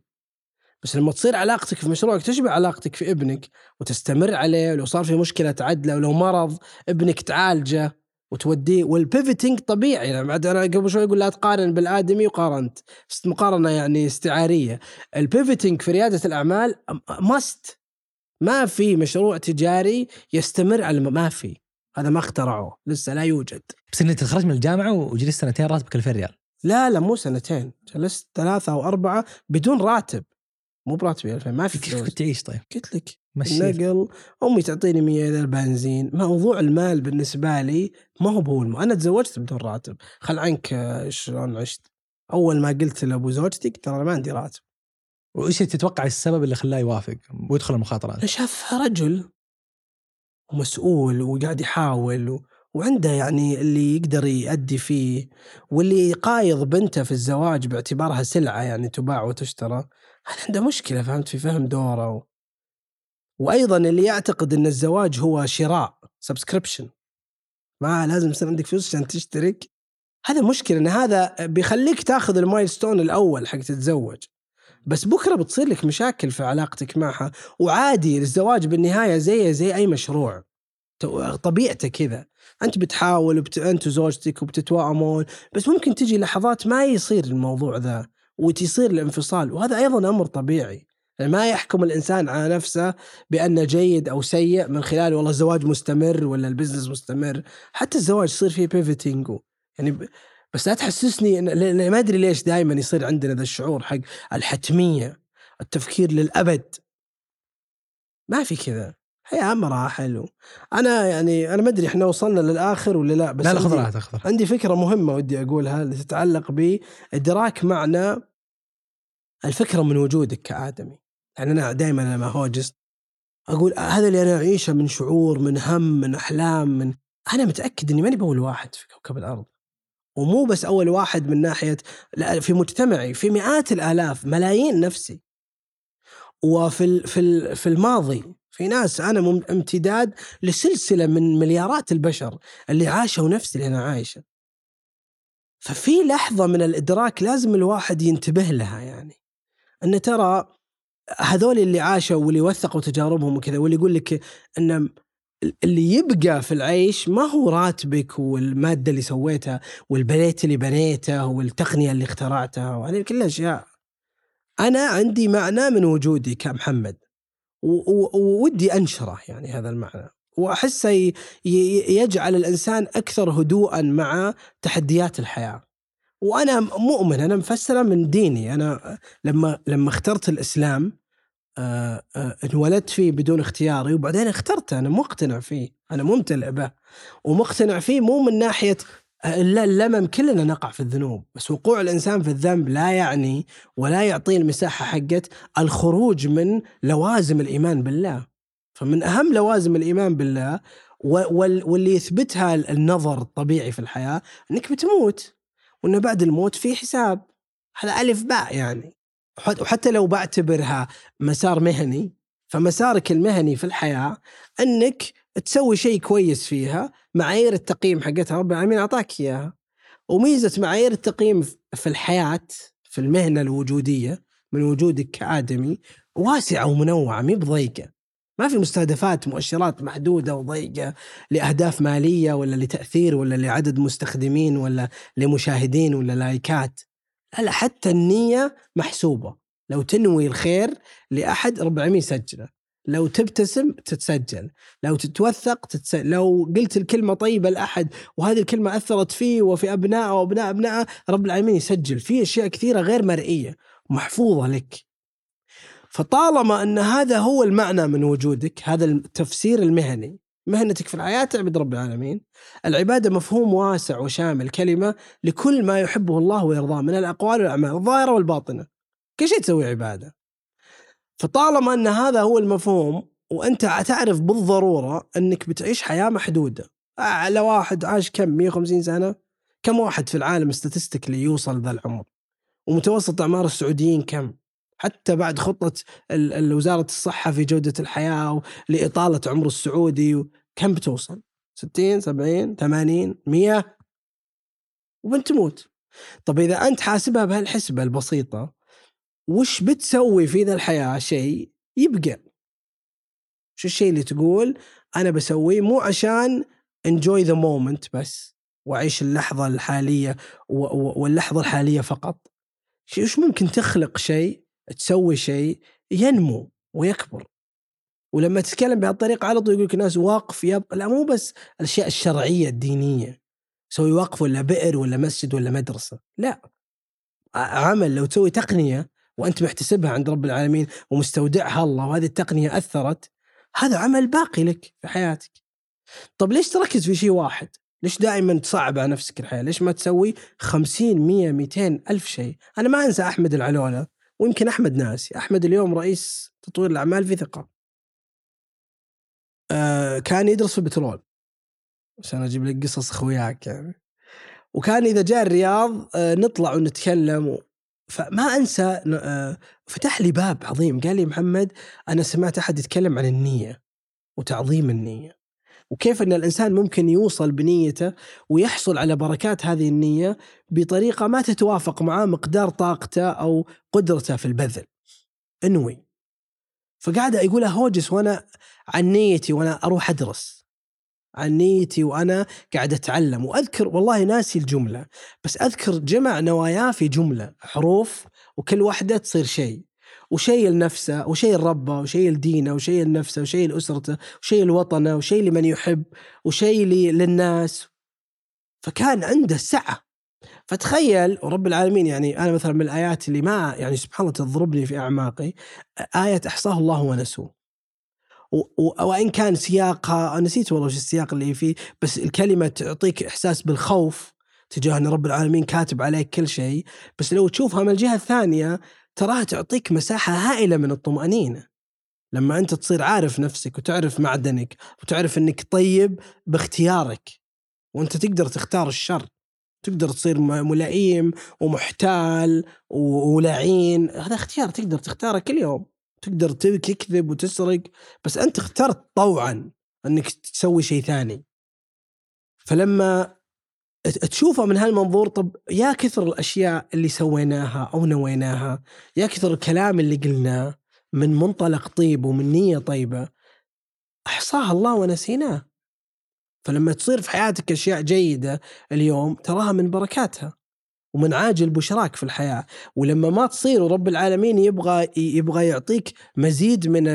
بس لما تصير علاقتك في مشروعك تشبه علاقتك في ابنك وتستمر عليه ولو صار في مشكلة تعدله ولو مرض ابنك تعالجه. وتوديه وال pivoting طبيعي. يعني بعد أنا قبل شوي أقول لا تقارن بالآدمي وقارنت. بس مقارنة يعني استعارية. ال pivoting في ريادة الأعمال must ما في مشروع تجاري يستمر على ما في. هذا ما اخترعوه. لسه لا يوجد. بس إنك تخرج من الجامعة وجلست سنتين راتبك 2000 ريال لا لا مو سنتين. جلست ثلاثة أو أربعة بدون راتب. مو براتبي 2000 ما في كيف كنت تعيش طيب؟ قلت لك. النقل أمي تعطيني 100 ذا البنزين. موضوع المال بالنسبة لي ما هو هو الم... أنا تزوجت بدون راتب. خل عنك آه، شلون عشت؟ أول ما قلت لأبو زوجتي قلت ترى ما عندي راتب. وإيش تتوقع السبب اللي خلاه يوافق ويدخل المخاطرات؟ شاف رجل ومسؤول وقاعد يحاول و... وعنده يعني اللي يقدر يأدي فيه واللي قايض بنته في الزواج باعتبارها سلعة يعني تباع وتشترى. هذا عنده مشكلة؟ فهمت؟ في فهم دوره و... وأيضا اللي يعتقد أن الزواج هو شراء subscription ما لازم يصير عندك فلوس عشان تشترك هذا مشكلة أن هذا بيخليك تاخذ ال milestone الأول حق تتزوج. بس بكرة بتصير لك مشاكل في علاقتك معها وعادي الزواج بالنهاية زي زي أي مشروع. طبيعته كذا. أنت بتحاول وبت... أنت وزوجتك وبتتواءمون بس ممكن تجي لحظات ما يصير الموضوع ذا وتصير الانفصال وهذا أيضا أمر طبيعي. ما يحكم الإنسان على نفسه بأنه جيد أو سيء من خلال والله الزواج مستمر ولا ال business مستمر. حتى الزواج يصير فيه pivoting يعني. بس لا تحسسني إن... ما أدري ليش دائما يصير عندنا ذا الشعور حق الحتمية التفكير للأبد. ما في كذا. حياة مراحل أنا يعني أنا ما أدري إحنا وصلنا للآخر ولا لا بس لا لا خذ راحتك. عندي فكرة مهمة ودي أقولها اللي تتعلق بإدراك معنى الفكرة من وجودك كآدمي. يعني أنا دائما لما هوجس أقول هذا اللي أنا أعيشه من شعور من هم من أحلام من أنا متأكد إني ماني بأول واحد في كوكب الأرض ومو بس أول واحد من ناحية لا في مجتمعي في مئات الآلاف ملايين نفسي وفي في في الماضي في ناس أنا امتداد لسلسلة من مليارات البشر اللي عاشوا نفس اللي أنا عايشه. ففي لحظة من الإدراك لازم الواحد ينتبه لها يعني. إن ترى هذول اللي عاشوا واللي وثقوا تجاربهم وكذا واللي يقول لك إن اللي يبقى في العيش ما هو راتبك والمادة اللي سويتها والبيت اللي بنيته والتقنية اللي اخترعتها وهذه كلها اشياء. أنا عندي معنى من وجودي كمحمد. وودي أنشره يعني هذا المعنى وأحسه يجعل الإنسان أكثر هدوءا مع تحديات الحياة وأنا مؤمن أنا مفسرة من ديني. أنا لما لما اخترت الإسلام آه، آه، انولدت فيه بدون اختياري وبعدين اخترته. أنا مقتنع فيه. أنا ممتلئ به. ومقتنع فيه مو من ناحية اللمم كلنا نقع في الذنوب. بس وقوع الإنسان في الذنب لا يعني ولا يعطيه المساحة حقت الخروج من لوازم الإيمان بالله. فمن أهم لوازم الإيمان بالله واللي يثبتها النظر الطبيعي في الحياة إنك بتموت. وإنه بعد الموت في حساب. هذا ألف باء يعني. وحتى لو بعتبرها مسار مهني فمسارك المهني في الحياة إنك تسوي شيء كويس فيها معايير التقييم حقتها. رب العالمين أعطاك إياها. وميزة معايير التقييم في الحياة في المهنة الوجودية من وجودك كآدمي واسعة ومنوعة مي بضيقة. ما في مستهدفات مؤشرات محدودة وضيقة لأهداف مالية ولا لتأثير ولا لعدد مستخدمين ولا لمشاهدين ولا لايكات. لا حتى النية محسوبة. لو تنوي الخير لأحد ربع يسجله لو تبتسم تتسجل. لو تتوثق تتسجل لو قلت الكلمة طيبة لأحد وهذه الكلمة أثرت فيه وفي أبنائه وأبناء أبنائه رب العالمين يسجل. في أشياء كثيرة غير مرئية محفوظة لك. فطالما أن هذا هو المعنى من وجودك هذا التفسير المهني مهنتك في الحياة تعبد رب العالمين العبادة مفهوم واسع وشامل كلمة لكل ما يحبه الله ويرضاه من الأقوال والأعمال الظاهرة والباطنة. كل شيء تسوي عبادة. فطالما أن هذا هو المفهوم وأنت تعرف بالضرورة أنك بتعيش حياة محدودة. على واحد عاش كم؟ 150 سنة؟ كم واحد في العالم statistically يوصل ذا العمر؟ ومتوسط أعمار السعوديين كم؟ حتى بعد خطة وزارة الصحة في جودة الحياة لإطالة عمر السعودي كم بتوصل؟ 60 70 80 100 وبنت تموت. طب إذا أنت حاسبها بهالحسبة البسيطة وش بتسوي في ذا الحياة؟ شيء يبقى. شو الشيء اللي تقول؟ أنا بسويه مو عشان enjoy the moment بس وأعيش اللحظة الحالية واللحظة الحالية فقط. وش ممكن تخلق شيء تسوي شيء ينمو ويكبر ولما تتكلم بهالطريقة على طول يقول لك الناس واقف يبقى لا مو بس الأشياء الشرعية الدينية سوي وقف ولا بئر ولا مسجد ولا مدرسة لا عمل لو تسوي تقنية وأنت محتسبها عند رب العالمين ومستودعها الله وهذه التقنية أثرت هذا عمل باقي لك في حياتك. طب ليش تركز في شيء واحد؟ ليش دائما تصعب على نفسك الحياة؟ ليش ما تسوي 50 100 200 ألف شيء؟ أنا ما أنسى أحمد العلولة ويمكن أحمد ناسي أحمد اليوم رئيس تطوير الأعمال في ثقة. آه كان يدرس في البترول. عشان أجيب لك قصص أخوياك يعني. وكان إذا جاء الرياض آه نطلع ونتكلم و... فما أنسى آه فتح لي باب عظيم. قال لي محمد أنا سمعت أحد يتكلم عن النية وتعظيم النية. وكيف أن الإنسان ممكن يوصل بنيته ويحصل على بركات هذه النية بطريقة ما تتوافق مع مقدار طاقته أو قدرته في البذل. أنوي. فقاعد يقول هوجس وأنا عن نيتي وأنا أروح أدرس. عن نيتي وأنا قاعد أتعلم وأذكر والله ناسي الجملة بس أذكر جمع نواياه في جملة حروف وكل واحدة تصير شيء. وشيء لنفسه وشيء لربه وشيء لدينه وشيء لنفسه وشيء لأسرته وشيء لوطنه وشيء لمن يحب وشيء للناس. فكان عنده سعة. فتخيل رب العالمين يعني أنا مثلا من الآيات اللي ما يعني سبحان الله تضربني في أعماقي آية أحصاه الله ونسوه. وإن كان سياقها نسيت والله وش السياق اللي فيه بس الكلمة تعطيك إحساس بالخوف تجاه إن رب العالمين كاتب عليك كل شيء بس لو تشوفها من الجهة الثانية تراها تعطيك مساحة هائلة من الطمأنينة. لما أنت تصير عارف نفسك وتعرف معدنك وتعرف أنك طيب باختيارك وأنت تقدر تختار الشر. تقدر تصير ملائم ومحتال ولعين. هذا اختيار تقدر تختاره كل يوم. تقدر تكذب وتسرق بس أنت اخترت طوعا أنك تسوي شيء ثاني. فلما تشوفه من هالمنظور طب يا كثر الأشياء اللي سويناها أو نويناها يا كثر الكلام اللي قلناه من منطلق طيب ومن نية طيبة أحصاها الله ونسيناه. فلما تصير في حياتك أشياء جيدة اليوم تراها من بركاتها ومن عاجل بشراك في الحياة. ولما ما تصير ورب العالمين يبغى يبغى يعطيك مزيد من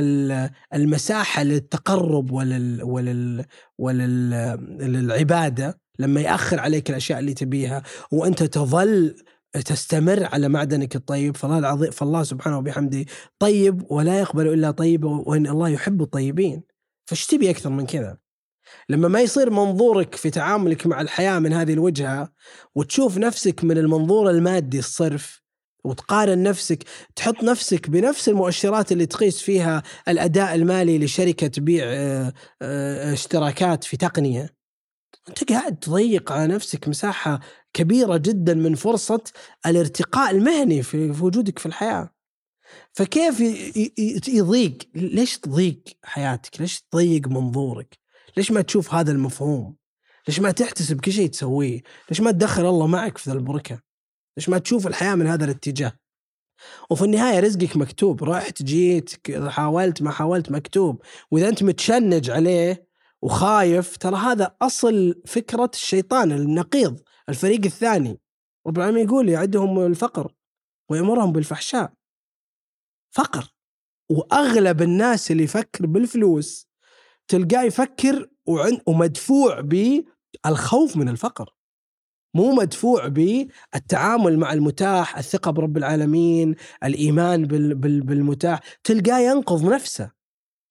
المساحة للتقرب ولل ولل وللعباده لما يأخر عليك الأشياء اللي تبيها وأنت تظل تستمر على معدنك الطيب فالله العظيم فالله سبحانه وبحمده طيب ولا يقبل إلا طيب وإن الله يحب الطيبين فايش تبي أكثر من كذا؟ لما ما يصير منظورك في تعاملك مع الحياة من هذه الوجهة وتشوف نفسك من المنظور المادي الصرف وتقارن نفسك تحط نفسك بنفس المؤشرات اللي تقيس فيها الأداء المالي لشركة تبيع آه، آه، اشتراكات في تقنية انت قاعد تضيق على نفسك مساحة كبيرة جدا من فرصة الارتقاء المهني في وجودك في الحياة. فكيف يضيق؟ ليش تضيق حياتك؟ ليش تضيق منظورك؟ ليش ما تشوف هذا المفهوم؟ ليش ما تحتسب كل شيء تسويه؟ ليش ما تدخل الله معك في ذا البركة؟ ليش ما تشوف الحياة من هذا الاتجاه؟ وفي النهاية رزقك مكتوب، رحت جيت حاولت ما حاولت مكتوب، وإذا أنت متشنج عليه وخايف ترى هذا أصل فكرة الشيطان النقيض الفريق الثاني. رب العالمين يقول يعدهم الفقر ويأمرهم بالفحشاء. فقر. وأغلب الناس اللي يفكر بالفلوس تلقاه يفكر ومدفوع بالخوف من الفقر. مو مدفوع بالتعامل مع المتاح الثقة برب العالمين الإيمان بالمتاح. تلقاه ينقض نفسه.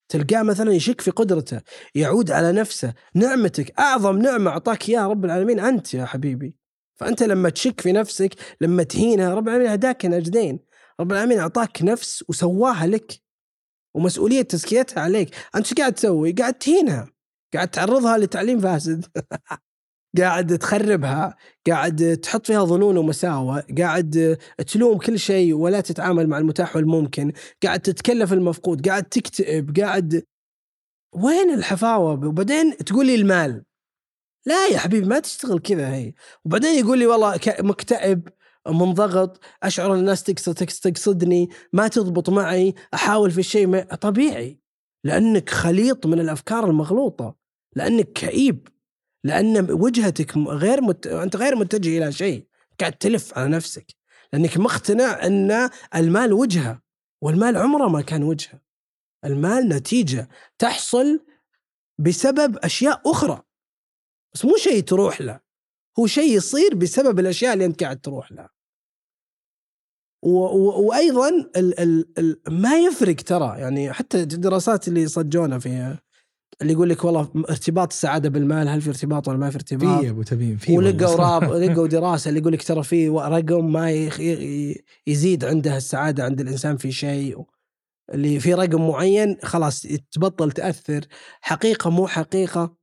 تلقاه مثلا يشك في قدرته يعود على نفسه نعمتك أعظم نعمة أعطاك إياها رب العالمين أنت يا حبيبي. فأنت لما تشك في نفسك لما تهينها رب العالمين هداك نجدين. رب العالمين أعطاك نفس وسواها لك ومسؤولية تزكيتها عليك. أنت إيش قاعد تسوي؟ قاعد تهينها. قاعد تعرضها لتعليم فاسد. قاعد تخربها قاعد تحط فيها ظنون ومساوئ قاعد تلوم كل شيء ولا تتعامل مع المتاح والممكن قاعد تتكلف المفقود قاعد تكتئب قاعد وين الحفاوة؟ وبعدين تقول لي المال. لا يا حبيبي ما تشتغل كذا هي. وبعدين يقول لي والله مكتئب منضغط أشعر الناس تقصدني ما تضبط معي أحاول في الشيء طبيعي. لأنك خليط من الأفكار المغلوطة لأنك كئيب. لأن وجهتك غير مت... أنت غير متجه إلى شيء. قاعد تلف على نفسك. لأنك مقتنع أن المال وجهة والمال عمره ما كان وجهة. المال نتيجة تحصل بسبب أشياء أخرى. بس مو شيء تروح له. هو شيء يصير بسبب الأشياء اللي أنت قاعد تروح لها. و... و... وأيضا ال... ال... ال... ما يفرق ترى. يعني حتى الدراسات اللي صجونا في اللي يقول لك والله ارتباط السعادة بالمال هل في ارتباط ولا ما في ارتباط؟ في أبو تميم في ولقوا. راب لقوا دراسة اللي يقول لك ترى في رقم ما يزيد عنده السعادة عند الإنسان في شيء. اللي في رقم معين خلاص تبطل تأثر. حقيقة مو حقيقة.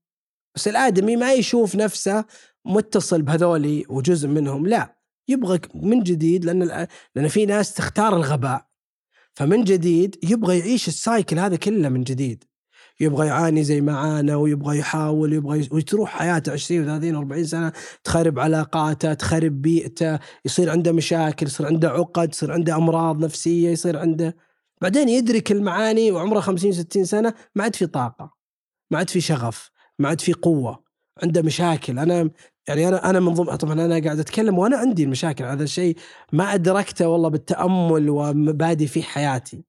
بس الآدمي ما يشوف نفسه متصل بهذولي وجزء منهم لا. يبغى من جديد لأن لأن في ناس تختار الغباء. فمن جديد يبغى يعيش السايكل هذا كله من جديد. يبغى يعاني زي ما عانى ويبغى يحاول يبغى ي... وتروح حياته 20 و30 و40 سنة تخرب علاقاته تخرب بيئته يصير عنده مشاكل يصير عنده عقد يصير عنده أمراض نفسية يصير عنده. بعدين يدرك المعاني وعمره 50 60 سنة ما عاد في طاقة ما عاد في شغف ما عاد في قوة عنده مشاكل. أنا يعني أنا أنا من ضمن طبعا أنا قاعد أتكلم وأنا عندي المشاكل هذا الشيء ما أدركته والله بالتأمل ومبادئ في حياتي.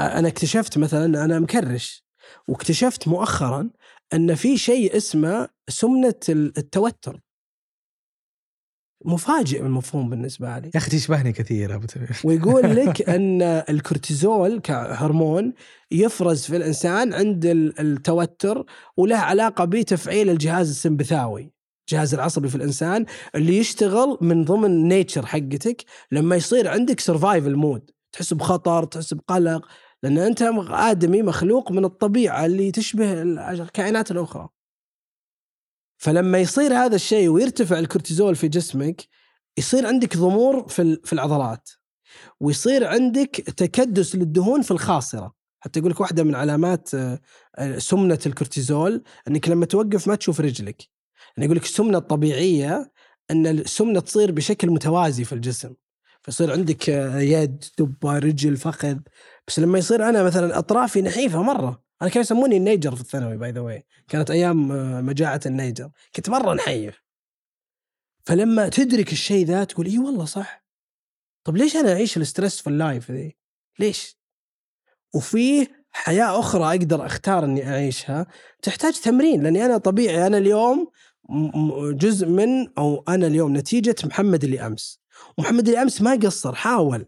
أنا اكتشفت مثلا أنا مكرش. واكتشفت مؤخرا أن في شيء اسمه سمنة التوتر. مفاجئ المفهوم بالنسبة لي. يا أخي تشبهني كثير أبو تميم. ويقول لك أن الكورتيزول كهرمون يفرز في الإنسان عند ال- التوتر وله علاقة بتفعيل الجهاز السمبثاوي الجهاز العصبي في الإنسان اللي يشتغل من ضمن nature حقتك لما يصير عندك survival mode تحس بخطر تحس بقلق. لأن أنت آدمي مخلوق من الطبيعة اللي تشبه الكائنات الأخرى. فلما يصير هذا الشيء ويرتفع الكورتيزول في جسمك يصير عندك ضمور في في العضلات ويصير عندك تكدس للدهون في الخاصرة. حتى يقول لك واحدة من علامات آه، آه، سمنة الكورتيزول إنك لما توقف ما تشوف رجلك. يعني يقول لك السمنة الطبيعية إن السمنة تصير بشكل متوازي في الجسم. فيصير عندك آه، يد دبة رجل فخذ بس لما يصير أنا مثلا أطرافي نحيفة مرة. أنا كانوا يسموني النيجر في الثانوي by the way كانت أيام آه، مجاعة النيجر. كنت مرة نحيف. فلما تدرك الشيء ذا تقول إي والله صح. طب ليش أنا أعيش ال stress في ال life ذي؟ ليش؟ وفيه حياة أخرى أقدر أختار إني أعيشها. تحتاج تمرين لأني أنا طبيعي أنا اليوم جزء من أو أنا اليوم نتيجة محمد اللي أمس. ومحمد اللي أمس ما قصر حاول.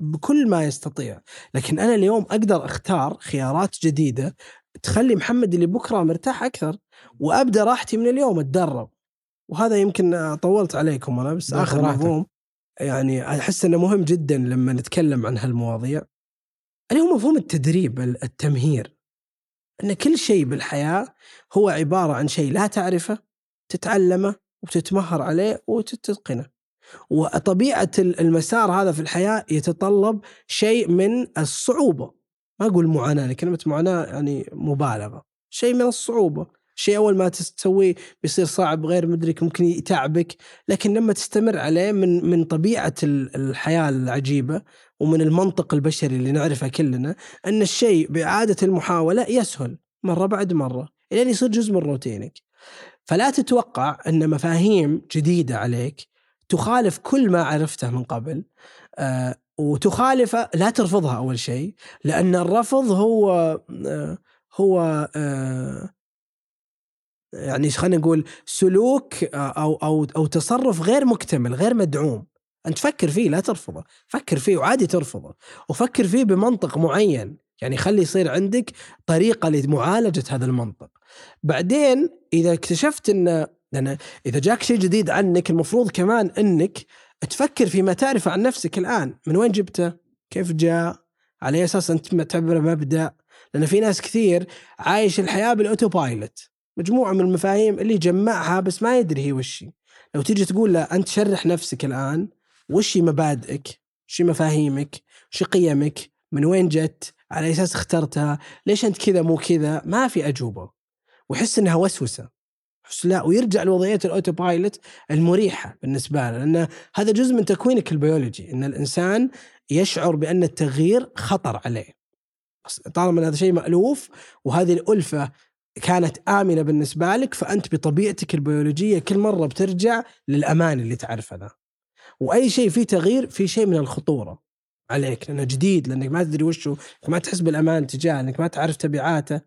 بكل ما يستطيع. لكن أنا اليوم أقدر أختار خيارات جديدة تخلي محمد اللي بكرة مرتاح أكثر وأبدأ راحتي من اليوم أتدرب. وهذا يمكن طولت عليكم أنا بس راحتك. مفهوم. يعني أحس إنه مهم جدا لما نتكلم عن هالمواضيع. اللي هو مفهوم التدريب التمهير. إن كل شيء بالحياة هو عبارة عن شيء لا تعرفه تتعلمه وتتمهر عليه وتتقنه وطبيعة المسار هذا في الحياة يتطلب شيء من الصعوبة. ما أقول معاناة كلمة معاناة يعني مبالغة. شيء من الصعوبة. شيء أول ما تسويه بيصير صعب غير مدرك ممكن يتعبك لكن لما تستمر عليه من من طبيعة ال- الحياة العجيبة ومن المنطق البشري اللي نعرفه كلنا أن الشيء بإعادة المحاولة يسهل مرة بعد مرة الين يصير جزء من روتينك. فلا تتوقع أن مفاهيم جديدة عليك تخالف كل ما عرفته من قبل آه وتخالفه لا ترفضها أول شيء لأن الرفض هو آه هو آه يعني خلينا نقول سلوك أو أو أو تصرف غير مكتمل غير مدعوم. أنت فكر فيه لا ترفضه فكر فيه وعادي ترفضه وفكر فيه بمنطق معين. يعني خلي يصير عندك طريقة لمعالجة هذا المنطق. بعدين إذا اكتشفت إن لأن إذا جاك شيء جديد عنك المفروض كمان إنك تفكر فيما تعرفه عن نفسك الآن. من وين جبته؟ كيف جاء؟ على أساس أنت تعتبره مبدأ؟ لأن في ناس كثير عايش الحياة بال autopilot مجموعة من المفاهيم اللي جمعها بس ما يدري هي وش. لو تيجي تقول له أنت شرح نفسك الآن وش مبادئك؟ وش هي مفاهيمك؟ وش قيمك؟ من وين جت؟ على أساس اخترتها؟ ليش أنت كذا مو كذا؟ ما في أجوبة. ويحس إنها وسوسة. لا ويرجع لوضعية ال autopilot المريحة بالنسبة له لأن هذا جزء من تكوينك البيولوجي إن الإنسان يشعر بأن التغيير خطر عليه. طالما هذا شيء مألوف وهذه الألفة كانت آمنة بالنسبة لك فأنت بطبيعتك البيولوجية كل مرة بترجع للأمان اللي تعرفه ذا. وأي شيء فيه تغيير في شيء من الخطورة عليك لأنه جديد لأنك ما تدري وشه ما تحس بالأمان تجاه انك ما تعرف تبعاته.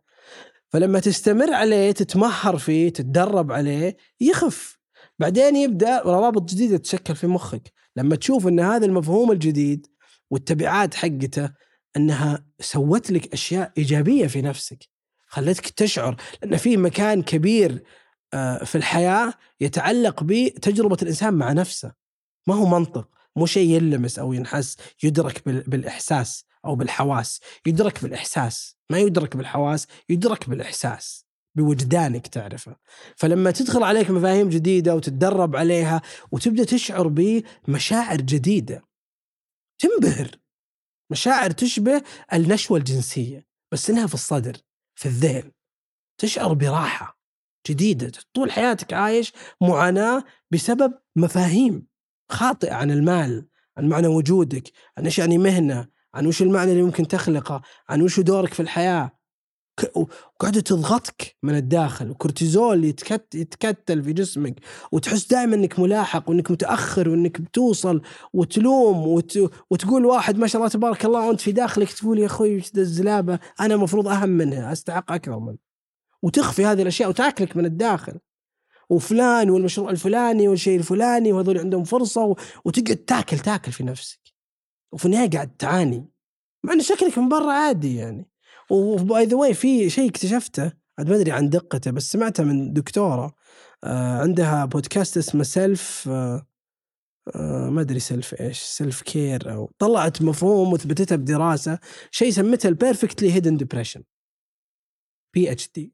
فلما تستمر عليه تتمهر فيه تتدرب عليه يخف. بعدين يبدأ روابط جديدة تتشكل في مخك. لما تشوف إن هذا المفهوم الجديد والتبعات حقته إنها سوت لك أشياء إيجابية في نفسك خلتك تشعر. لأن في مكان كبير آه، في الحياة يتعلق بتجربة الإنسان مع نفسه. ما هو منطق. مو شيء يلمس أو ينحس يدرك بال- بالاحساس أو بالحواس. يدرك بالإحساس. ما يدرك بالحواس يدرك بالإحساس. بوجدانك تعرفه. فلما تدخل عليك مفاهيم جديدة وتتدرب عليها وتبدأ تشعر بمشاعر جديدة. تنبهر. مشاعر تشبه النشوة الجنسية بس إنها في الصدر في الذهن. تشعر براحة جديدة. طول حياتك عايش معاناة بسبب مفاهيم خاطئة عن المال عن معنى وجودك عن إيش يعني مهنة عن وش المعنى اللي ممكن تخلقه؟ عن وش دورك في الحياة؟ ك- وقاعده تضغطك من الداخل وكورتيزول يتكت يتكتل في جسمك وتحس دائما إنك ملاحق وإنك متأخر وإنك بتوصل وتلوم وت... وتقول واحد ما شاء الله تبارك الله وانت في داخلك تقول يا أخوي وش ذا الزلابة؟ أنا المفروض أهم منها أستحق أكثر منه وتخفي هذه الأشياء وتأكلك من الداخل. وفلان والمشروع الفلاني والشيء الفلاني وهذول عندهم فرصة. وتقعد تاكل تاكل في نفسك. وفي النهاية قاعد تعاني مع ان شكلك من برا عادي يعني. و by the way في شيء اكتشفته ما أدري عن دقته بس سمعته من دكتورة آه عندها بودكاست اسمه self آه آه ما أدري self إيش self care أو طلعت مفهوم وثبتتها بدراسة شيء سمتها ال perfectly hidden depression PHD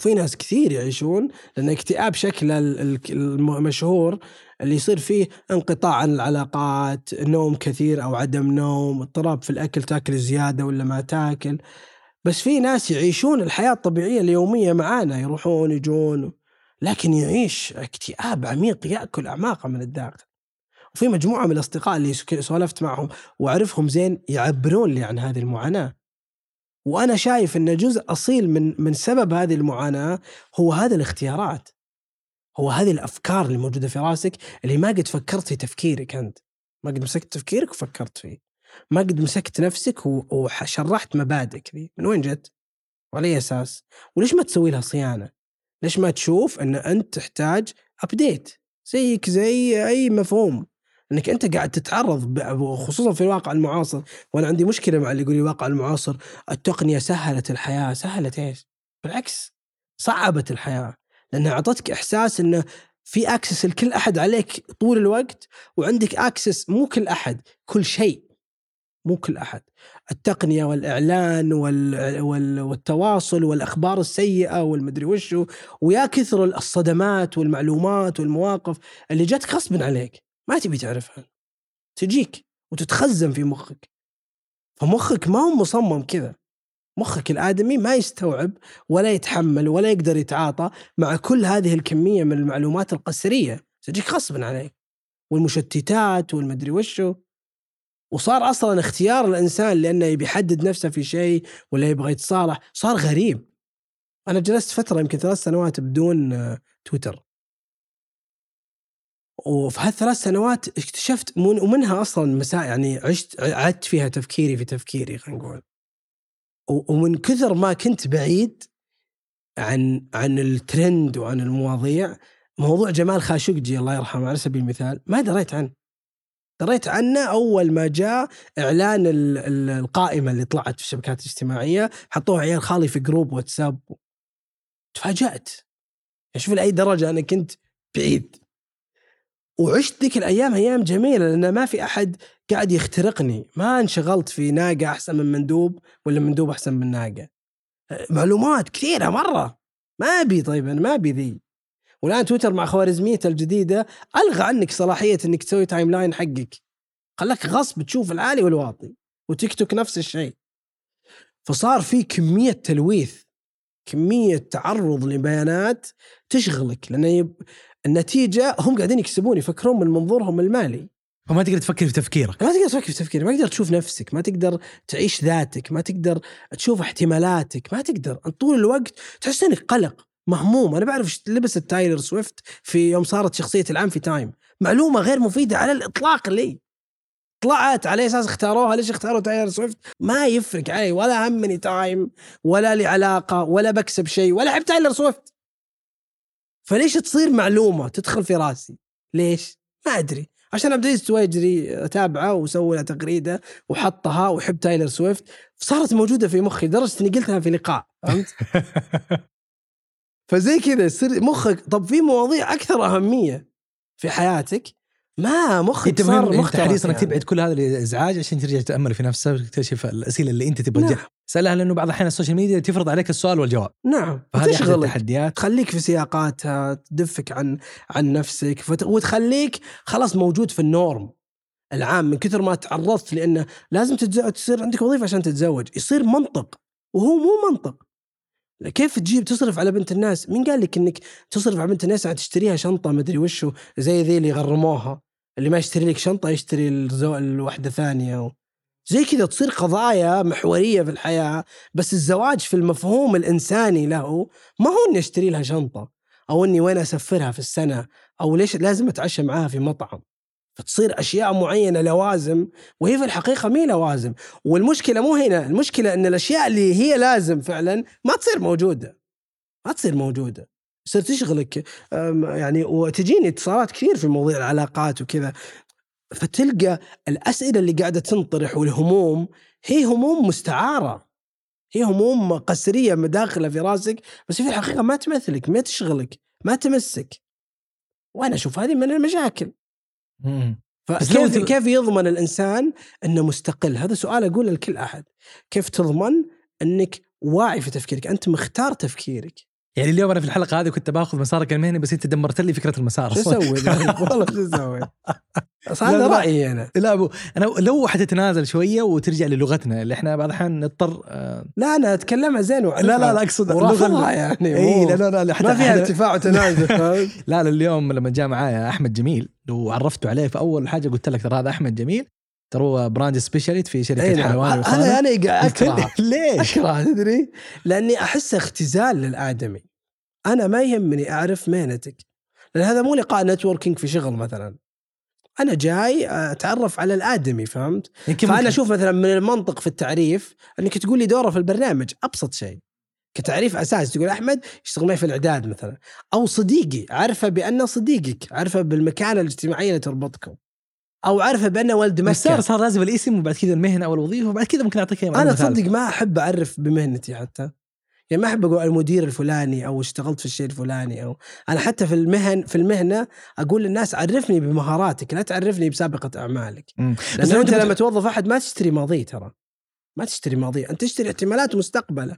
في ناس كثير يعيشون لأن اكتئاب شكله ال- ال- المشهور اللي يصير فيه انقطاع عن العلاقات نوم كثير أو عدم نوم اضطراب في الأكل تاكل زيادة ولا ما تاكل. بس في ناس يعيشون الحياة الطبيعية اليومية معانا يروحون يجون لكن يعيش اكتئاب عميق يأكل أعماقه من الداخل. وفي مجموعة من الأصدقاء اللي سولفت معهم وأعرفهم زين يعبرون لي عن هذه المعاناة. وأنا شايف إن جزء أصيل من من سبب هذه المعاناة هو هذه الاختيارات. هو هذه الأفكار اللي موجودة في راسك اللي ما قد فكرت في تفكيرك أنت. ما قد مسكت تفكيرك وفكرت فيه. ما قد مسكت نفسك وشرحت مبادئك ذي. من وين جت؟ وعلى أي أساس؟ وليش ما تسوي لها صيانة؟ ليش ما تشوف أن أنت تحتاج ابديت زيك زي أي مفهوم. أنك أنت قاعد تتعرض خصوصا في الواقع المعاصر. وأنا عندي مشكلة مع اللي يقول الواقع المعاصر التقنية سهلت الحياة. سهلت إيش؟ بالعكس صعبت الحياة. لأنها أعطتك إحساس إنه في access لكل أحد عليك طول الوقت وعندك access مو كل أحد كل شيء. مو كل أحد. التقنية والإعلان وال... وال... والتواصل والأخبار السيئة والمدري وشو ويا كثر الصدمات والمعلومات والمواقف اللي جاتك غصبا عليك ما تبي تعرفها. تجيك وتتخزن في مخك. فمخك ما هو مصمم كذا. مخك الآدمي ما يستوعب ولا يتحمل ولا يقدر يتعاطى مع كل هذه الكمية من المعلومات القسرية. تجيك غصبا عليك. والمشتتات والمدري وشو. وصار أصلا اختيار الإنسان لأنه يبي يحدد نفسه في شيء ولا يبغى يتصالح. صار غريب. أنا جلست فترة يمكن ثلاث سنوات بدون آه، تويتر. وفي هالثلاث سنوات اكتشفت من- ومنها أصلا مساء يعني عشت عدت فيها تفكيري في تفكيري خلينا نقول. ومن كثر ما كنت بعيد عن عن الترند وعن المواضيع موضوع جمال خاشقجي الله يرحمه على سبيل المثال ما دريت عنه. دريت عنه أول ما جاء إعلان ال- ال- القائمة اللي طلعت في الشبكات الاجتماعية حطوها عيال خالي في group واتساب. تفاجأت. شوف لأي درجة أنا كنت بعيد. وعشت ذيك الأيام أيام جميلة لأن ما في أحد قاعد يخترقني. ما انشغلت في ناقة أحسن من مندوب ولا مندوب أحسن من ناقة. معلومات كثيرة مرة. ما أبي طيب أنا ما أبي ذي. والآن تويتر مع خوارزميته الجديدة ألغى عنك صلاحية إنك تسوي timeline حقك. خلاك غصب تشوف العالي والواطي وتيك توك نفس الشيء. فصار في كمية تلويث كمية تعرض لبيانات تشغلك لأن يب... النتيجة هم قاعدين يكسبون يفكرون من منظورهم المالي. فما تقدر تفكر في تفكيرك. ما تقدر تفكر في تفكيرك ما تقدر تشوف نفسك ما تقدر تعيش ذاتك ما تقدر تشوف احتمالاتك ما تقدر. طول الوقت تحس إنك قلق مهموم. أنا بعرف إيش لبست تايلر سويفت في يوم صارت شخصية العام في تايم. معلومة غير مفيدة على الإطلاق لي. طلعت على أساس اختاروها. ليش اختاروا تايلر سويفت؟ ما يفرق علي. ولا همني تايم ولا لي علاقة ولا بكسب شيء ولا أحب تايلر سويفت. فليش تصير معلومة تدخل في راسي؟ ليش؟ ما أدري. عشان عبد العزيز التويجري أتابعه وسوى له تغريده وحطها وحب تايلر سويفت صارت موجودة في مخي لدرجة إني قلتها في لقاء فهمت؟ فزي كذا يصير مخك طب في مواضيع أكثر أهمية في حياتك ما مخك أنت صار مختلف حريص إنك يعني. تبعد كل هذا الإزعاج عشان ترجع تتامل في نفسك وتكتشف الأسئلة اللي أنت تبغى نعم. تجاوب. سألها لأنه بعض الأحيان ال social media تفرض عليك السؤال والجواب. نعم. تشغلك التحديات. تخليك في سياقاتها تدفك عن عن نفسك فت... وتخليك خلاص موجود في ال norm العام من كثر ما تعرضت لأنه لازم تصير عندك وظيفة عشان تتزوج. يصير منطق وهو مو منطق. كيف تجيب تصرف على بنت الناس؟ مين قال لك إنك تصرف على بنت الناس تشتريها شنطة مدري وشو زي ذي اللي غرموها اللي ما يشتري لك شنطة يشتري الزو... الواحده ثانية و... زي كذا تصير قضايا محورية في الحياة بس الزواج في المفهوم الإنساني له ما هو إني أشتري لها شنطة أو إني وين أسفرها في السنة أو ليش لازم أتعشى معاها في مطعم فتصير أشياء معينة لوازم وهي في الحقيقة مي لوازم. والمشكلة مو هنا المشكلة إن الأشياء اللي هي لازم فعلا ما تصير موجودة. ما تصير موجودة. تصير تشغلك يعني وتجيني اتصالات كثير في مواضيع العلاقات وكذا. فتلقى الأسئلة اللي قاعدة تنطرح والهموم هي هموم مستعارة. هي هموم قسرية مداخله في راسك بس في الحقيقة ما تمثلك ما تشغلك ما تمسك. وأنا أشوف هذه من المشاكل. مم. فكيف كيف يضمن الإنسان إنه مستقل؟ هذا سؤال أقوله لكل أحد. كيف تضمن إنك واعي في تفكيرك؟ أنت مختار تفكيرك. يعني اليوم أنا في الحلقة هذه كنت باخذ مسارك المهني بس أنت دمرت لي فكرة المسار شو. أسوي؟ والله شو أسوي؟ هذا. رأيي أنا. لا أبو أنا لو حتتنازل شوية وترجع للغتنا اللي إحنا بعض الأحيان نضطر آه لا أنا اتكلمها زين لا لا لا أقصد اللغة ورافضها ال- يعني إي لا لا لا حتى ما فيها ارتفاع وتنازل؟ لا لا اليوم لما جاء معايا أحمد جميل وعرفته عليه فاول حاجة قلت لك ترى هذا أحمد جميل ترى هو brand specialist في شركة أي. حلواني هذا وخانة. أنا له، أكره ليش؟ أكره تدري؟ لأني احسه اختزال للآدمي. أنا ما يهمني أعرف مهنتك. لأن هذا مو لقاء networking في شغل مثلا. أنا جاي أتعرف على الآدمي فهمت؟ فأنا أشوف مثلا من المنطق في التعريف إنك تقول لي دوره في البرنامج أبسط شيء. كتعريف أساسي تقول أحمد يشتغل معي في الإعداد مثلا أو صديقي عارفه بانه صديقك عارفه بالمكانة الاجتماعية اللي تربطكم أو عارفه بانه ولد بس صار مكه صار لازم الاسم وبعد كذا المهنة أو الوظيفة وبعد كذا ممكن أعطيك أنا. تصدق ما أحب أعرف بمهنتي حتى يعني ما أحب أقول المدير الفلاني أو اشتغلت في الشيء الفلاني أو أنا حتى في المهن في المهنة أقول للناس عرفني بمهاراتك لا تعرفني بسابقة أعمالك. بس أنت لما توظف أحد ما تشتري ماضيه ترى. ما تشتري ماضيه أنت تشتري احتمالات ومستقبله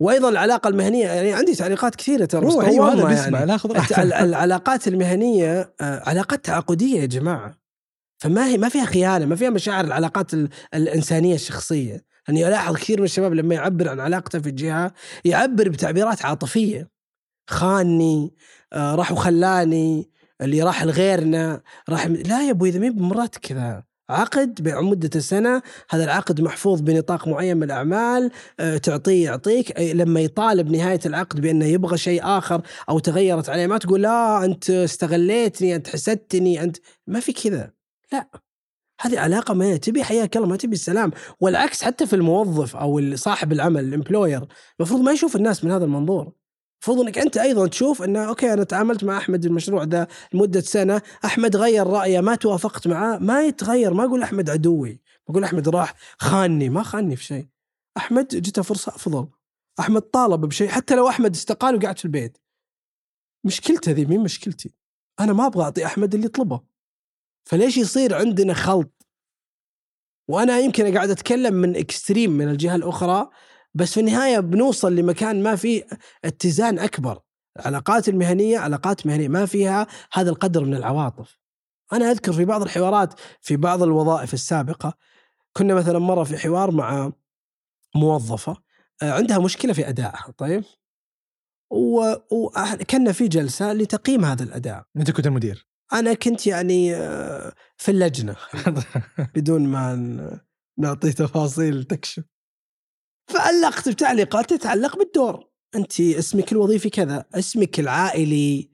وأيضا العلاقة المهنية يعني عندي تعليقات كثيرة ترى روح أيوه هذا بيسمع يعني. ناخذ العلاقات المهنية آه، علاقات تعاقدية يا جماعة. فما هي ما فيها خيانة ما فيها مشاعر العلاقات ال- الإنسانية الشخصية. اني الاحظ كثير من الشباب لما يعبر عن علاقته في الجهة يعبر بتعبيرات عاطفية. خاني آه، راح وخلاني اللي راح لغيرنا راح لا يا أبوي إذا مي بمرات كذا. عقد بمدة سنة هذا العقد محفوظ بنطاق معين من الأعمال آه، تعطيه يعطيك. لما يطالب نهاية العقد بأنه يبغى شيء آخر أو تغيرت عليه ما تقول لا أنت استغليتني أنت حسدتني أنت ما في كذا. لا. هذه علاقة ما تبي حياك الله ما تبي السلام والعكس حتى في الموظف أو صاحب العمل ال employer المفروض ما يشوف الناس من هذا المنظور المفروض إنك أنت أيضا تشوف إنه okay أنا تعاملت مع أحمد المشروع ده لمدة سنة، أحمد غير رأيه ما توافقت معاه، ما يتغير ما أقول أحمد عدوي، بقول أحمد راح خانني ما خانني في شيء. أحمد جته فرصة أفضل. أحمد طالب بشيء حتى لو أحمد استقال وقعد في البيت. مشكلته ذي مين مشكلتي؟ أنا ما أبغى أعطي أحمد اللي يطلبه. فليش يصير عندنا خلط؟ وأنا يمكن قاعد أتكلم من اكستريم من الجهة الأخرى بس في النهاية بنوصل لمكان ما فيه اتزان أكبر. العلاقات المهنية علاقات مهنية ما فيها هذا القدر من العواطف. أنا أذكر في بعض الحوارات في بعض الوظائف السابقة كنا مثلا مرة في حوار مع موظفة آه، عندها مشكلة في أدائها طيب؟ وكنا في جلسة لتقييم هذا الأداء. أنت كنت المدير. أنا كنت يعني آه، في اللجنة بدون ما نعطي تفاصيل تكشف. فعلقت بتعليقات تتعلق بالدور. انت اسمك الوظيفي كذا اسمك العائلي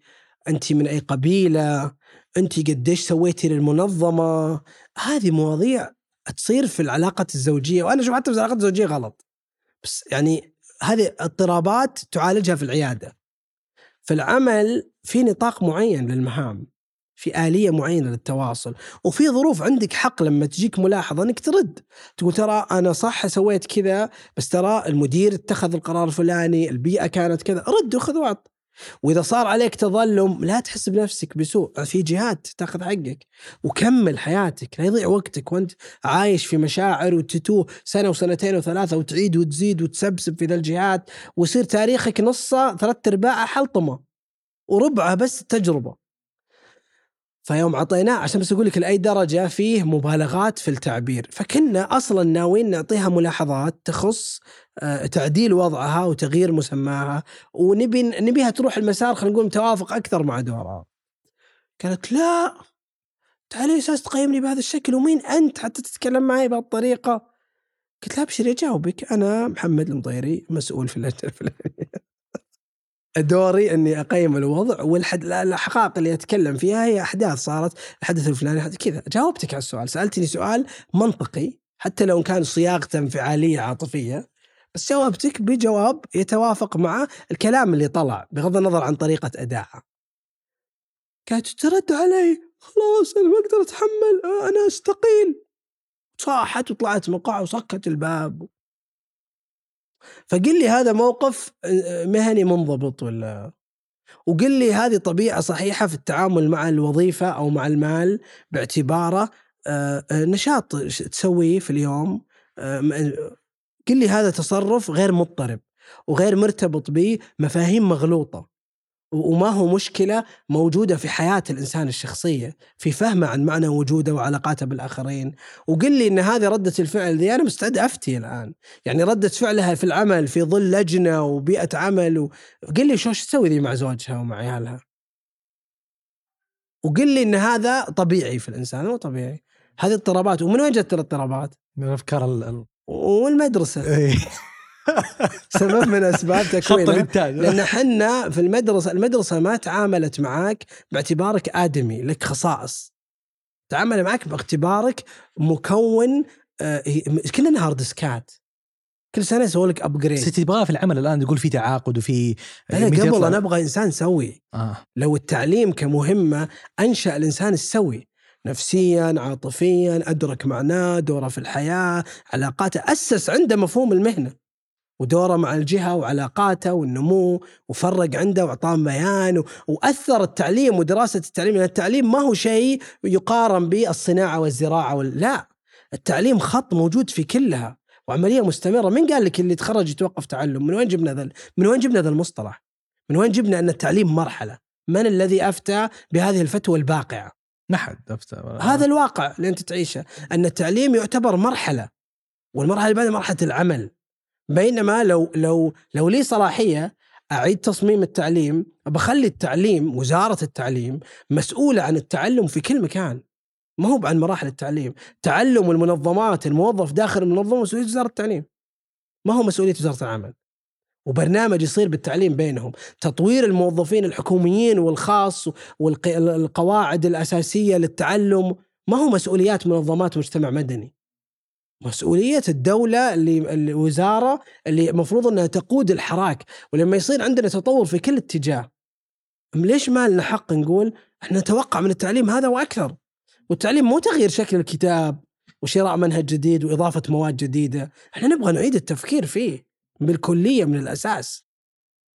انت من أي قبيلة انت قديش سويتي للمنظمة. هذه مواضيع تصير في العلاقه الزوجية وأنا أشوف حتى في العلاقات الزوجية غلط. بس يعني هذه اضطرابات تعالجها في العيادة. في العمل في نطاق معين للمهام. في آلية معينة للتواصل. وفي ظروف عندك حق لما تجيك ملاحظة أنك ترد. تقول ترى أنا صح سويت كذا بس ترى المدير اتخذ القرار الفلاني البيئة كانت كذا. رد وخذ وعط. وإذا صار عليك تظلم لا تحس بنفسك بسوء. في جهات تأخذ حقك. وكمل حياتك. لا يضيع وقتك. وأنت عايش في مشاعر وتتوه سنة وسنتين وثلاثة وتعيد وتزيد وتسبسب في ذا الجهات. ويصير تاريخك نصه ثلاث أرباعه حلطمة. وربعه بس تجربة. فيوم عطيناه عشان بس أقول لك لأي درجة فيه مبالغات في التعبير. فكنا أصلا ناويين نعطيها ملاحظات تخص آه، تعديل وضعها وتغيير مسماها ونبي نبيها تروح المسار خلينا نقول متوافق أكثر مع دورها. قالت لا تعالي أساس تقيمني بهذا الشكل ومين أنت؟ حتى تتكلم معي بهالطريقه قلت لا ابشري اجاوبك أنا محمد المطيري مسؤول في اللجنه الفلانيه دوري إني أقيم الوضع والحد الحقائق اللي أتكلم فيها هي أحداث صارت الحدث الفلاني كذا. جاوبتك على السؤال. سألتني سؤال منطقي حتى لو كان صياغته انفعاليه عاطفية بس جاوبتك بجواب يتوافق مع الكلام اللي طلع بغض النظر عن طريقة أدائها. كانت ترد علي. خلاص أنا ما أقدر أتحمل. أنا أستقيل. صاحت وطلعت مقع وسكت الباب. فقل لي هذا موقف آه، مهني منضبط ولا؟ وقل لي هذه طبيعة صحيحة في التعامل مع الوظيفة أو مع المال باعتباره آه، آه، نشاط تسويه في اليوم قل لي هذا تصرف غير مضطرب وغير مرتبط بمفاهيم مغلوطة. وما هو مشكلة موجودة في حياة الإنسان الشخصية في فهمه عن معنى وجوده وعلاقاته بالآخرين. وقل لي إن هذه ردة الفعل ذي أنا مستعد أفتي الآن. يعني ردة فعلها في العمل في ظل لجنة وبيئة عمل وقل لي شو تسوي ذي مع زوجها ومع عيالها؟ وقل لي إن هذا طبيعي في الإنسان مو طبيعي. هذه اضطرابات. ومن وين جت الإضطرابات؟ من الافكار ال... والمدرسة. إيه. سبب من أسباب تكوينه خط الإنتاج. لأن إحنا في المدرسة المدرسة ما تعاملت معك باعتبارك آدمي لك خصائص. تعامل معك باعتبارك مكون آه كلنا hard ديسكات. كل سنة يسوي لك upgrade تبغاه في العمل الآن تقول في تعاقد وفي أنا قبل أنا أبغى إنسان سوي. آه. لو التعليم كمهمة أنشأ الإنسان السوي. نفسيا عاطفيا أدرك معناه دوره في الحياة علاقاته أسس عنده مفهوم المهنة. ودوره مع الجهة وعلاقاته والنمو وفرق عنده وأعطاه بيان وأثر التعليم ودراسة التعليم. لأن التعليم ما هو شيء يقارن بالصناعة والزراعة وال... لا التعليم خط موجود في كلها وعملية مستمرة. من قال لك اللي تخرج يتوقف تعلم؟ من وين جبنا ذا من وين جبنا ذا المصطلح؟ من وين جبنا أن التعليم مرحلة؟ من الذي أفتى بهذه الفتوى الباقعة؟ ما حد أفتى هذا الواقع اللي أنت تعيشه أن التعليم يعتبر مرحلة والمرحلة اللي بعدها مرحلة العمل. بينما لو لو لو لي صلاحية أعيد تصميم التعليم بخلي التعليم وزارة التعليم مسؤولة عن التعلم في كل مكان. ما هو عن مراحل التعليم. تعلم المنظمات الموظف داخل المنظمة مسؤولية وزارة التعليم. ما هو مسؤولية وزارة العمل. وبرنامج يصير بالتعليم بينهم. تطوير الموظفين الحكوميين والخاص والقواعد الأساسية للتعلم. ما هو مسؤوليات منظمات مجتمع مدني. مسؤولية الدولة اللي الوزاره اللي المفروض أنها تقود الحراك ولما يصير عندنا تطور في كل اتجاه ليش ما لنا حق نقول إحنا نتوقع من التعليم هذا وأكثر؟ والتعليم مو تغيير شكل الكتاب وشراء منهج جديد وإضافة مواد جديدة إحنا نبغى نعيد التفكير فيه بالكليه من الأساس.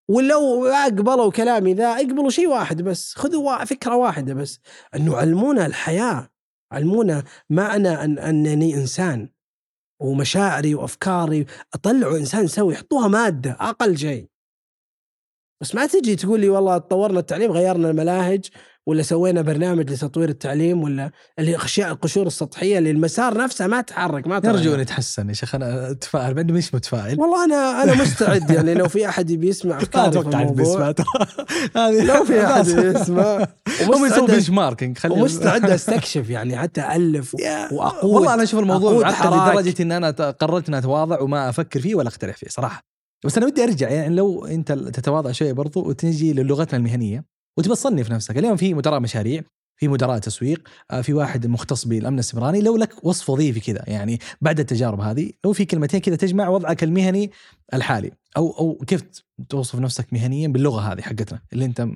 ولو أقبلوا كلامي ذا اقبلوا شيء واحد بس خذوا فكرة واحدة بس انه علمونا الحياة علمونا معنى أن أنني إنسان. ومشاعري وأفكاري. أطلعوا إنسان سوي حطوها مادة أقل شيء. بس ما تجي تقول لي والله طورنا التعليم غيرنا الملاهج ولا سوينا برنامج لتطوير التعليم ولا اللي أشياء القشور السطحية اللي المسار نفسه ما تحرك ما نرجو ان يتحسن. يا شيخ أنا أتفائل بعد مش متفائل. والله أنا أنا مستعد يعني. لو في أحد يسمع أفكاري في الموضوع. لو في أحد يسمع. هم يسوون بنش ماركينج ومستعد أستكشف يعني حتى ألف واقول والله أنا أشوف الموضوع معقد لدرجة إن أنا قررت ان أتواضع وما أفكر فيه ولا أقترح فيه صراحة. بس أنا ودي أرجع يعني لو أنت تتواضع شوي برضو وتجي للغتنا المهنية وتبى تصنف نفسك. اليوم في مدراء مشاريع في مدراء تسويق آه، في واحد مختص بالأمن السبراني. لو لك وصف وظيفي كذا يعني بعد التجارب هذه لو في كلمتين كذا تجمع وضعك المهني الحالي. أو أو كيف توصف نفسك مهنيا باللغة هذه حقتنا اللي أنت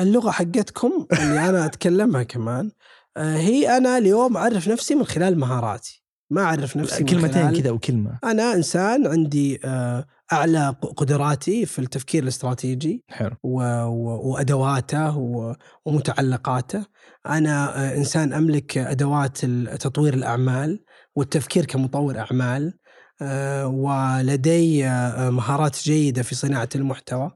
اللغة حقتكم اللي أنا أتكلمها كمان آه، هي أنا اليوم أعرف نفسي من خلال مهاراتي. ما أعرف نفسي كلمتين كذا وكلمة. أنا إنسان عندي آه، أعلى قدراتي في التفكير الاستراتيجي حلو. و- و- وأدواته و- ومتعلقاته. أنا آه، إنسان أملك أدوات تطوير الأعمال والتفكير كمطور أعمال ولدي مهارات جيدة في صناعة المحتوى.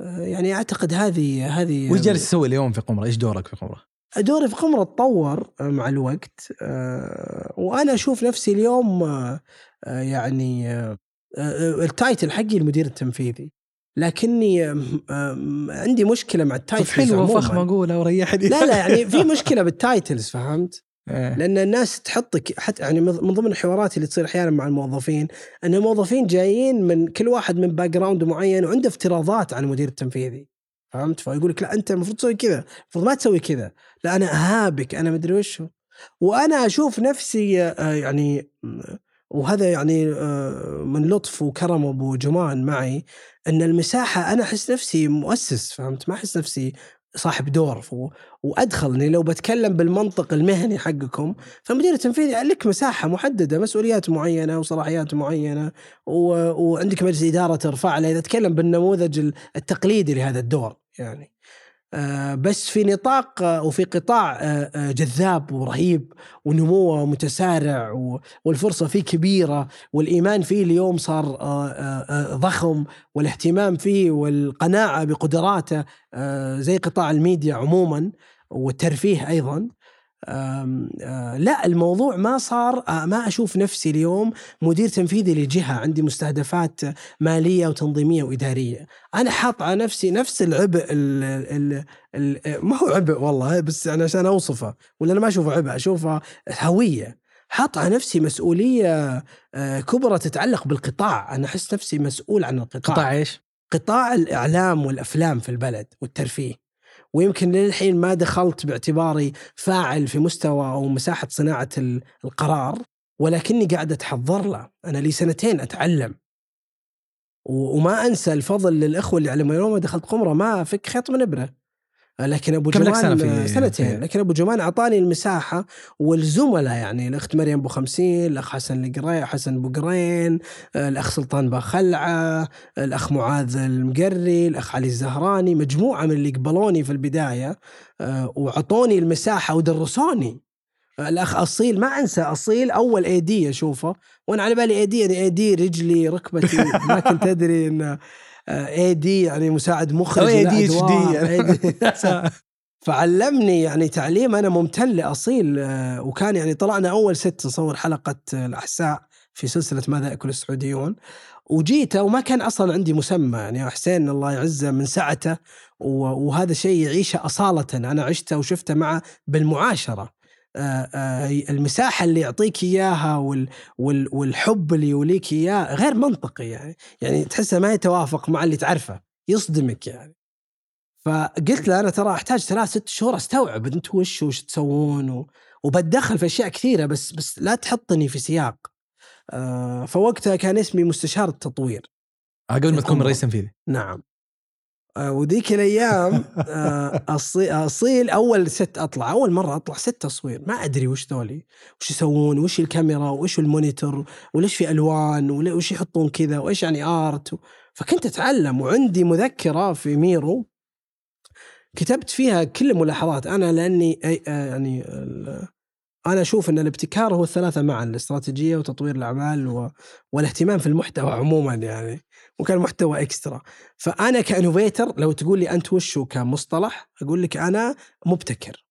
يعني أعتقد هذه هذه وش جالس تسوي اليوم في قمرة؟ إيش دورك في قمرة؟ دوري في قمرة تطور مع الوقت آه، وأنا أشوف نفسي اليوم آه، آه، يعني آه، آه، ال title حقي المدير التنفيذي لكني عندي مشكلة مع ال titles حلوة. فخمة أقولها وريحني لا لا يعني في مشكلة بال titles فهمت؟ إيه. لأن الناس تحطك حتى يعني من من ضمن الحوارات اللي تصير أحيانا مع الموظفين إن الموظفين جايين من كل واحد من background معين وعنده افتراضات عن المدير التنفيذي فهمت فيقول لك لا أنت المفروض تسوي كذا المفروض ما تسوي كذا لا أنا أهابك أنا مدري وش. وأنا أشوف نفسي آه، يعني وهذا يعني آه، من لطف وكرم أبو جمان معي إن المساحة أنا أحس نفسي مؤسس فهمت ما أحس نفسي صاحب دور وأدخل إني لو بتكلم بالمنطق المهني حقكم فالمدير التنفيذي لك مساحة محددة مسؤوليات معينة وصلاحيات معينة و... وعندك مجلس إدارة ترفع له إذا تكلم بالنموذج ال- التقليدي لهذا الدور يعني. بس في نطاق آه، وفي قطاع آه، آه، جذاب ورهيب ونموه متسارع و- والفرصة فيه كبيرة والإيمان فيه اليوم صار آه، آه، آه، ضخم والاهتمام فيه والقناعة بقدراته آه، زي قطاع الميديا عموما والترفيه آه، لا الموضوع ما صار ما أشوف نفسي اليوم مدير تنفيذي لجهة عندي مستهدفات مالية وتنظيمية وإدارية. أنا حاط على نفسي نفس العبء ال ال ال ما هو عبء والله بس يعني عشان أوصفه ولا أنا ما أشوفه عبء أشوفه هوية. حاط على نفسي مسؤولية كبرى تتعلق بالقطاع. أنا أحس نفسي مسؤول عن القطاع. قطاع إيش؟ قطاع الإعلام والأفلام في البلد والترفيه. ويمكن للحين ما دخلت باعتباري فاعل في مستوى أو مساحة صناعة ال- القرار ولكني قاعد أتحضر له. أنا لي سنتين أتعلم. وما أنسى الفضل للأخوة اللي يوم ما دخلت قمرة ما افك خيط من إبره. لكن أبو كم لك جمال سنة في- سنتين. في- لكن أبو جمال أعطاني المساحة والزملاء يعني الأخت مريم أبو خمسين الأخ حسن القري حسن بقرين الأخ سلطان باخلعه الأخ معاذ المقري الأخ علي الزهراني مجموعة من اللي قبلوني في البداية آه، وعطوني المساحة ودرسوني. آه، الأخ أصيل ما أنسى أصيل أول اي دي أشوفه. وأنا على بالي اي دي يعني اي دي رجلي ركبتي ما كنت أدري ان اي دي يعني مساعد مخرج ADHD أدوار. يعني. AD. فعلمني يعني تعليم أنا ممتن لأصيل آه، وكان يعني طلعنا أول ست نصور حلقة آه، الأحساء في سلسلة ماذا ياكل السعوديون وجيته وما كان أصلا عندي مسمى يعني حسين الله يعزه من سعته وهذا شيء يعيشه أصالة أنا عشته وشفته معه بالمعاشرة آه، آه، المساحة اللي يعطيك إياها وال وال والحب اللي يوليك إياه غير منطقي يعني. يعني تحسه ما يتوافق مع اللي تعرفه يصدمك يعني. فقلت له أنا ترى أحتاج ثلاث ست شهور أستوعب أنتم وش وش تسوون و... وبتدخل في أشياء كثيرة بس بس لا تحطني في سياق. آه فوقتها كان اسمي مستشار التطوير. آه، قبل ما تكون. رئيس تنفيذي. نعم. آه وذيك الأيام آه أصي- أصير أول set أطلع أول مرة أطلع set تصوير. ما أدري وش ذولي. وش يسوون؟ وش الكاميرا؟ وش ال monitor؟ وليش في ألوان؟ وش يحطون كذا؟ وإيش يعني آرت. فكنت أتعلم وعندي مذكرة في ميرو. كتبت فيها كل الملاحظات. أنا لأني آه يعني أنا أشوف إن الابتكار هو الثلاثة معا الاستراتيجية وتطوير الأعمال. والاهتمام في المحتوى عموما يعني. وكان محتوى إكسترا. فأنا كإنوفيتر لو تقول لي أنت وشو كمصطلح أقول لك أنا مبتكر.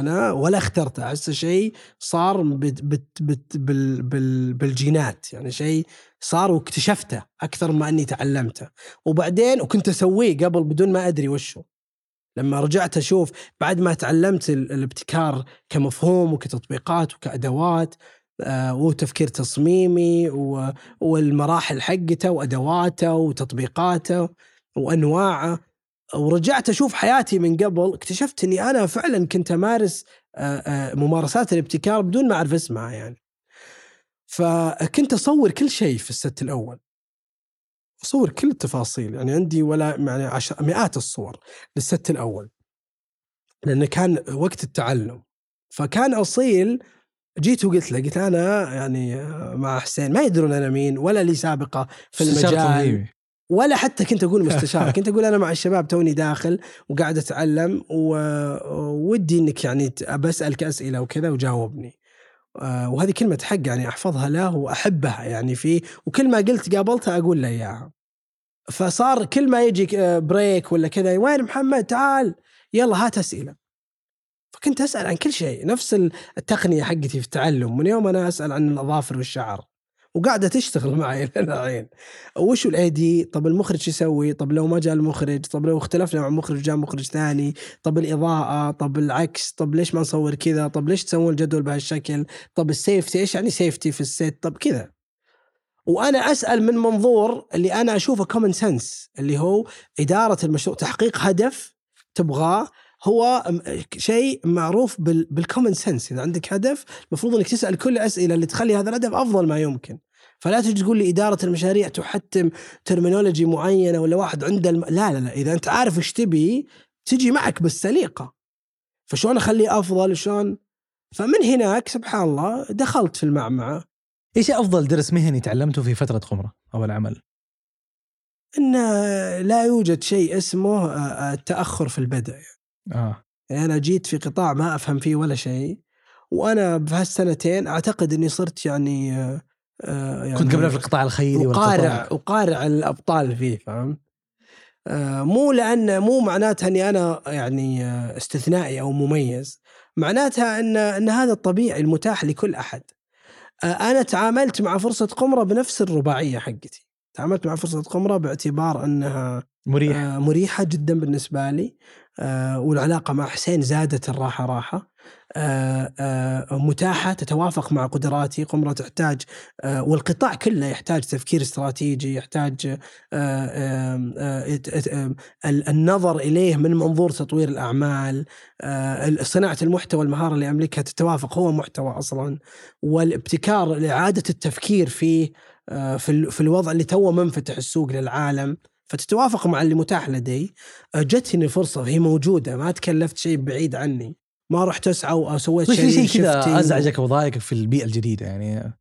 أنا ولا اخترته أحس شيء صار بت بت بت بال بال بالجينات. يعني شيء صار واكتشفته أكثر ما أني تعلمته. وبعدين وكنت أسويه قبل بدون ما أدري وشو. لما رجعت أشوف بعد ما تعلمت ال- الابتكار كمفهوم وكتطبيقات وكأدوات وتفكير تصميمي والمراحل حقته وأدواته وتطبيقاته وأنواعه ورجعت أشوف حياتي من قبل اكتشفت إني أنا فعلا كنت أمارس آه، آه، ممارسات الابتكار بدون ما أعرف اسمها يعني. فكنت أصور كل شيء في الست الأول. أصور كل التفاصيل يعني عندي ولا يعني عشر مئات الصور للست الأول لأنه كان وقت التعلم فكان أصيل جيت وقلت له قلت أنا يعني مع حسين ما يدرون أنا مين ولا لي سابقة في المجال. ولا حتى كنت أقول مستشار كنت أقول أنا مع الشباب توني داخل وقاعد أتعلم وودي إنك يعني بسألك أسئلة وكذا وجاوبني. آه، وهذه كلمة حق يعني أحفظها له وأحبها يعني فيه وكل ما قلت قابلته أقول له إياها. فصار كل ما يجي آه، بريك ولا كذا وين محمد؟ تعال يلا هات أسئلة. فكنت أسأل عن كل شيء نفس التقنية حقتي في التعلم من يوم أنا أسأل عن الأظافر والشعر وقاعدة تشتغل معي الحين. وش ال AD طب المخرج يسوي؟ طب لو ما جاء المخرج؟ طب لو اختلفنا مع مخرج جاء مخرج ثاني؟ طب الإضاءة؟ طب العكس؟ طب ليش ما نصور كذا؟ طب ليش تسوون الجدول بهالشكل؟ طب ال safety؟ إيش يعني safety في ال set طب كذا. وأنا أسأل من منظور اللي أنا أشوفه common sense اللي هو إدارة المشروع تحقيق هدف تبغاه هو شيء معروف بال common sense إذا عندك هدف المفروض إنك تسأل كل الاسئله اللي تخلي هذا الهدف أفضل ما يمكن. فلا تجي تقول لي اداره المشاريع تحتم ترمينولوجي معينة ولا واحد عنده الم... لا لا لا. إذا أنت عارف إيش تبي تجي معك بالسليقة. فشلون أخليه أفضل؟ شلون؟ فمن هناك سبحان الله دخلت في المعمعة. إيش أفضل درس مهني تعلمته في فترة خمرة أو العمل؟ ان لا يوجد شيء اسمه التأخر في البدء. يعني أنا جيت في قطاع ما أفهم فيه ولا شيء وأنا بهالسنتين أعتقد إني صرت يعني آه، آه، يعني كنت قبل في القطاع الخيري وقارع وقارع الأبطال فيه فهمت؟ آه، مو لأن مو معناتها إني أنا يعني آه، استثنائي أو مميز معناتها إن إن هذا الطبيعي المتاح لكل أحد. آه، أنا تعاملت مع فرصة قمرة بنفس الرباعية حقتي. تعاملت مع فرصة قمرة باعتبار إنها مريح آه، مريحة جدا بالنسبة لي. آه، والعلاقة مع حسين زادت الراحة راحة. آه، آه، متاحة تتوافق مع قدراتي. قمرة تحتاج آه، والقطاع كله يحتاج تفكير استراتيجي يحتاج آه، آه، آه، آه، النظر إليه من منظور تطوير الأعمال. آه، صناعة المحتوى المهارة اللي أملكها تتوافق هو محتوى أصلا. والابتكار لإعادة التفكير فيه آه، في الوضع اللي توه منفتح السوق للعالم. فتتوافق مع اللي متاح لدي. آه، جتني الفرصه هي موجودة ما تكلفت شيء بعيد عني. ما رحت أسعى وسويت شيء shifting. كذا أزعجك أو ضايقك في البيئة الجديدة يعني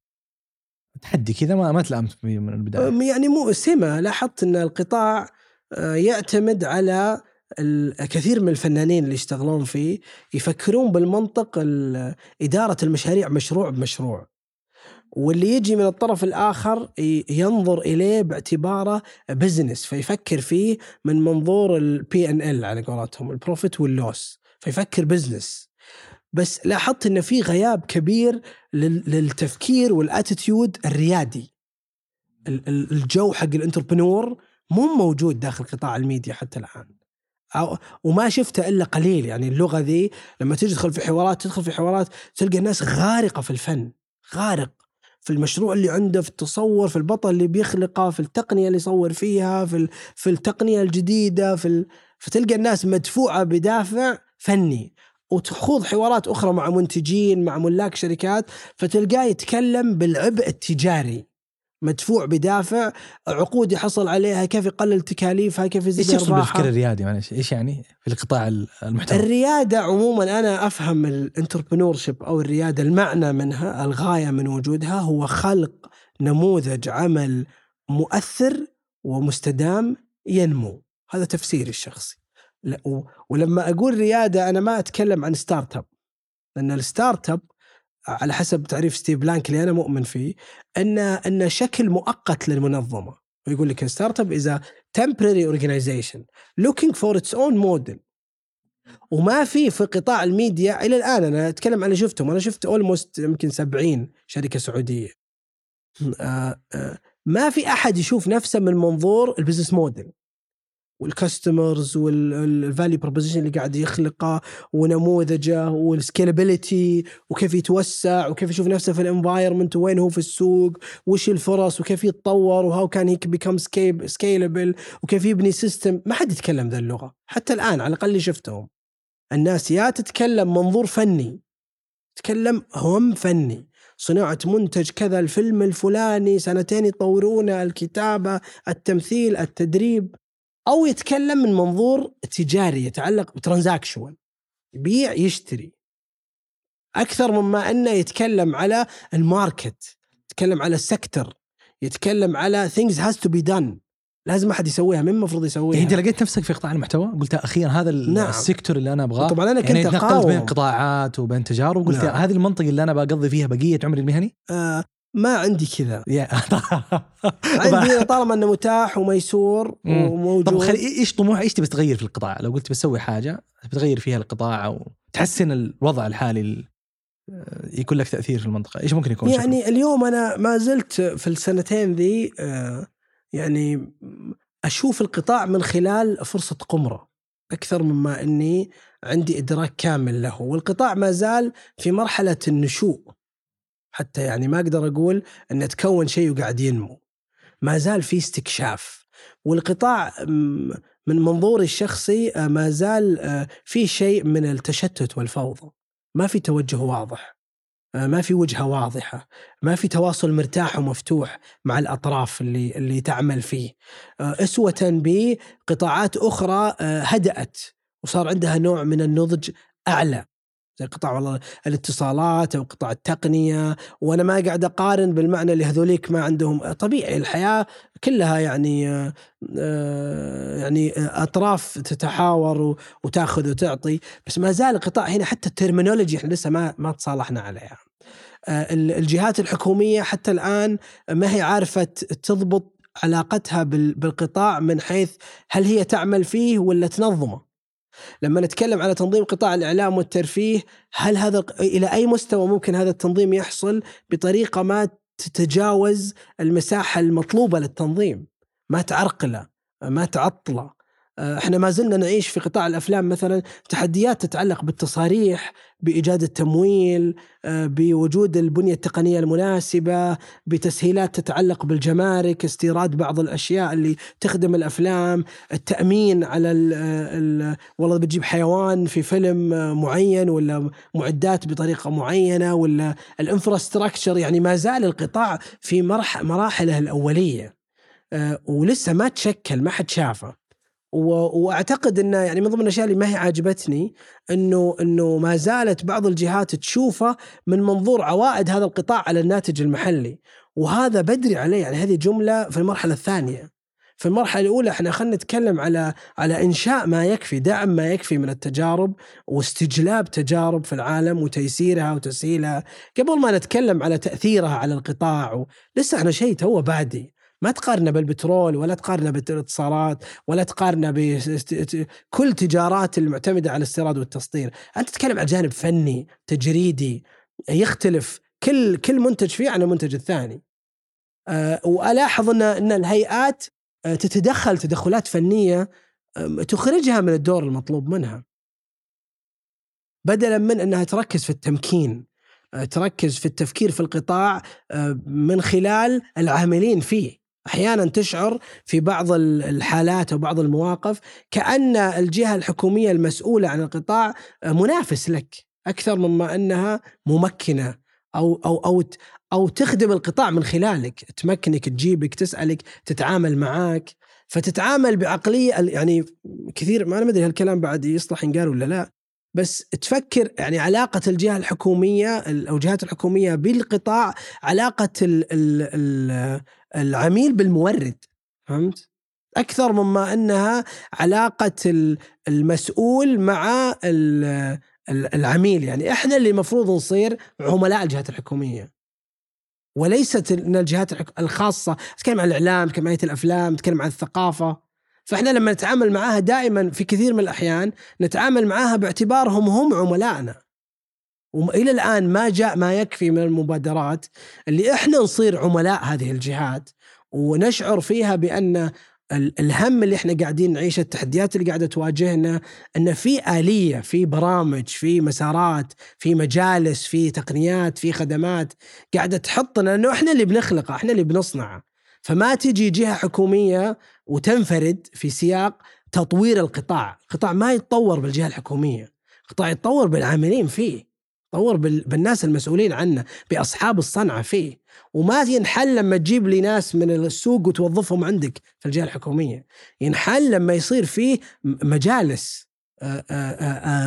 تحدي كذا ما ما تلامت من البداية. يعني مو سمة لاحظت إن القطاع آه، يعتمد على الكثير من الفنانين اللي يشتغلون فيه يفكرون بالمنطق ال- إدارة المشاريع مشروع بمشروع. واللي يجي من الطرف الآخر ي- ينظر إليه باعتباره business فيفكر فيه من منظور ال P&L على قولتهم ال profit وال loss فيفكر business بس لاحظت إنه في غياب كبير لل- للتفكير وال attitude الريادي. ال- ال- الجو حق ال entrepreneur مو موجود داخل قطاع الميديا حتى الآن. أو وما شفته إلا قليل يعني اللغة ذي لما تدخل في حوارات تدخل في حوارات تلقى الناس غارقة في الفن غارق. في المشروع اللي عنده في التصور في البطل اللي بيخلقه في التقنية اللي يصور فيها في في التقنية الجديدة في ال... فتلقى الناس مدفوعة بدافع فني. وتخوض حوارات أخرى مع منتجين مع ملاك شركات فتلقاه يتكلم بالعبء التجاري. مدفوع بدافع عقود يحصل عليها كيف يقلل تكاليفها كيف إيش يزيد يقصد بالفكر الريادي؟ معلش إيش يعني في القطاع المحتوى؟ الريادة عموما أنا أفهم الانتربرنور أو الريادة المعنى منها الغاية من وجودها هو خلق نموذج عمل مؤثر ومستدام ينمو. هذا تفسيري الشخصي. ولما أقول ريادة أنا ما أتكلم عن startup لأن ال startup على حسب تعريف ستيف بلانك اللي أنا مؤمن فيه إن إن شكل مؤقت للمنظمة. ويقول لك ال startup is temporary organization looking for its own model. وما في في قطاع الميديا إلى الآن. أنا أتكلم عن اللي شفتهم. أنا شفت almost يمكن 70 شركة سعودية. آه، آه، ما في أحد يشوف نفسه من منظور ال business model وال customers وال value proposition اللي قاعد يخلقه ونموذجه وال scalability وكيف يتوسع وكيف يشوف نفسه في ال environment وين هو في السوق وش الفرص وكيف يتطور و how can he become scalable وكيف يبني system ما حد يتكلم ذا اللغة. حتى الآن على الأقل اللي شفتهم. الناس يا تتكلم منظور فني. تتكلم هم فني. صناعة منتج كذا الفيلم الفلاني سنتين يطورونه الكتابة التمثيل التدريب. أو يتكلم من منظور تجاري يتعلق ب transactional يبيع يشتري. أكثر مما أنه يتكلم على ال market يتكلم على ال sector يتكلم على things has to be done. لازم أحد يسويها مين المفروض يسويها؟ يعني أنت لقيت نفسك في قطاع المحتوى؟ قلت أخيرا هذا نعم. ال sector اللي أنا أبغاه؟ طبعا أنا يعني كنت تنقلت بين أقاوم. قطاعات وبين تجارب وقلت نعم. هذه المنطقة اللي أنا بقضي فيها بقية عمري المهني؟ آه. ما عندي كذا. عندي طالما إنه متاح وميسور. وموجود. طب خلي إيش طموح إيش تبي تغير في القطاع؟ لو قلت بتسوي حاجة بتغير فيها القطاع أو تحسن الوضع الحالي ال- يكون لك تأثير في المنطقة. إيش ممكن يكون شكله؟ يعني اليوم أنا ما زلت في السنتين ذي آه، يعني أشوف القطاع من خلال فرصة قمرة أكثر مما إني عندي إدراك كامل له والقطاع ما زال في مرحلة النشوء. حتى يعني ما أقدر أقول ان تكون شيء وقاعد ينمو. ما زال في استكشاف والقطاع من منظوري الشخصي آه، ما زال آه، في شيء من التشتت والفوضى. ما في توجه واضح آه، ما في وجهة واضحة ما في تواصل مرتاح ومفتوح مع الأطراف اللي اللي تعمل فيه. أسوة بقطاعات أخرى هدأت وصار عندها نوع من النضج أعلى. زي قطاع الاتصالات أو قطاع التقنية وأنا ما قاعد أقارن بالمعنى اللي هذوليك ما عندهم. طبيعي الحياة كلها يعني آه، يعني أطراف تتحاور وتأخذ وتعطي. بس ما زال القطاع هنا حتى الترمينولوجي إحنا لسه ما ما تصالحنا عليها. آه، ال- الجهات الحكومية حتى الآن ما هي عارفة تضبط علاقتها بال- بالقطاع من حيث هل هي تعمل فيه ولا تنظمه. لما نتكلم على تنظيم قطاع الإعلام والترفيه هل هذا إلى أي مستوى ممكن هذا التنظيم يحصل بطريقة ما تتجاوز المساحة المطلوبة للتنظيم؟ ما تعرقله ما تعطله. إحنا ما زلنا نعيش في قطاع الأفلام مثلا تحديات تتعلق بالتصاريح بإيجاد التمويل آه، بوجود البنية التقنية المناسبة بتسهيلات تتعلق بالجمارك استيراد بعض الأشياء اللي تخدم الأفلام التأمين على ال ال والله بتجيب حيوان في فيلم آه، معين ولا معدات بطريقة معينة ولا الإنفراستراكشر يعني ما زال القطاع في مراحله الأولية. آه، ولسه ما تشكل ما حد شافه. وأعتقد إنه يعني من ضمن الأشياء اللي ما هي عاجبتني إنه إنه ما زالت بعض الجهات تشوفه من منظور عوائد هذا القطاع على الناتج المحلي وهذا بدري عليه. يعني هذه جملة في المرحلة الثانية. في المرحلة الأولى إحنا خلينا نتكلم على على إنشاء ما يكفي دعم ما يكفي من التجارب واستجلاب تجارب في العالم وتيسيرها وتسهيلها. قبل ما نتكلم على تأثيرها على القطاع. لسه إحنا شيء تو بادي. ما تقارنه بالبترول ولا تقارنه بالاتصالات ولا تقارنه بكل تجارات المعتمدة على الاستيراد والتصدير، أنت تتكلم عن جانب فني، تجريدي يختلف كل كل منتج فيه عن المنتج الثاني. أه وألاحظ إن إن الهيئات آه، تتدخل تدخلات فنية تخرجها من الدور المطلوب منها. بدلا من إنها تركز في التمكين، آه، تركز في التفكير في القطاع آه، من خلال العاملين فيه. أحيانا تشعر في بعض ال- الحالات أو بعض المواقف كأن الجهة الحكومية المسؤولة عن القطاع منافس لك أكثر مما أنها ممكنة أو أو أو أو تخدم القطاع من خلالك. تمكنك تجيبك تسألك تتعامل معاك. فتتعامل بعقلية يعني كثير ما أنا ما ادري هالكلام بعد يصلح ينقال ولا لا بس تفكر يعني علاقة الجهة الحكومية ال- أو الجهات الحكومية بالقطاع علاقة ال ال ال العميل بالمورد فهمت؟ أكثر مما أنها علاقة ال- المسؤول مع ال- ال- العميل يعني إحنا اللي المفروض نصير عملاء الجهات الحكومية. وليست إن الجهات الخاصة تتكلم عن الإعلام تتكلم عن الأفلام تتكلم عن الثقافة. فإحنا لما نتعامل معاها دائما في كثير من الأحيان نتعامل معاها باعتبارهم هم عملائنا. والى الآن ما جاء ما يكفي من المبادرات اللي إحنا نصير عملاء هذه الجهات ونشعر فيها بأن ال- الهم اللي إحنا قاعدين نعيشه التحديات اللي قاعدة تواجهنا أن في آلية في برامج في مسارات في مجالس في تقنيات في خدمات قاعدة تحطنا انه إحنا اللي بنخلقه إحنا اللي بنصنعه فما تجي جهة حكومية وتنفرد في سياق تطوير القطاع. القطاع ما يتطور بالجهة الحكومية القطاع يتطور بالعاملين فيه. طور بال- بالناس المسؤولين عنه بأصحاب الصنعة فيه. وما ينحل لما تجيب لي ناس من السوق وتوظفهم عندك في الجهة الحكومية. ينحل لما يصير فيه مجالس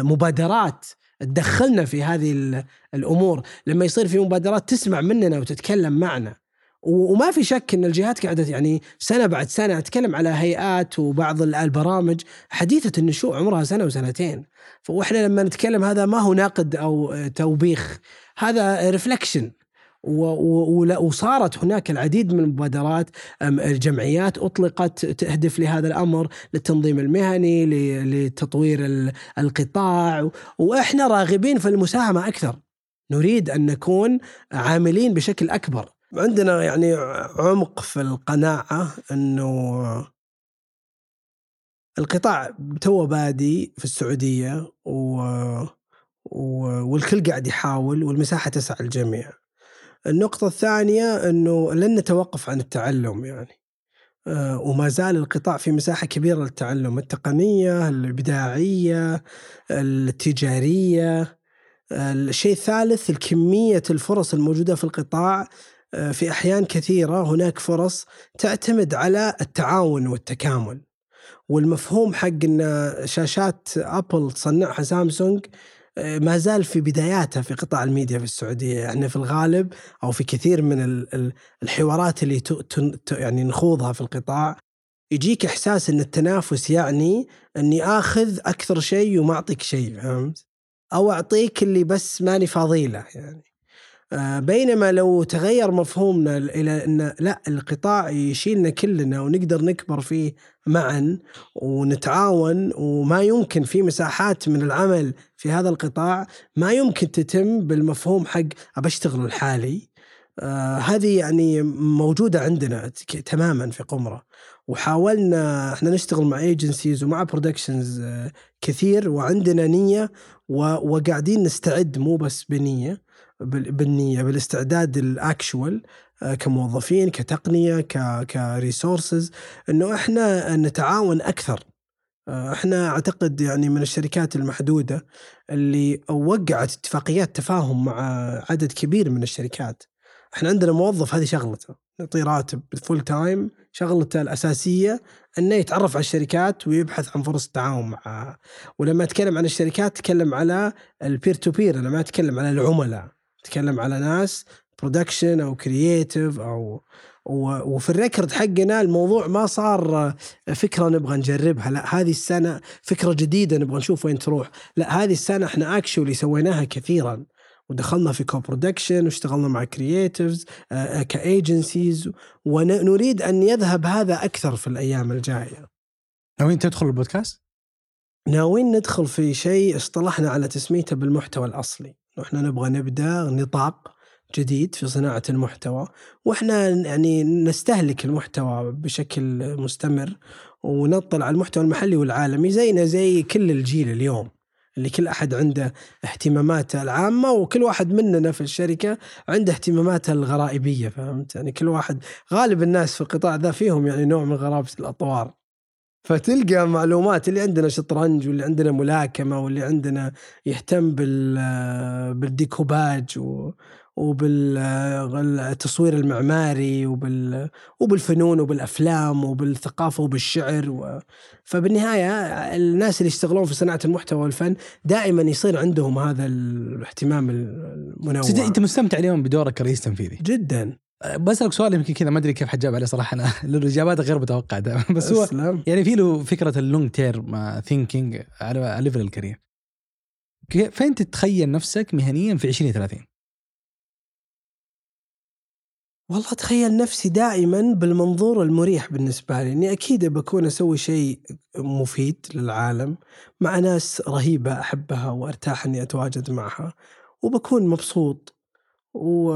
مبادرات تدخلنا في هذه ال- الأمور. لما يصير في مبادرات تسمع مننا وتتكلم معنا. وما في شك إن الجهات قاعدة يعني سنة بعد سنة اتكلم على هيئات وبعض ال- البرامج. حديثة النشوء عمرها سنة وسنتين. وإحنا لما نتكلم هذا ما هو ناقد أو توبيخ. هذا ريفلكشن وصارت هناك العديد من المبادرات. الجمعيات أطلقت تهدف لهذا الأمر للتنظيم المهني لتطوير ال- القطاع. وإحنا راغبين في المساهمة أكثر. نريد أن نكون عاملين بشكل أكبر. عندنا يعني عمق في القناعة إنه القطاع تو بادي في السعودية و... و... والكل قاعد يحاول والمساحة تسع الجميع. النقطة الثانية إنه لن نتوقف عن التعلم يعني. آه، وما زال القطاع في مساحة كبيرة للتعلم التقنية، الإبداعية، التجارية. الشيء الثالث الكمية الفرص الموجودة في القطاع آه، في أحيان كثيرة هناك فرص تعتمد على التعاون والتكامل. والمفهوم حق إن شاشات أبل تصنعها سامسونج آه، ما زال في بداياتها في قطاع الميديا في السعودية يعني في الغالب أو في كثير من ال- ال- الحوارات اللي يعني نخوضها في القطاع يجيك إحساس إن التنافس يعني إني آخذ أكثر شيء وما أعطيك شيء فهمت؟ أو أعطيك اللي بس ماني فاضيله يعني. آه، بينما لو تغير مفهومنا إلى إن لا القطاع يشيلنا كلنا ونقدر نكبر فيه معا ونتعاون وما يمكن في مساحات من العمل في هذا القطاع ما يمكن تتم بالمفهوم حق أبى أشتغل لحالي. آه هذه يعني موجودة عندنا تماما في قمرة. وحاولنا إحنا نشتغل مع agencies ومع productions آه كثير وعندنا نية وقاعدين نستعد مو بس بنية. بالنية بالاستعداد ال actual آه، كموظفين كتقنية ك resources إنه إحنا نتعاون أكثر. آه، إحنا أعتقد يعني من الشركات المحدودة اللي وقعت اتفاقيات تفاهم مع عدد كبير من الشركات. إحنا عندنا موظف هذه شغلته نعطيه راتب full time شغلته الأساسية إنه يتعرف على الشركات ويبحث عن فرص التعاون مع ولما أتكلم عن الشركات أتكلم على ال peer to peer أنا ما أتكلم على العملاء. اتكلم على ناس production أو creative أو وفي ال record حقنا الموضوع ما صار فكرة نبغى نجربها لا هذه السنة فكرة جديدة نبغى نشوف وين تروح لا هذه السنة إحنا actually سويناها كثيرا ودخلنا في co-production واشتغلنا مع creatives ك agencies ونريد أن يذهب هذا أكثر في الأيام الجاية ناويين تدخل البودكاست؟ ناويين ندخل في شيء اصطلحنا على تسميته بالمحتوى الأصلي إحنا نبغى نبدأ نطاق جديد في صناعة المحتوى وإحنا يعني نستهلك المحتوى بشكل مستمر ونطل على المحتوى المحلي والعالمي زينا زي كل الجيل اليوم اللي كل أحد عنده اهتماماته العامة وكل واحد مننا في الشركة عنده اهتماماته الغرائبية فهمت؟ يعني كل واحد غالب الناس في القطاع ذا فيهم يعني نوع من غرابة الأطوار. فتلقى معلومات اللي عندنا شطرنج واللي عندنا ملاكمة واللي عندنا يهتم بال بالديكوباج و وبالتصوير المعماري وبال وبالفنون وبالأفلام وبالثقافة وبالشعر و... فبالنهاية الناس اللي يشتغلون في صناعة المحتوى والفن دائما يصير عندهم هذا الاهتمام المنوع. أنت مستمتع اليوم بدورك كرئيس تنفيذي جدا. بسألك سؤال يمكن كذا ما أدري كيف حتجاوب عليه صراحة أنا. لأنه اجاباتك غير متوقعة دائما. بس هو أسلم. يعني في له فكرة ال long term thinking على level ال career. فين تتخيل نفسك مهنيا في 2030 والله أتخيل نفسي دائما بالمنظور المريح بالنسبة لي. إني أكيد بكون أسوي شيء مفيد للعالم مع ناس رهيبة أحبها وأرتاح إني أتواجد معها وبكون مبسوط. و...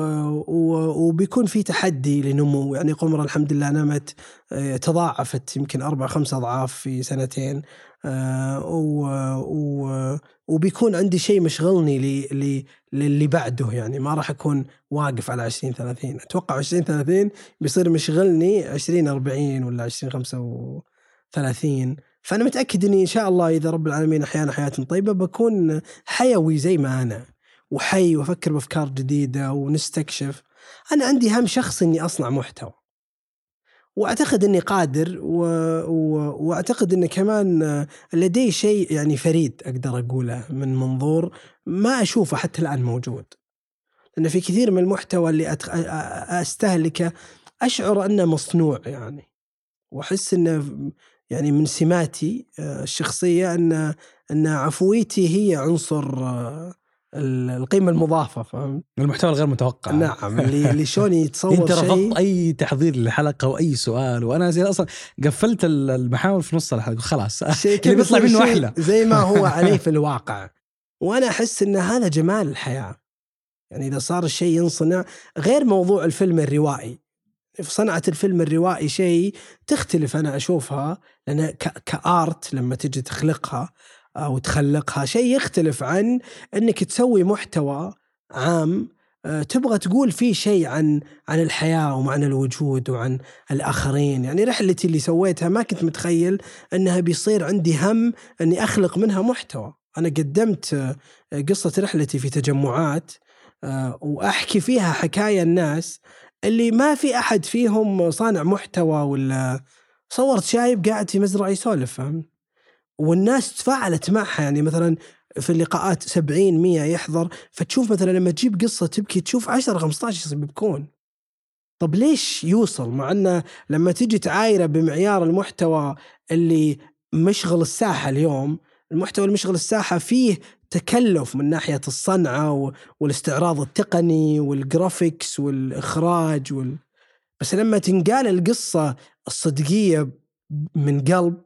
و... وبيكون في تحدي لنمو. يعني قمرة الحمد لله نمت آه، تضاعفت يمكن أربع خمس أضعاف في سنتين آه، و... و... وبيكون عندي شيء مشغلني ل... ل... للي بعده. يعني ما راح أكون واقف على 20 30 أتوقع 20 30 بيصير مشغلني 20 40 ولا 20 35 فأنا متأكد إني إن شاء الله إذا رب العالمين أحيانا حياة طيبة بكون حيوي زي ما أنا. وحي وأفكر بأفكار جديدة ونستكشف. أنا عندي هم شخصي إني أصنع محتوى. وأعتقد إني قادر و... و... وأعتقد إن كمان لدي شيء يعني فريد أقدر أقوله من منظور ما أشوفه حتى الآن موجود. لأن في كثير من المحتوى اللي أتخ... أستهلكه أشعر أنه مصنوع يعني. وأحس إنه يعني من سماتي آه، الشخصية أن أن عفويتي هي عنصر آه، القيمة المضافة فهمت؟ المحتوى الغير متوقع. نعم اللي اللي شلون يتصور أنت رفضت أي تحضير للحلقة واي سؤال وأنا زي أصلا قفلت المحاور في نص الحلقة خلاص. شيء اللي بيطلع منه شيء أحلى. زي ما هو عليه في الواقع. وأنا أحس إن هذا جمال الحياة. يعني إذا صار الشيء ينصنع غير موضوع الفيلم الروائي. في صنعة الفيلم الروائي شيء تختلف أنا أشوفها لأن ك- كآرت لما تجي تخلقها أو تخلقها. شيء يختلف عن أنك تسوي محتوى عام آه، تبغى تقول فيه شيء عن عن الحياة وعن الوجود وعن الآخرين. يعني رحلتي اللي سويتها ما كنت متخيل أنها بيصير عندي هم أني أخلق منها محتوى. أنا قدمت آه، قصة رحلتي في تجمعات آه، وأحكي فيها حكايا الناس اللي ما في أحد فيهم صانع محتوى ولا صورت شايب قاعد في مزرعة يسولف فهمت؟ والناس تفاعلت معها. يعني مثلا في اللقاءات 70 100 يحضر فتشوف مثلا لما تجيب قصة تبكي تشوف 10 15 يبكون طب ليش يوصل؟ مع إنه لما تجي تعايره بمعيار المحتوى اللي مشغل الساحة اليوم المحتوى المشغل الساحة فيه تكلف من ناحية الصنعة والاستعراض التقني والجرافيكس والإخراج وال... بس لما تنقال القصة الصدقية من قلب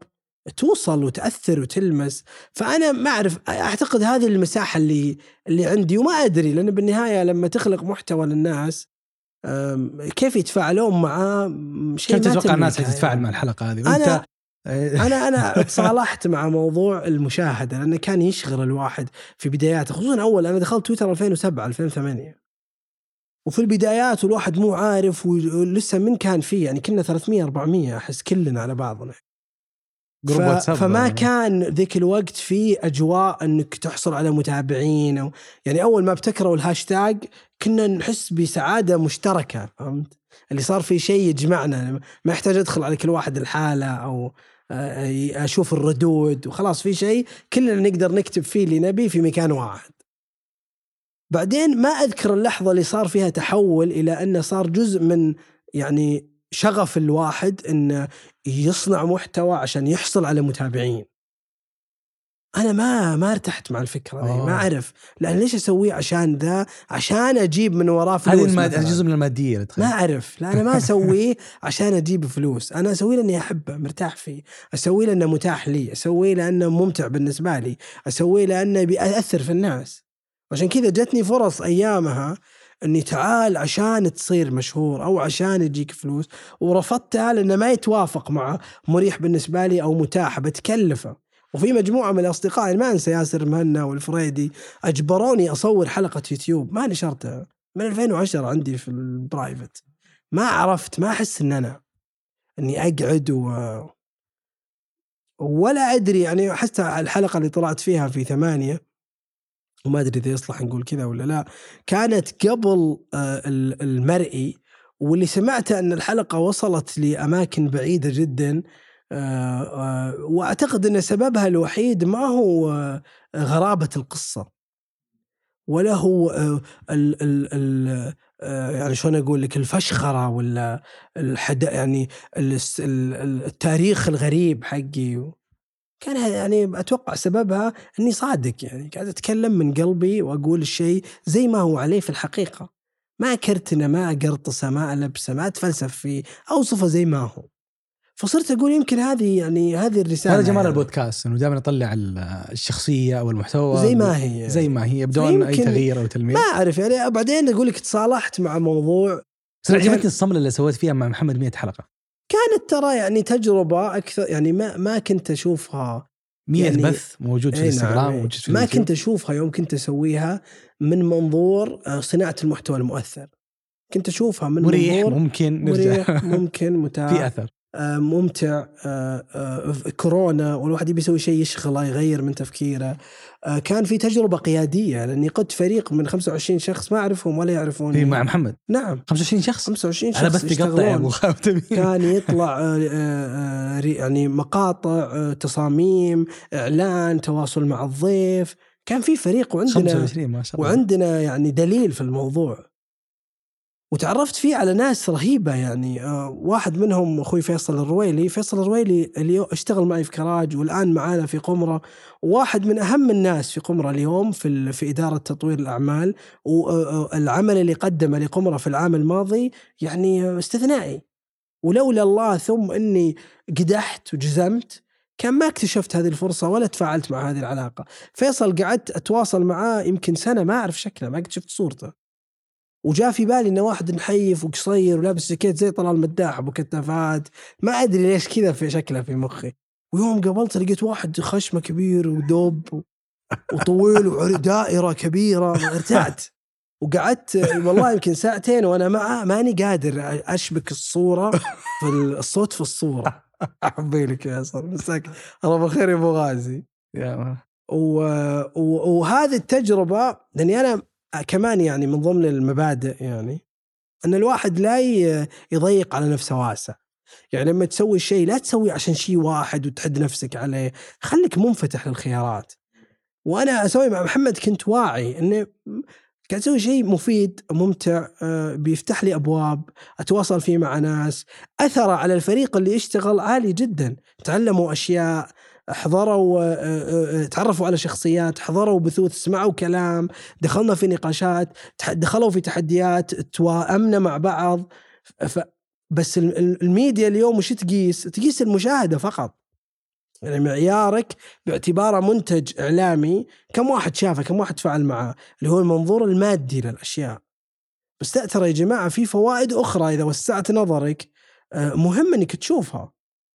توصل وتأثر وتلمس. فأنا ما أعرف أعتقد هذه المساحة اللي اللي عندي وما أدري لأن بالنهاية لما تخلق محتوى للناس كيف يتفاعلون معاه شيء كيف تتوقع الناس حتتفاعل يعني. مع الحلقة هذه؟ آه، أنا أنا تصالحت مع موضوع المشاهدة لأنه كان يشغل الواحد في بداياته خصوصا أول أنا دخلت تويتر 2007 2008 وفي البدايات والواحد مو عارف ولسه من كان فيه يعني كنا 300 400 أحس كلنا على بعضنا. group ف... فما يعني. كان ذيك الوقت في أجواء إنك تحصل على متابعين أو يعني أول ما ابتكروا الهاشتاج كنا نحس بسعادة مشتركة فهمت؟ اللي صار في شيء يجمعنا ما يحتاج أدخل على كل واحد الحالة أو آه، أشوف الردود وخلاص في شيء كلنا نقدر نكتب فيه اللي نبي في مكان واحد. بعدين ما أذكر اللحظة اللي صار فيها تحول إلى إنه صار جزء من يعني شغف الواحد انه يصنع محتوى عشان يحصل على متابعين. أنا ما ما ارتحت مع الفكرة آه. ما أعرف. لأن ليش اسويه عشان ذا؟ عشان أجيب من وراه فلوس هذه الماد... جزء من المادية ما. أعرف. لا أنا ما أسويه عشان أجيب فلوس. أنا أسويه لأني أحبه مرتاح فيه. أسويه لأنه متاح لي. أسويه لأنه ممتع بالنسبة لي. أسويه لأنه بيأثر في الناس. عشان كذا جتني فرص أيامها إني تعال عشان تصير مشهور أو عشان يجيك فلوس ورفضتها لأنه ما يتوافق مع مريح بالنسبة لي أو متاح بتكلفه. وفي مجموعة من الأصدقاء ما أنسى ياسر مهنا والفريدي أجبروني أصور حلقة يوتيوب ما نشرتها. من 2010 عندي في البرايفت. ما عرفت ما أحس إن أنا إني أقعد و ولا أدري يعني حتى الحلقة اللي طلعت فيها في ثمانية وما أدري إذا يصلح نقول كذا ولا لا. كانت قبل آه، ال- المرئي واللي سمعته أن الحلقة وصلت لأماكن بعيدة جدا آه، آه، وأعتقد أن سببها الوحيد ما هو غرابة القصة. ولا هو ال ال ال يعني شلون أقول لك الفشخرة ولا الحد يعني التاريخ الغريب حقي. كان يعني أتوقع سببها إني صادق يعني قاعد أتكلم من قلبي وأقول الشيء زي ما هو عليه في الحقيقة. ما كرتنة ما أقرطسة ما ألبسة ما أتفلسف فيه أوصفه زي ما هو. فصرت أقول يمكن هذه يعني هذه الرسالة هذا جمال يعني. البودكاست إنه دائما نطلع ال- الشخصية أو المحتوى زي ما هي. زي ما هي بدون أي تغيير أو تلميع. ما أعرف يعني بعدين أقول لك تصالحت مع موضوع. بس عجبتني الصملة اللي سويت فيها مع محمد 100 حلقة. كانت ترى يعني تجربة أكثر يعني ما ما كنت أشوفها 100 يعني- بث موجود في نعم، الإنستغرام أي. موجود في ما. كنت أشوفها يوم كنت أسويها من منظور آه، صناعة المحتوى المؤثر كنت أشوفها من مريح منظور ممكن نرجع مريح ممكن متاح في أثر ممتع. آه، آه، كورونا والواحد يبي يسوي شيء يشغله يغير من تفكيره. آه، كان في تجربة قيادية لأني قدت فريق من 25 شخص ما أعرفهم ولا يعرفوني. في مع محمد. نعم. 25 شخص؟ 25 شخص على بث يقطع يا أبو كان يطلع آه، آه، آه، يعني مقاطع آه، تصاميم إعلان تواصل مع الضيف. كان في فريق وعندنا 25 ما شاء الله. وعندنا يعني دليل في الموضوع. وتعرفت فيه على ناس رهيبة يعني آه، واحد منهم أخوي فيصل الرويلي. فيصل الرويلي اليوم اشتغل معي في كراج والآن معانا في قمرة. واحد من أهم الناس في قمرة اليوم في, في إدارة تطوير الأعمال والعمل اللي قدمه لقمرة في العام الماضي يعني آه، استثنائي. ولولا الله ثم أني قدحت وجزمت كان ما اكتشفت هذه الفرصة ولا تفاعلت مع هذه العلاقة. فيصل قعدت أتواصل معاه يمكن سنة ما أعرف شكله ما قد شفت صورته. وجاء في بالي إنه واحد نحيف وقصير ولابس جاكيت زي طلال مداح أبو كتافات. ما أدري ليش كذا في شكله في مخي. ويوم قابلته لقيت واحد خشمة كبير ودوب وطويل ودائره كبيرة. ارتعت. وقعدت والله يمكن ساعتين وأنا معه ماني قادر أشبك الصورة في الصوت في الصورة. احبي لك يا صار. مساك الله بالخير يا أبو غازي. يا و... و... وهذه التجربة لأني أنا كمان يعني من ضمن المبادئ يعني أن الواحد لا. يضيق على نفسه واسع. يعني لما تسوي شيء لا تسوي عشان شيء واحد وتحد نفسك عليه. خليك منفتح للخيارات. وأنا أسوي مع محمد كنت واعي أني قاعد أسوي شيء مفيد ممتع آه، بيفتح لي أبواب أتواصل فيه مع ناس أثره على الفريق اللي يشتغل عالي جدا. تعلموا أشياء حضروا آه، آه، آه، تعرفوا على شخصيات حضروا بثوث سمعوا كلام دخلنا في نقاشات دخلوا في تحديات توائمنا مع بعض. ف بس ال- ال- الميديا اليوم وش تقيس؟ تقيس المشاهدة فقط. يعني معيارك باعتباره منتج إعلامي كم واحد شافه كم واحد فعل معه؟ اللي هو المنظور المادي للأشياء. بس ترى يا جماعة في فوائد أخرى إذا وسعت نظرك مهم إنك تشوفها.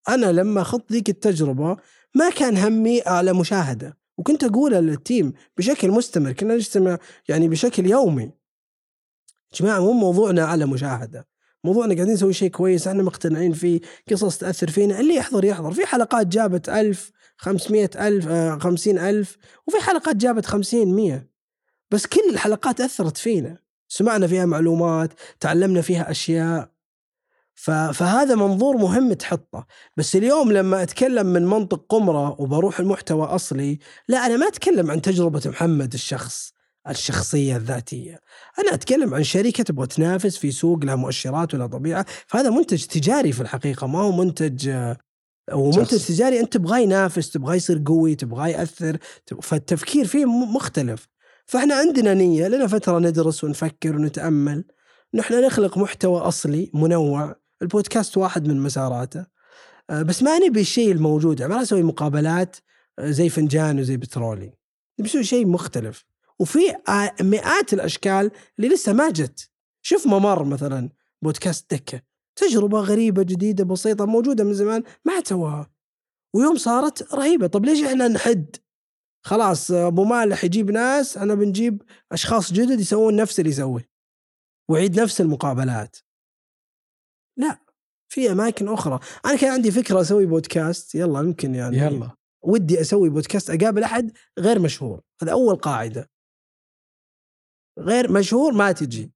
أنا لما اخذت ذيك التجربة ما كان همي اعلى مشاهدة. وكنت اقولها للتيم بشكل مستمر كنا نجتمع يعني بشكل يومي. جماعة مو موضوعنا اعلى مشاهدة. موضوعنا قاعدين نسوي شيء كويس إحنا مقتنعين فيه قصص تأثر فينا. اللي يحضر يحضر. في حلقات جابت ألف خمسمية ألف آه، خمسين ألف وفي حلقات جابت خمسين مية. بس كل الحلقات أثرت فينا. سمعنا فيها معلومات تعلمنا فيها أشياء. فهذا منظور مهم تحطه. بس اليوم لما أتكلم من منطق قمرة وبروح المحتوى أصلي لا أنا ما أتكلم عن تجربة محمد الشخص الشخصية الذاتية. أنا أتكلم عن شركة تبغى تنافس في سوق لها مؤشرات ولا طبيعة. فهذا منتج تجاري في الحقيقة ما هو منتج آه، ومنتج. تجاري. أنت تبغاه ينافس تبغاه يصير قوي تبغاه يأثر فالتفكير فيه مختلف. فإحنا عندنا نية لنا فترة ندرس ونفكر ونتأمل. نحن نخلق محتوى أصلي منوع البودكاست واحد من مساراته. آه، بس ما نبي الشيء الموجود يعني ما نسوي مقابلات آه، زي فنجان وزي بترولي نبي شيء مختلف. وفي مئات الأشكال اللي لسه ما جت. شوف ممر مثلا بودكاست دكة. تجربة غريبة جديدة بسيطة موجودة من زمان ما حد سواها ويوم صارت رهيبة. طب ليش إحنا نحد؟ خلاص آه، أبو مالح يجيب ناس أنا بنجيب أشخاص جدد يسوون نفس اللي يسويه ويعيد نفس المقابلات. لا في أماكن أخرى. أنا كان عندي فكرة أسوي بودكاست يلا يمكن يعني يلا. ودي أسوي بودكاست أقابل أحد غير مشهور هذا أول قاعدة. غير مشهور ما تجي.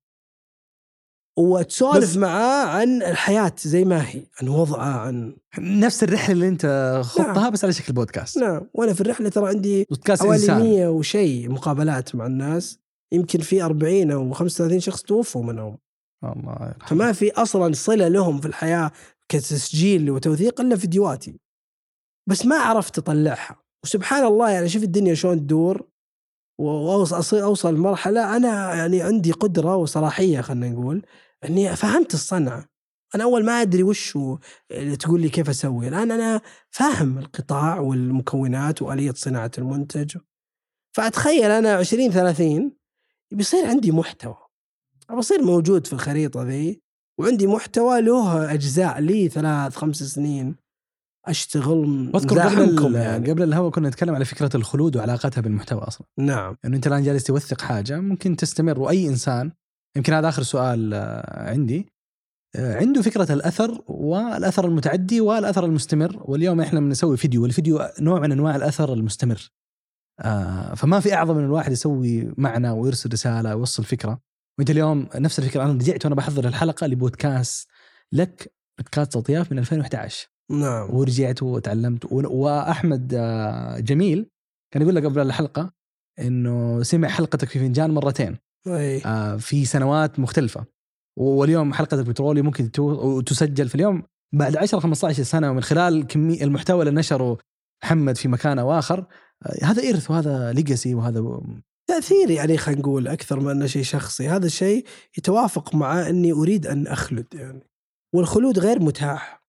وتسولف معاه عن الحياة زي ما هي عن وضعه عن نفس الرحلة اللي أنت خضتها بس على شكل بودكاست. نعم. وأنا في الرحلة ترى عندي بودكاست حوالي إنسان. 100 وشيء مقابلات مع الناس يمكن في 40 أو 35 شخص توفوا منهم. الله يرحمه. فما في أصلا صلة لهم في الحياة كتسجيل وتوثيق إلا فيديوهاتي بس ما عرفت أطلعها. وسبحان الله يعني شوف الدنيا شلون تدور واوصل أوصل لمرحلة أنا يعني عندي قدرة وصلاحية خلينا نقول إني فهمت الصنعة. أنا أول ما أدري وش اللي تقول لي كيف أسوي. الآن أنا فاهم القطاع والمكونات وآلية صناعة المنتج. فأتخيل أنا 20 30 بيصير عندي محتوى. بصير موجود في الخريطة ذي وعندي محتوى له أجزاء لي ثلاث خمس سنين. أشتغل واذكر قبل يعني قبل الهواء كنا نتكلم على فكرة الخلود وعلاقتها بالمحتوى أصلا. نعم. إنه أنت الآن جالس توثق حاجة ممكن تستمر وأي إنسان يمكن هذا آخر سؤال آه، عندي. آه، عنده فكرة الأثر والأثر المتعدي والأثر المستمر واليوم إحنا بنسوي فيديو والفيديو نوع من أنواع الأثر المستمر. آه، فما في أعظم من الواحد يسوي معنى ويرسل رسالة ويوصل فكرة. وانت اليوم نفس الفكرة أنا رجعت وأنا بحضر الحلقة لبودكاست لك بودكاست صوتيات من 2011 نعم. ورجعت وتعلمت. وأحمد آه، جميل كان يقول لك قبل الحلقة إنه سمع حلقتك في فنجان مرتين. اي آه، في سنوات مختلفة. واليوم حلقه البترولي ممكن تسجل في اليوم بعد 10 15 سنة ومن خلال كمية المحتوى اللي نشره محمد في مكان أو آخر. آه، هذا إرث وهذا ليجاسي وهذا تأثير يعني خلينا نقول أكثر من أنه شيء شخصي. هذا الشيء يتوافق مع أني أريد أن أخلد يعني. والخلود غير متاح.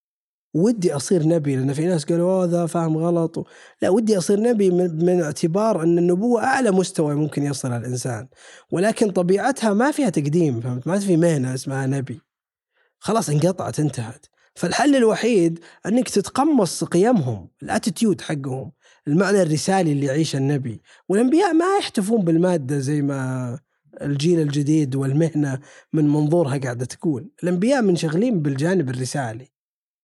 ودي أصير نبي لأن في ناس قالوا "أوه، هذا فاهم غلط. و... لا ودي أصير نبي من, من اعتبار أن النبوة أعلى مستوى ممكن يصلها الإنسان. ولكن طبيعتها ما فيها تقديم فهمت؟ ما في مهنة اسمها نبي. خلاص انقطعت انتهت. فالحل الوحيد أنك تتقمص قيمهم الأتيتيود حقهم. المعنى الرسالي اللي يعيشه النبي والأنبياء ما يحتفون بالمادة زي ما الجيل الجديد والمهنة من منظورها قاعدة تقول، الأنبياء منشغلين بالجانب الرسالي.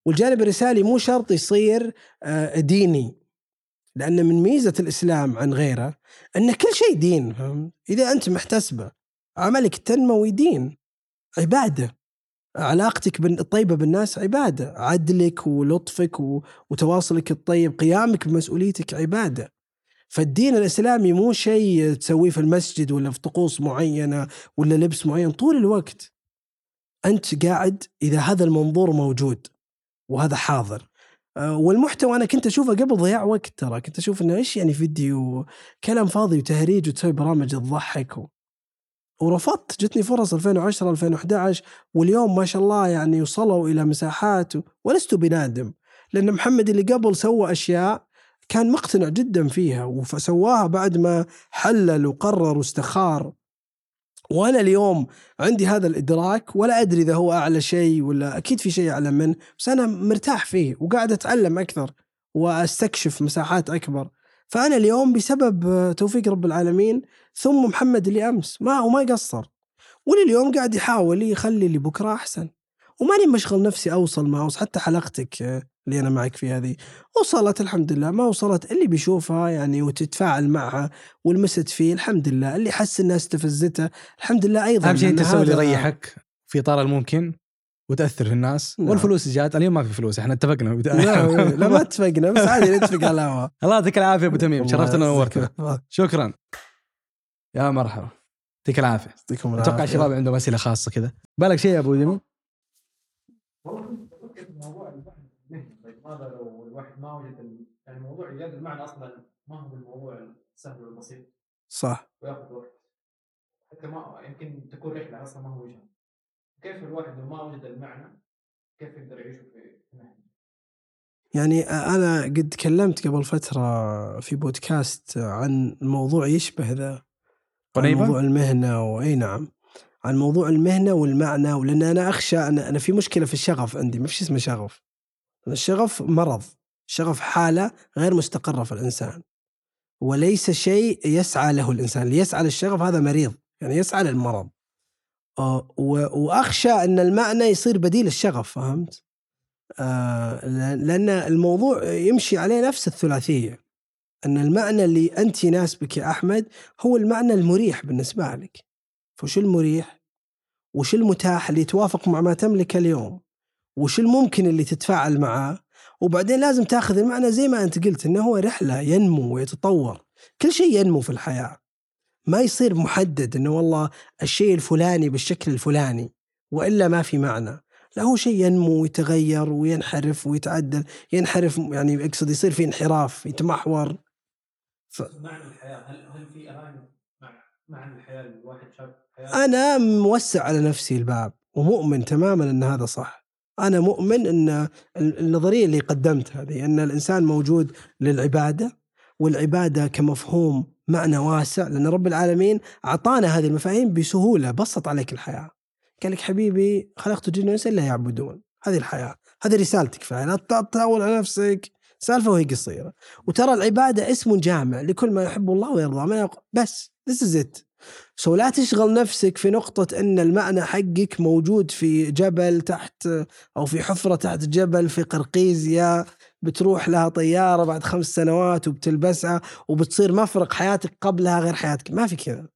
والجانب الرسالي مو شرط يصير آه، ديني. لأن من ميزة الإسلام عن غيره أن كل شيء دين؟ إذا أنت محتسبة عملك التنموي دين عبادة علاقتك الطيبة بالناس عبادة، عدلك ولطفك وتواصلك الطيب، قيامك بمسؤوليتك عبادة. فالدين الإسلامي مو شيء تسويه في المسجد ولا في طقوس معينة ولا لبس معين طول الوقت. أنت قاعد إذا هذا المنظور موجود وهذا حاضر. آه، والمحتوى أنا كنت أشوفه قبل ضياع وقت ترى، كنت أشوف إنه إيش يعني فيديو كلام فاضي وتهريج وتسوي برامج تضحك. ورفضت جتني فرص 2010 2011 واليوم ما شاء الله يعني وصلوا إلى مساحات. ولست بنادم لأن محمد اللي قبل سوى أشياء كان مقتنع جدا فيها وسواها بعد ما حلل وقرر واستخار وأنا اليوم عندي هذا الإدراك ولا أدري إذا هو أعلى شيء ولا أكيد في شيء أعلى منه بس أنا مرتاح فيه وقاعد أتعلم أكثر وأستكشف مساحات أكبر فأنا اليوم بسبب توفيق رب العالمين ثم محمد اللي أمس ما هو ما قصر. ولليوم قاعد يحاول يخلي اللي بكرة أحسن. وماني مشغل نفسي أوصل ما أوصل حتى حلقتك اللي أنا معك في هذه وصلت الحمد لله ما وصلت اللي بيشوفها يعني وتتفاعل معها ولمست فيه الحمد لله. اللي حس إنها استفزته الحمد لله أيضا أهم شيء أنت تسوي اللي يريحك في اطار الممكن؟ وتأثر في الناس. نعم. والفلوس جات اليوم ما في فلوس إحنا اتفقنا. لا, لا ما اتفقنا بس عادي نتفق على الهواء الله يعطيك العافية أبو تميم. شرفتنا ونورتنا شكرا. يا مرحبا. يعطيك العافية. يعطيكم أتوقع العافية. الشباب عندهم أسئلة خاصة كذا بالك شيء يا أبو جميل طيب ماذا لو الواحد ما وجد يعني موضوع ايجاد المعنى أصلا ما هو بالموضوع السهل والبسيط صح. وياخذ وقت. حتى ما يمكن تكون رحلة أصلا ما هو وجهه كيف الواحد لو ما وجد المعنى؟ كيف يقدر يعيشه في يعني أنا قد تكلمت قبل فترة في بودكاست عن موضوع يشبه ذا عن قنيبة؟ موضوع المهنة واي نعم. عن موضوع المهنة والمعنى ولأن أنا أخشى أنا أنا في مشكلة في الشغف عندي ما في شيء اسمه شغف. الشغف مرض الشغف حالة غير مستقرة في الإنسان. وليس شيء يسعى له الإنسان. اللي يسعى للشغف هذا مريض يعني يسعى للمرض. وأخشى إن المعنى يصير بديل الشغف فهمت؟ آه، لأن الموضوع يمشي عليه نفس الثلاثية إن المعنى اللي أنت يناسبك يا أحمد هو المعنى المريح بالنسبة لك. فوش المريح؟ وش المتاح اللي يتوافق مع ما تملك اليوم؟ وش الممكن اللي تتفاعل معاه؟ وبعدين لازم تأخذ المعنى زي ما أنت قلت إنه هو رحلة ينمو ويتطور. كل شيء ينمو في الحياة. ما يصير محدد إنه والله الشيء الفلاني بالشكل الفلاني وإلا ما في معنى. لا هو شيء ينمو ويتغير وينحرف ويتعدل ينحرف يعني اقصد يصير في انحراف يتمحور. معنى الحياة هل هل في مع معنى الحياة الواحد شاف حياته أنا موسع على نفسي الباب ومؤمن تماما إن هذا صح. أنا مؤمن إن النظرية اللي قدمت هذه إن الإنسان موجود للعبادة والعبادة كمفهوم معنى واسع لأن رب العالمين أعطانا هذه المفاهيم بسهولة بسط عليك الحياة. قال لك حبيبي خلقت الجن والانس إلا يعبدون. هذه الحياة هذه رسالتك الحياة لا تطول على نفسك. سالفة وهي قصيرة. وترى العبادة اسم جامع لكل ما يحب الله ويرضى. ما بس this is it. سو لا تشغل نفسك في نقطة أن المعنى حقك موجود في جبل تحت أو في حفرة تحت جبل في قرقيزيا بتروح لها طيارة بعد خمس سنوات وبتلبسها وبتصير مفرق حياتك قبلها غير حياتك. ما في كذا.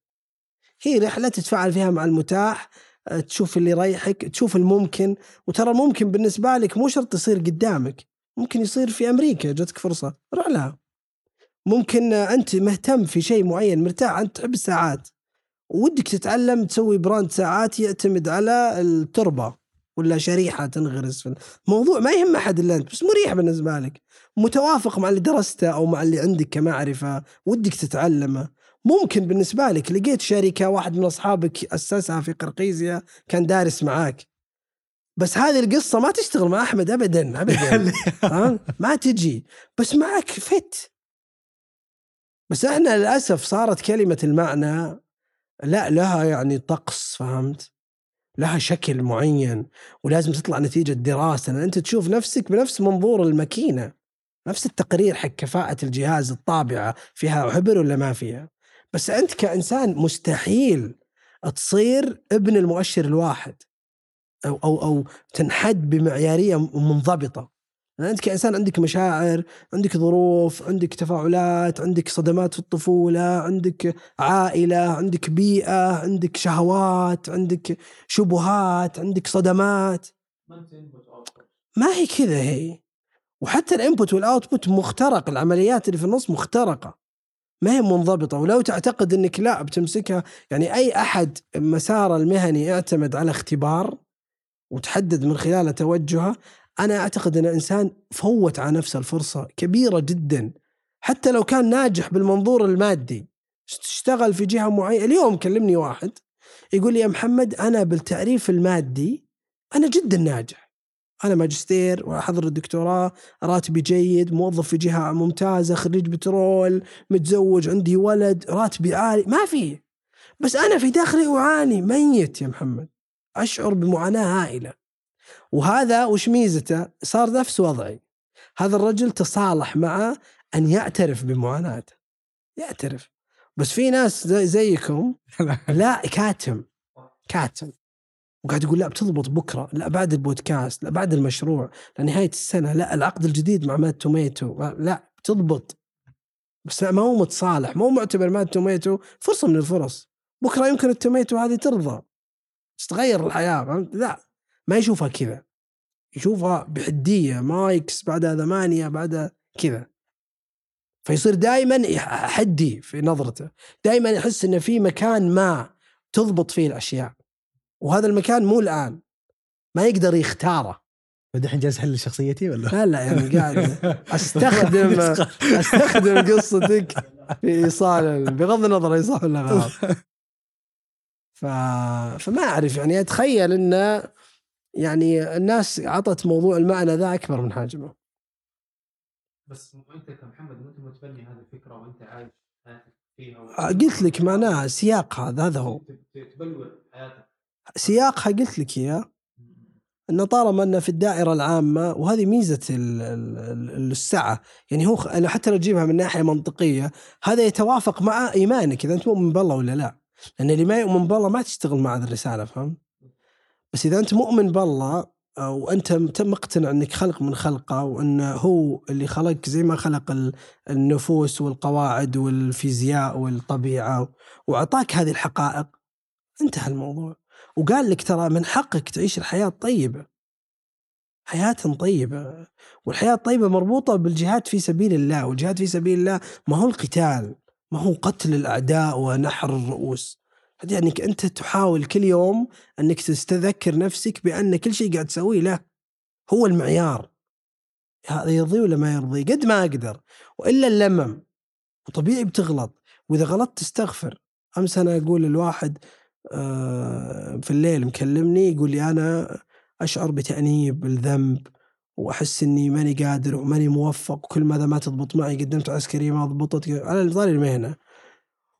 هي رحلة تتفاعل فيها مع المتاح أه، تشوف اللي يريحك تشوف الممكن وترى الممكن بالنسبة لك مو شرط يصير قدامك ممكن يصير في أمريكا جاتك فرصة. روح لها. ممكن أنت مهتم في شيء معين مرتاح أنت تحب الساعات. ودك تتعلم تسوي براند ساعات يعتمد على التربة. ولا شريحة تنغرز في الموضوع ما يهم أحد إلا أنت بس مريح بالنسبة لك. متوافق مع اللي درسته أو مع اللي عندك كمعرفة ودك تتعلمه. ممكن بالنسبة لك لقيت شركة واحد من أصحابك أسسها في قرقيزيا كان دارس معاك. بس هذه القصة ما تشتغل مع أحمد أبدا أبدا. فاهم؟ ما تجي. بس معك فت. بس إحنا للأسف صارت كلمة المعنى لا لها يعني طقس فهمت؟ لها شكل معين ولازم تطلع نتيجة دراسة لأن أنت تشوف نفسك بنفس منظور الماكينة نفس التقرير حق كفاءة الجهاز الطابعة فيها حبر ولا ما فيها؟ بس أنت كإنسان مستحيل تصير ابن المؤشر الواحد أو أو أو تنحد بمعيارية منضبطة. يعني أنت كإنسان عندك مشاعر عندك ظروف عندك تفاعلات عندك صدمات في الطفولة عندك عائلة عندك بيئة عندك شهوات عندك شبهات عندك صدمات. ما هي كذا هي. وحتى ال input وال output مخترق العمليات اللي في النص مخترقة. ما هي منضبطة. ولو تعتقد إنك لا بتمسكها يعني أي أحد مساره المهني اعتمد على اختبار وتحدد من خلاله توجهه أنا أعتقد أن الإنسان فوت على نفسه الفرصة كبيرة جدا. حتى لو كان ناجح بالمنظور المادي اشتغل في جهة معينة. اليوم كلمني واحد يقول لي يا محمد أنا بالتعريف المادي أنا جدا ناجح. أنا ماجستير وأحضر الدكتوراه راتبي جيد موظف في جهة ممتازة خريج بترول متزوج عندي ولد راتبي عالي. ما في. بس أنا في داخلي أعاني. ميت يا محمد. أشعر بمعاناة هائلة. وهذا وش ميزته؟ صار نفس وضعي. هذا الرجل تصالح مع أن يعترف بمعاناته يعترف. بس في ناس زي زيكم لا كاتم. كاتم. وقاعد يقول لا بتضبط بكرة. لا بعد البودكاست. لا بعد المشروع. لنهايه السنة. لا العقد الجديد مع مات توميتو. لا بتضبط. بس ما هو متصالح. ما هو معتبر مات توميتو فرصة من الفرص. بكرة يمكن التوميتو هذه ترضى. تتغير الحياة فهمت؟ لا. ما يشوفها كذا. يشوفها بحدية مايكس بعدها ثمانية بعدها كذا. فيصير دائما حدي في نظرته. دائما يحس إنه في مكان ما تضبط فيه الأشياء. وهذا المكان مو الآن. ما يقدر يختاره. الحين جالس احل شخصيتي ولا؟ لا لا يعني قاعد استخدم أستخدم قصتك في إيصال بغض النظر هي صح ولا غلط ف... فما أعرف يعني أتخيل إنه يعني الناس عطت موضوع المعنى ذا أكبر من حجمه بس أنت كمحمد وانت متبني هذه الفكرة وأنت عايش حياتك فيها آه، قلت لك معناها سياق هذا هذا هو. تبلور حياتك. سياقها قلت لك إياه. إنه طالما إنه في الدائرة العامة وهذه ميزة السعه يعني هو حتى لو تجيبها من ناحية منطقية هذا يتوافق مع إيمانك إذا أنت مؤمن بالله ولا لا. لأن اللي ما يؤمن بالله ما تشتغل مع هذه الرسالة فهمت؟ بس إذا أنت مؤمن بالله وأنت مقتنع إنك خلق من خلقه وإنه هو اللي خلقك زي ما خلق النفوس والقواعد والفيزياء والطبيعة وأعطاك هذه الحقائق انتهى الموضوع. وقال لك ترى من حقك تعيش الحياة الطيبة. حياة طيبة. والحياة الطيبة مربوطة بالجهاد في سبيل الله والجهاد في سبيل الله ما هو القتال ما هو قتل الأعداء ونحر الرؤوس. يعني أنت تحاول كل يوم أنك تستذكر نفسك بأن كل شيء قاعد تسويه له هو المعيار. هذا يرضي ولا ما يرضي؟ قد ما أقدر. وإلا اللمم. وطبيعي بتغلط. وإذا غلطت تستغفر. أمس أنا أقول الواحد آه، في الليل مكلمني يقول لي أنا أشعر بتأنيب الذنب وأحس إني ماني قادر وماني موفق وكل ماذا ما تضبط معي قدمت عسكريه ما ضبطت. على طاري المهنة.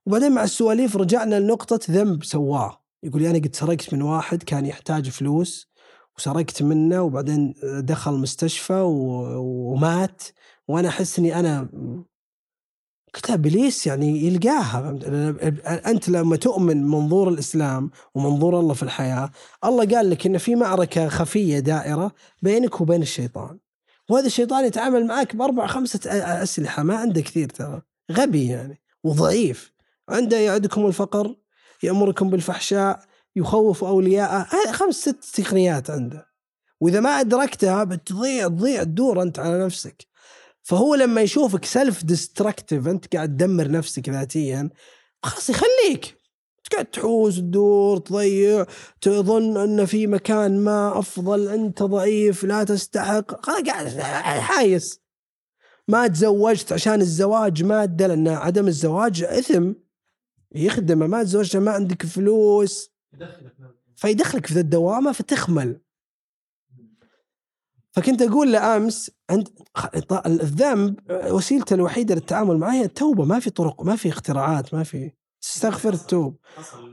وبعدين مع السواليف رجعنا لنقطة ذنب سواه يقول أنا قد سرقت من واحد كان يحتاج فلوس وسرقت منه وبعدين دخل مستشفى ومات وأنا أحس إني أنا قلت إبليس يعني يلقاها؟ أنت لما تؤمن منظور الإسلام ومنظور الله في الحياة، الله قال لك إن في معركة خفية دائرة بينك وبين الشيطان. وهذا الشيطان يتعامل معك بأربع خمسة أسلحة ما عنده كثير ترى، غبي يعني وضعيف. عنده يعدكم الفقر، يأمركم بالفحشاء، يخوف أولياءه، هذه خمس ست تقنيات عنده. وإذا ما أدركتها بتضيع تضيع تدور أنت على نفسك. فهو لما يشوفك self destructive أنت قاعد تدمر نفسك ذاتيا خلاص يخليك. قاعد تحوس تدور تضيع تظن أن في مكان ما أفضل أنت ضعيف لا تستحق. قاعد حايس. ما تزوجت عشان الزواج مادة لأن عدم الزواج إثم. يخدمه ما تزوجت ما عندك فلوس. نعم. فيدخلك في الدوامة فتخمل. فكنت أقول له أمس عند الذنب وسيلته الوحيدة للتعامل معه هي التوبة. ما في طرق ما في اختراعات ما في تستغفر تتوب.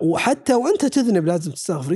وحتى وأنت تذنب لازم تستغفر.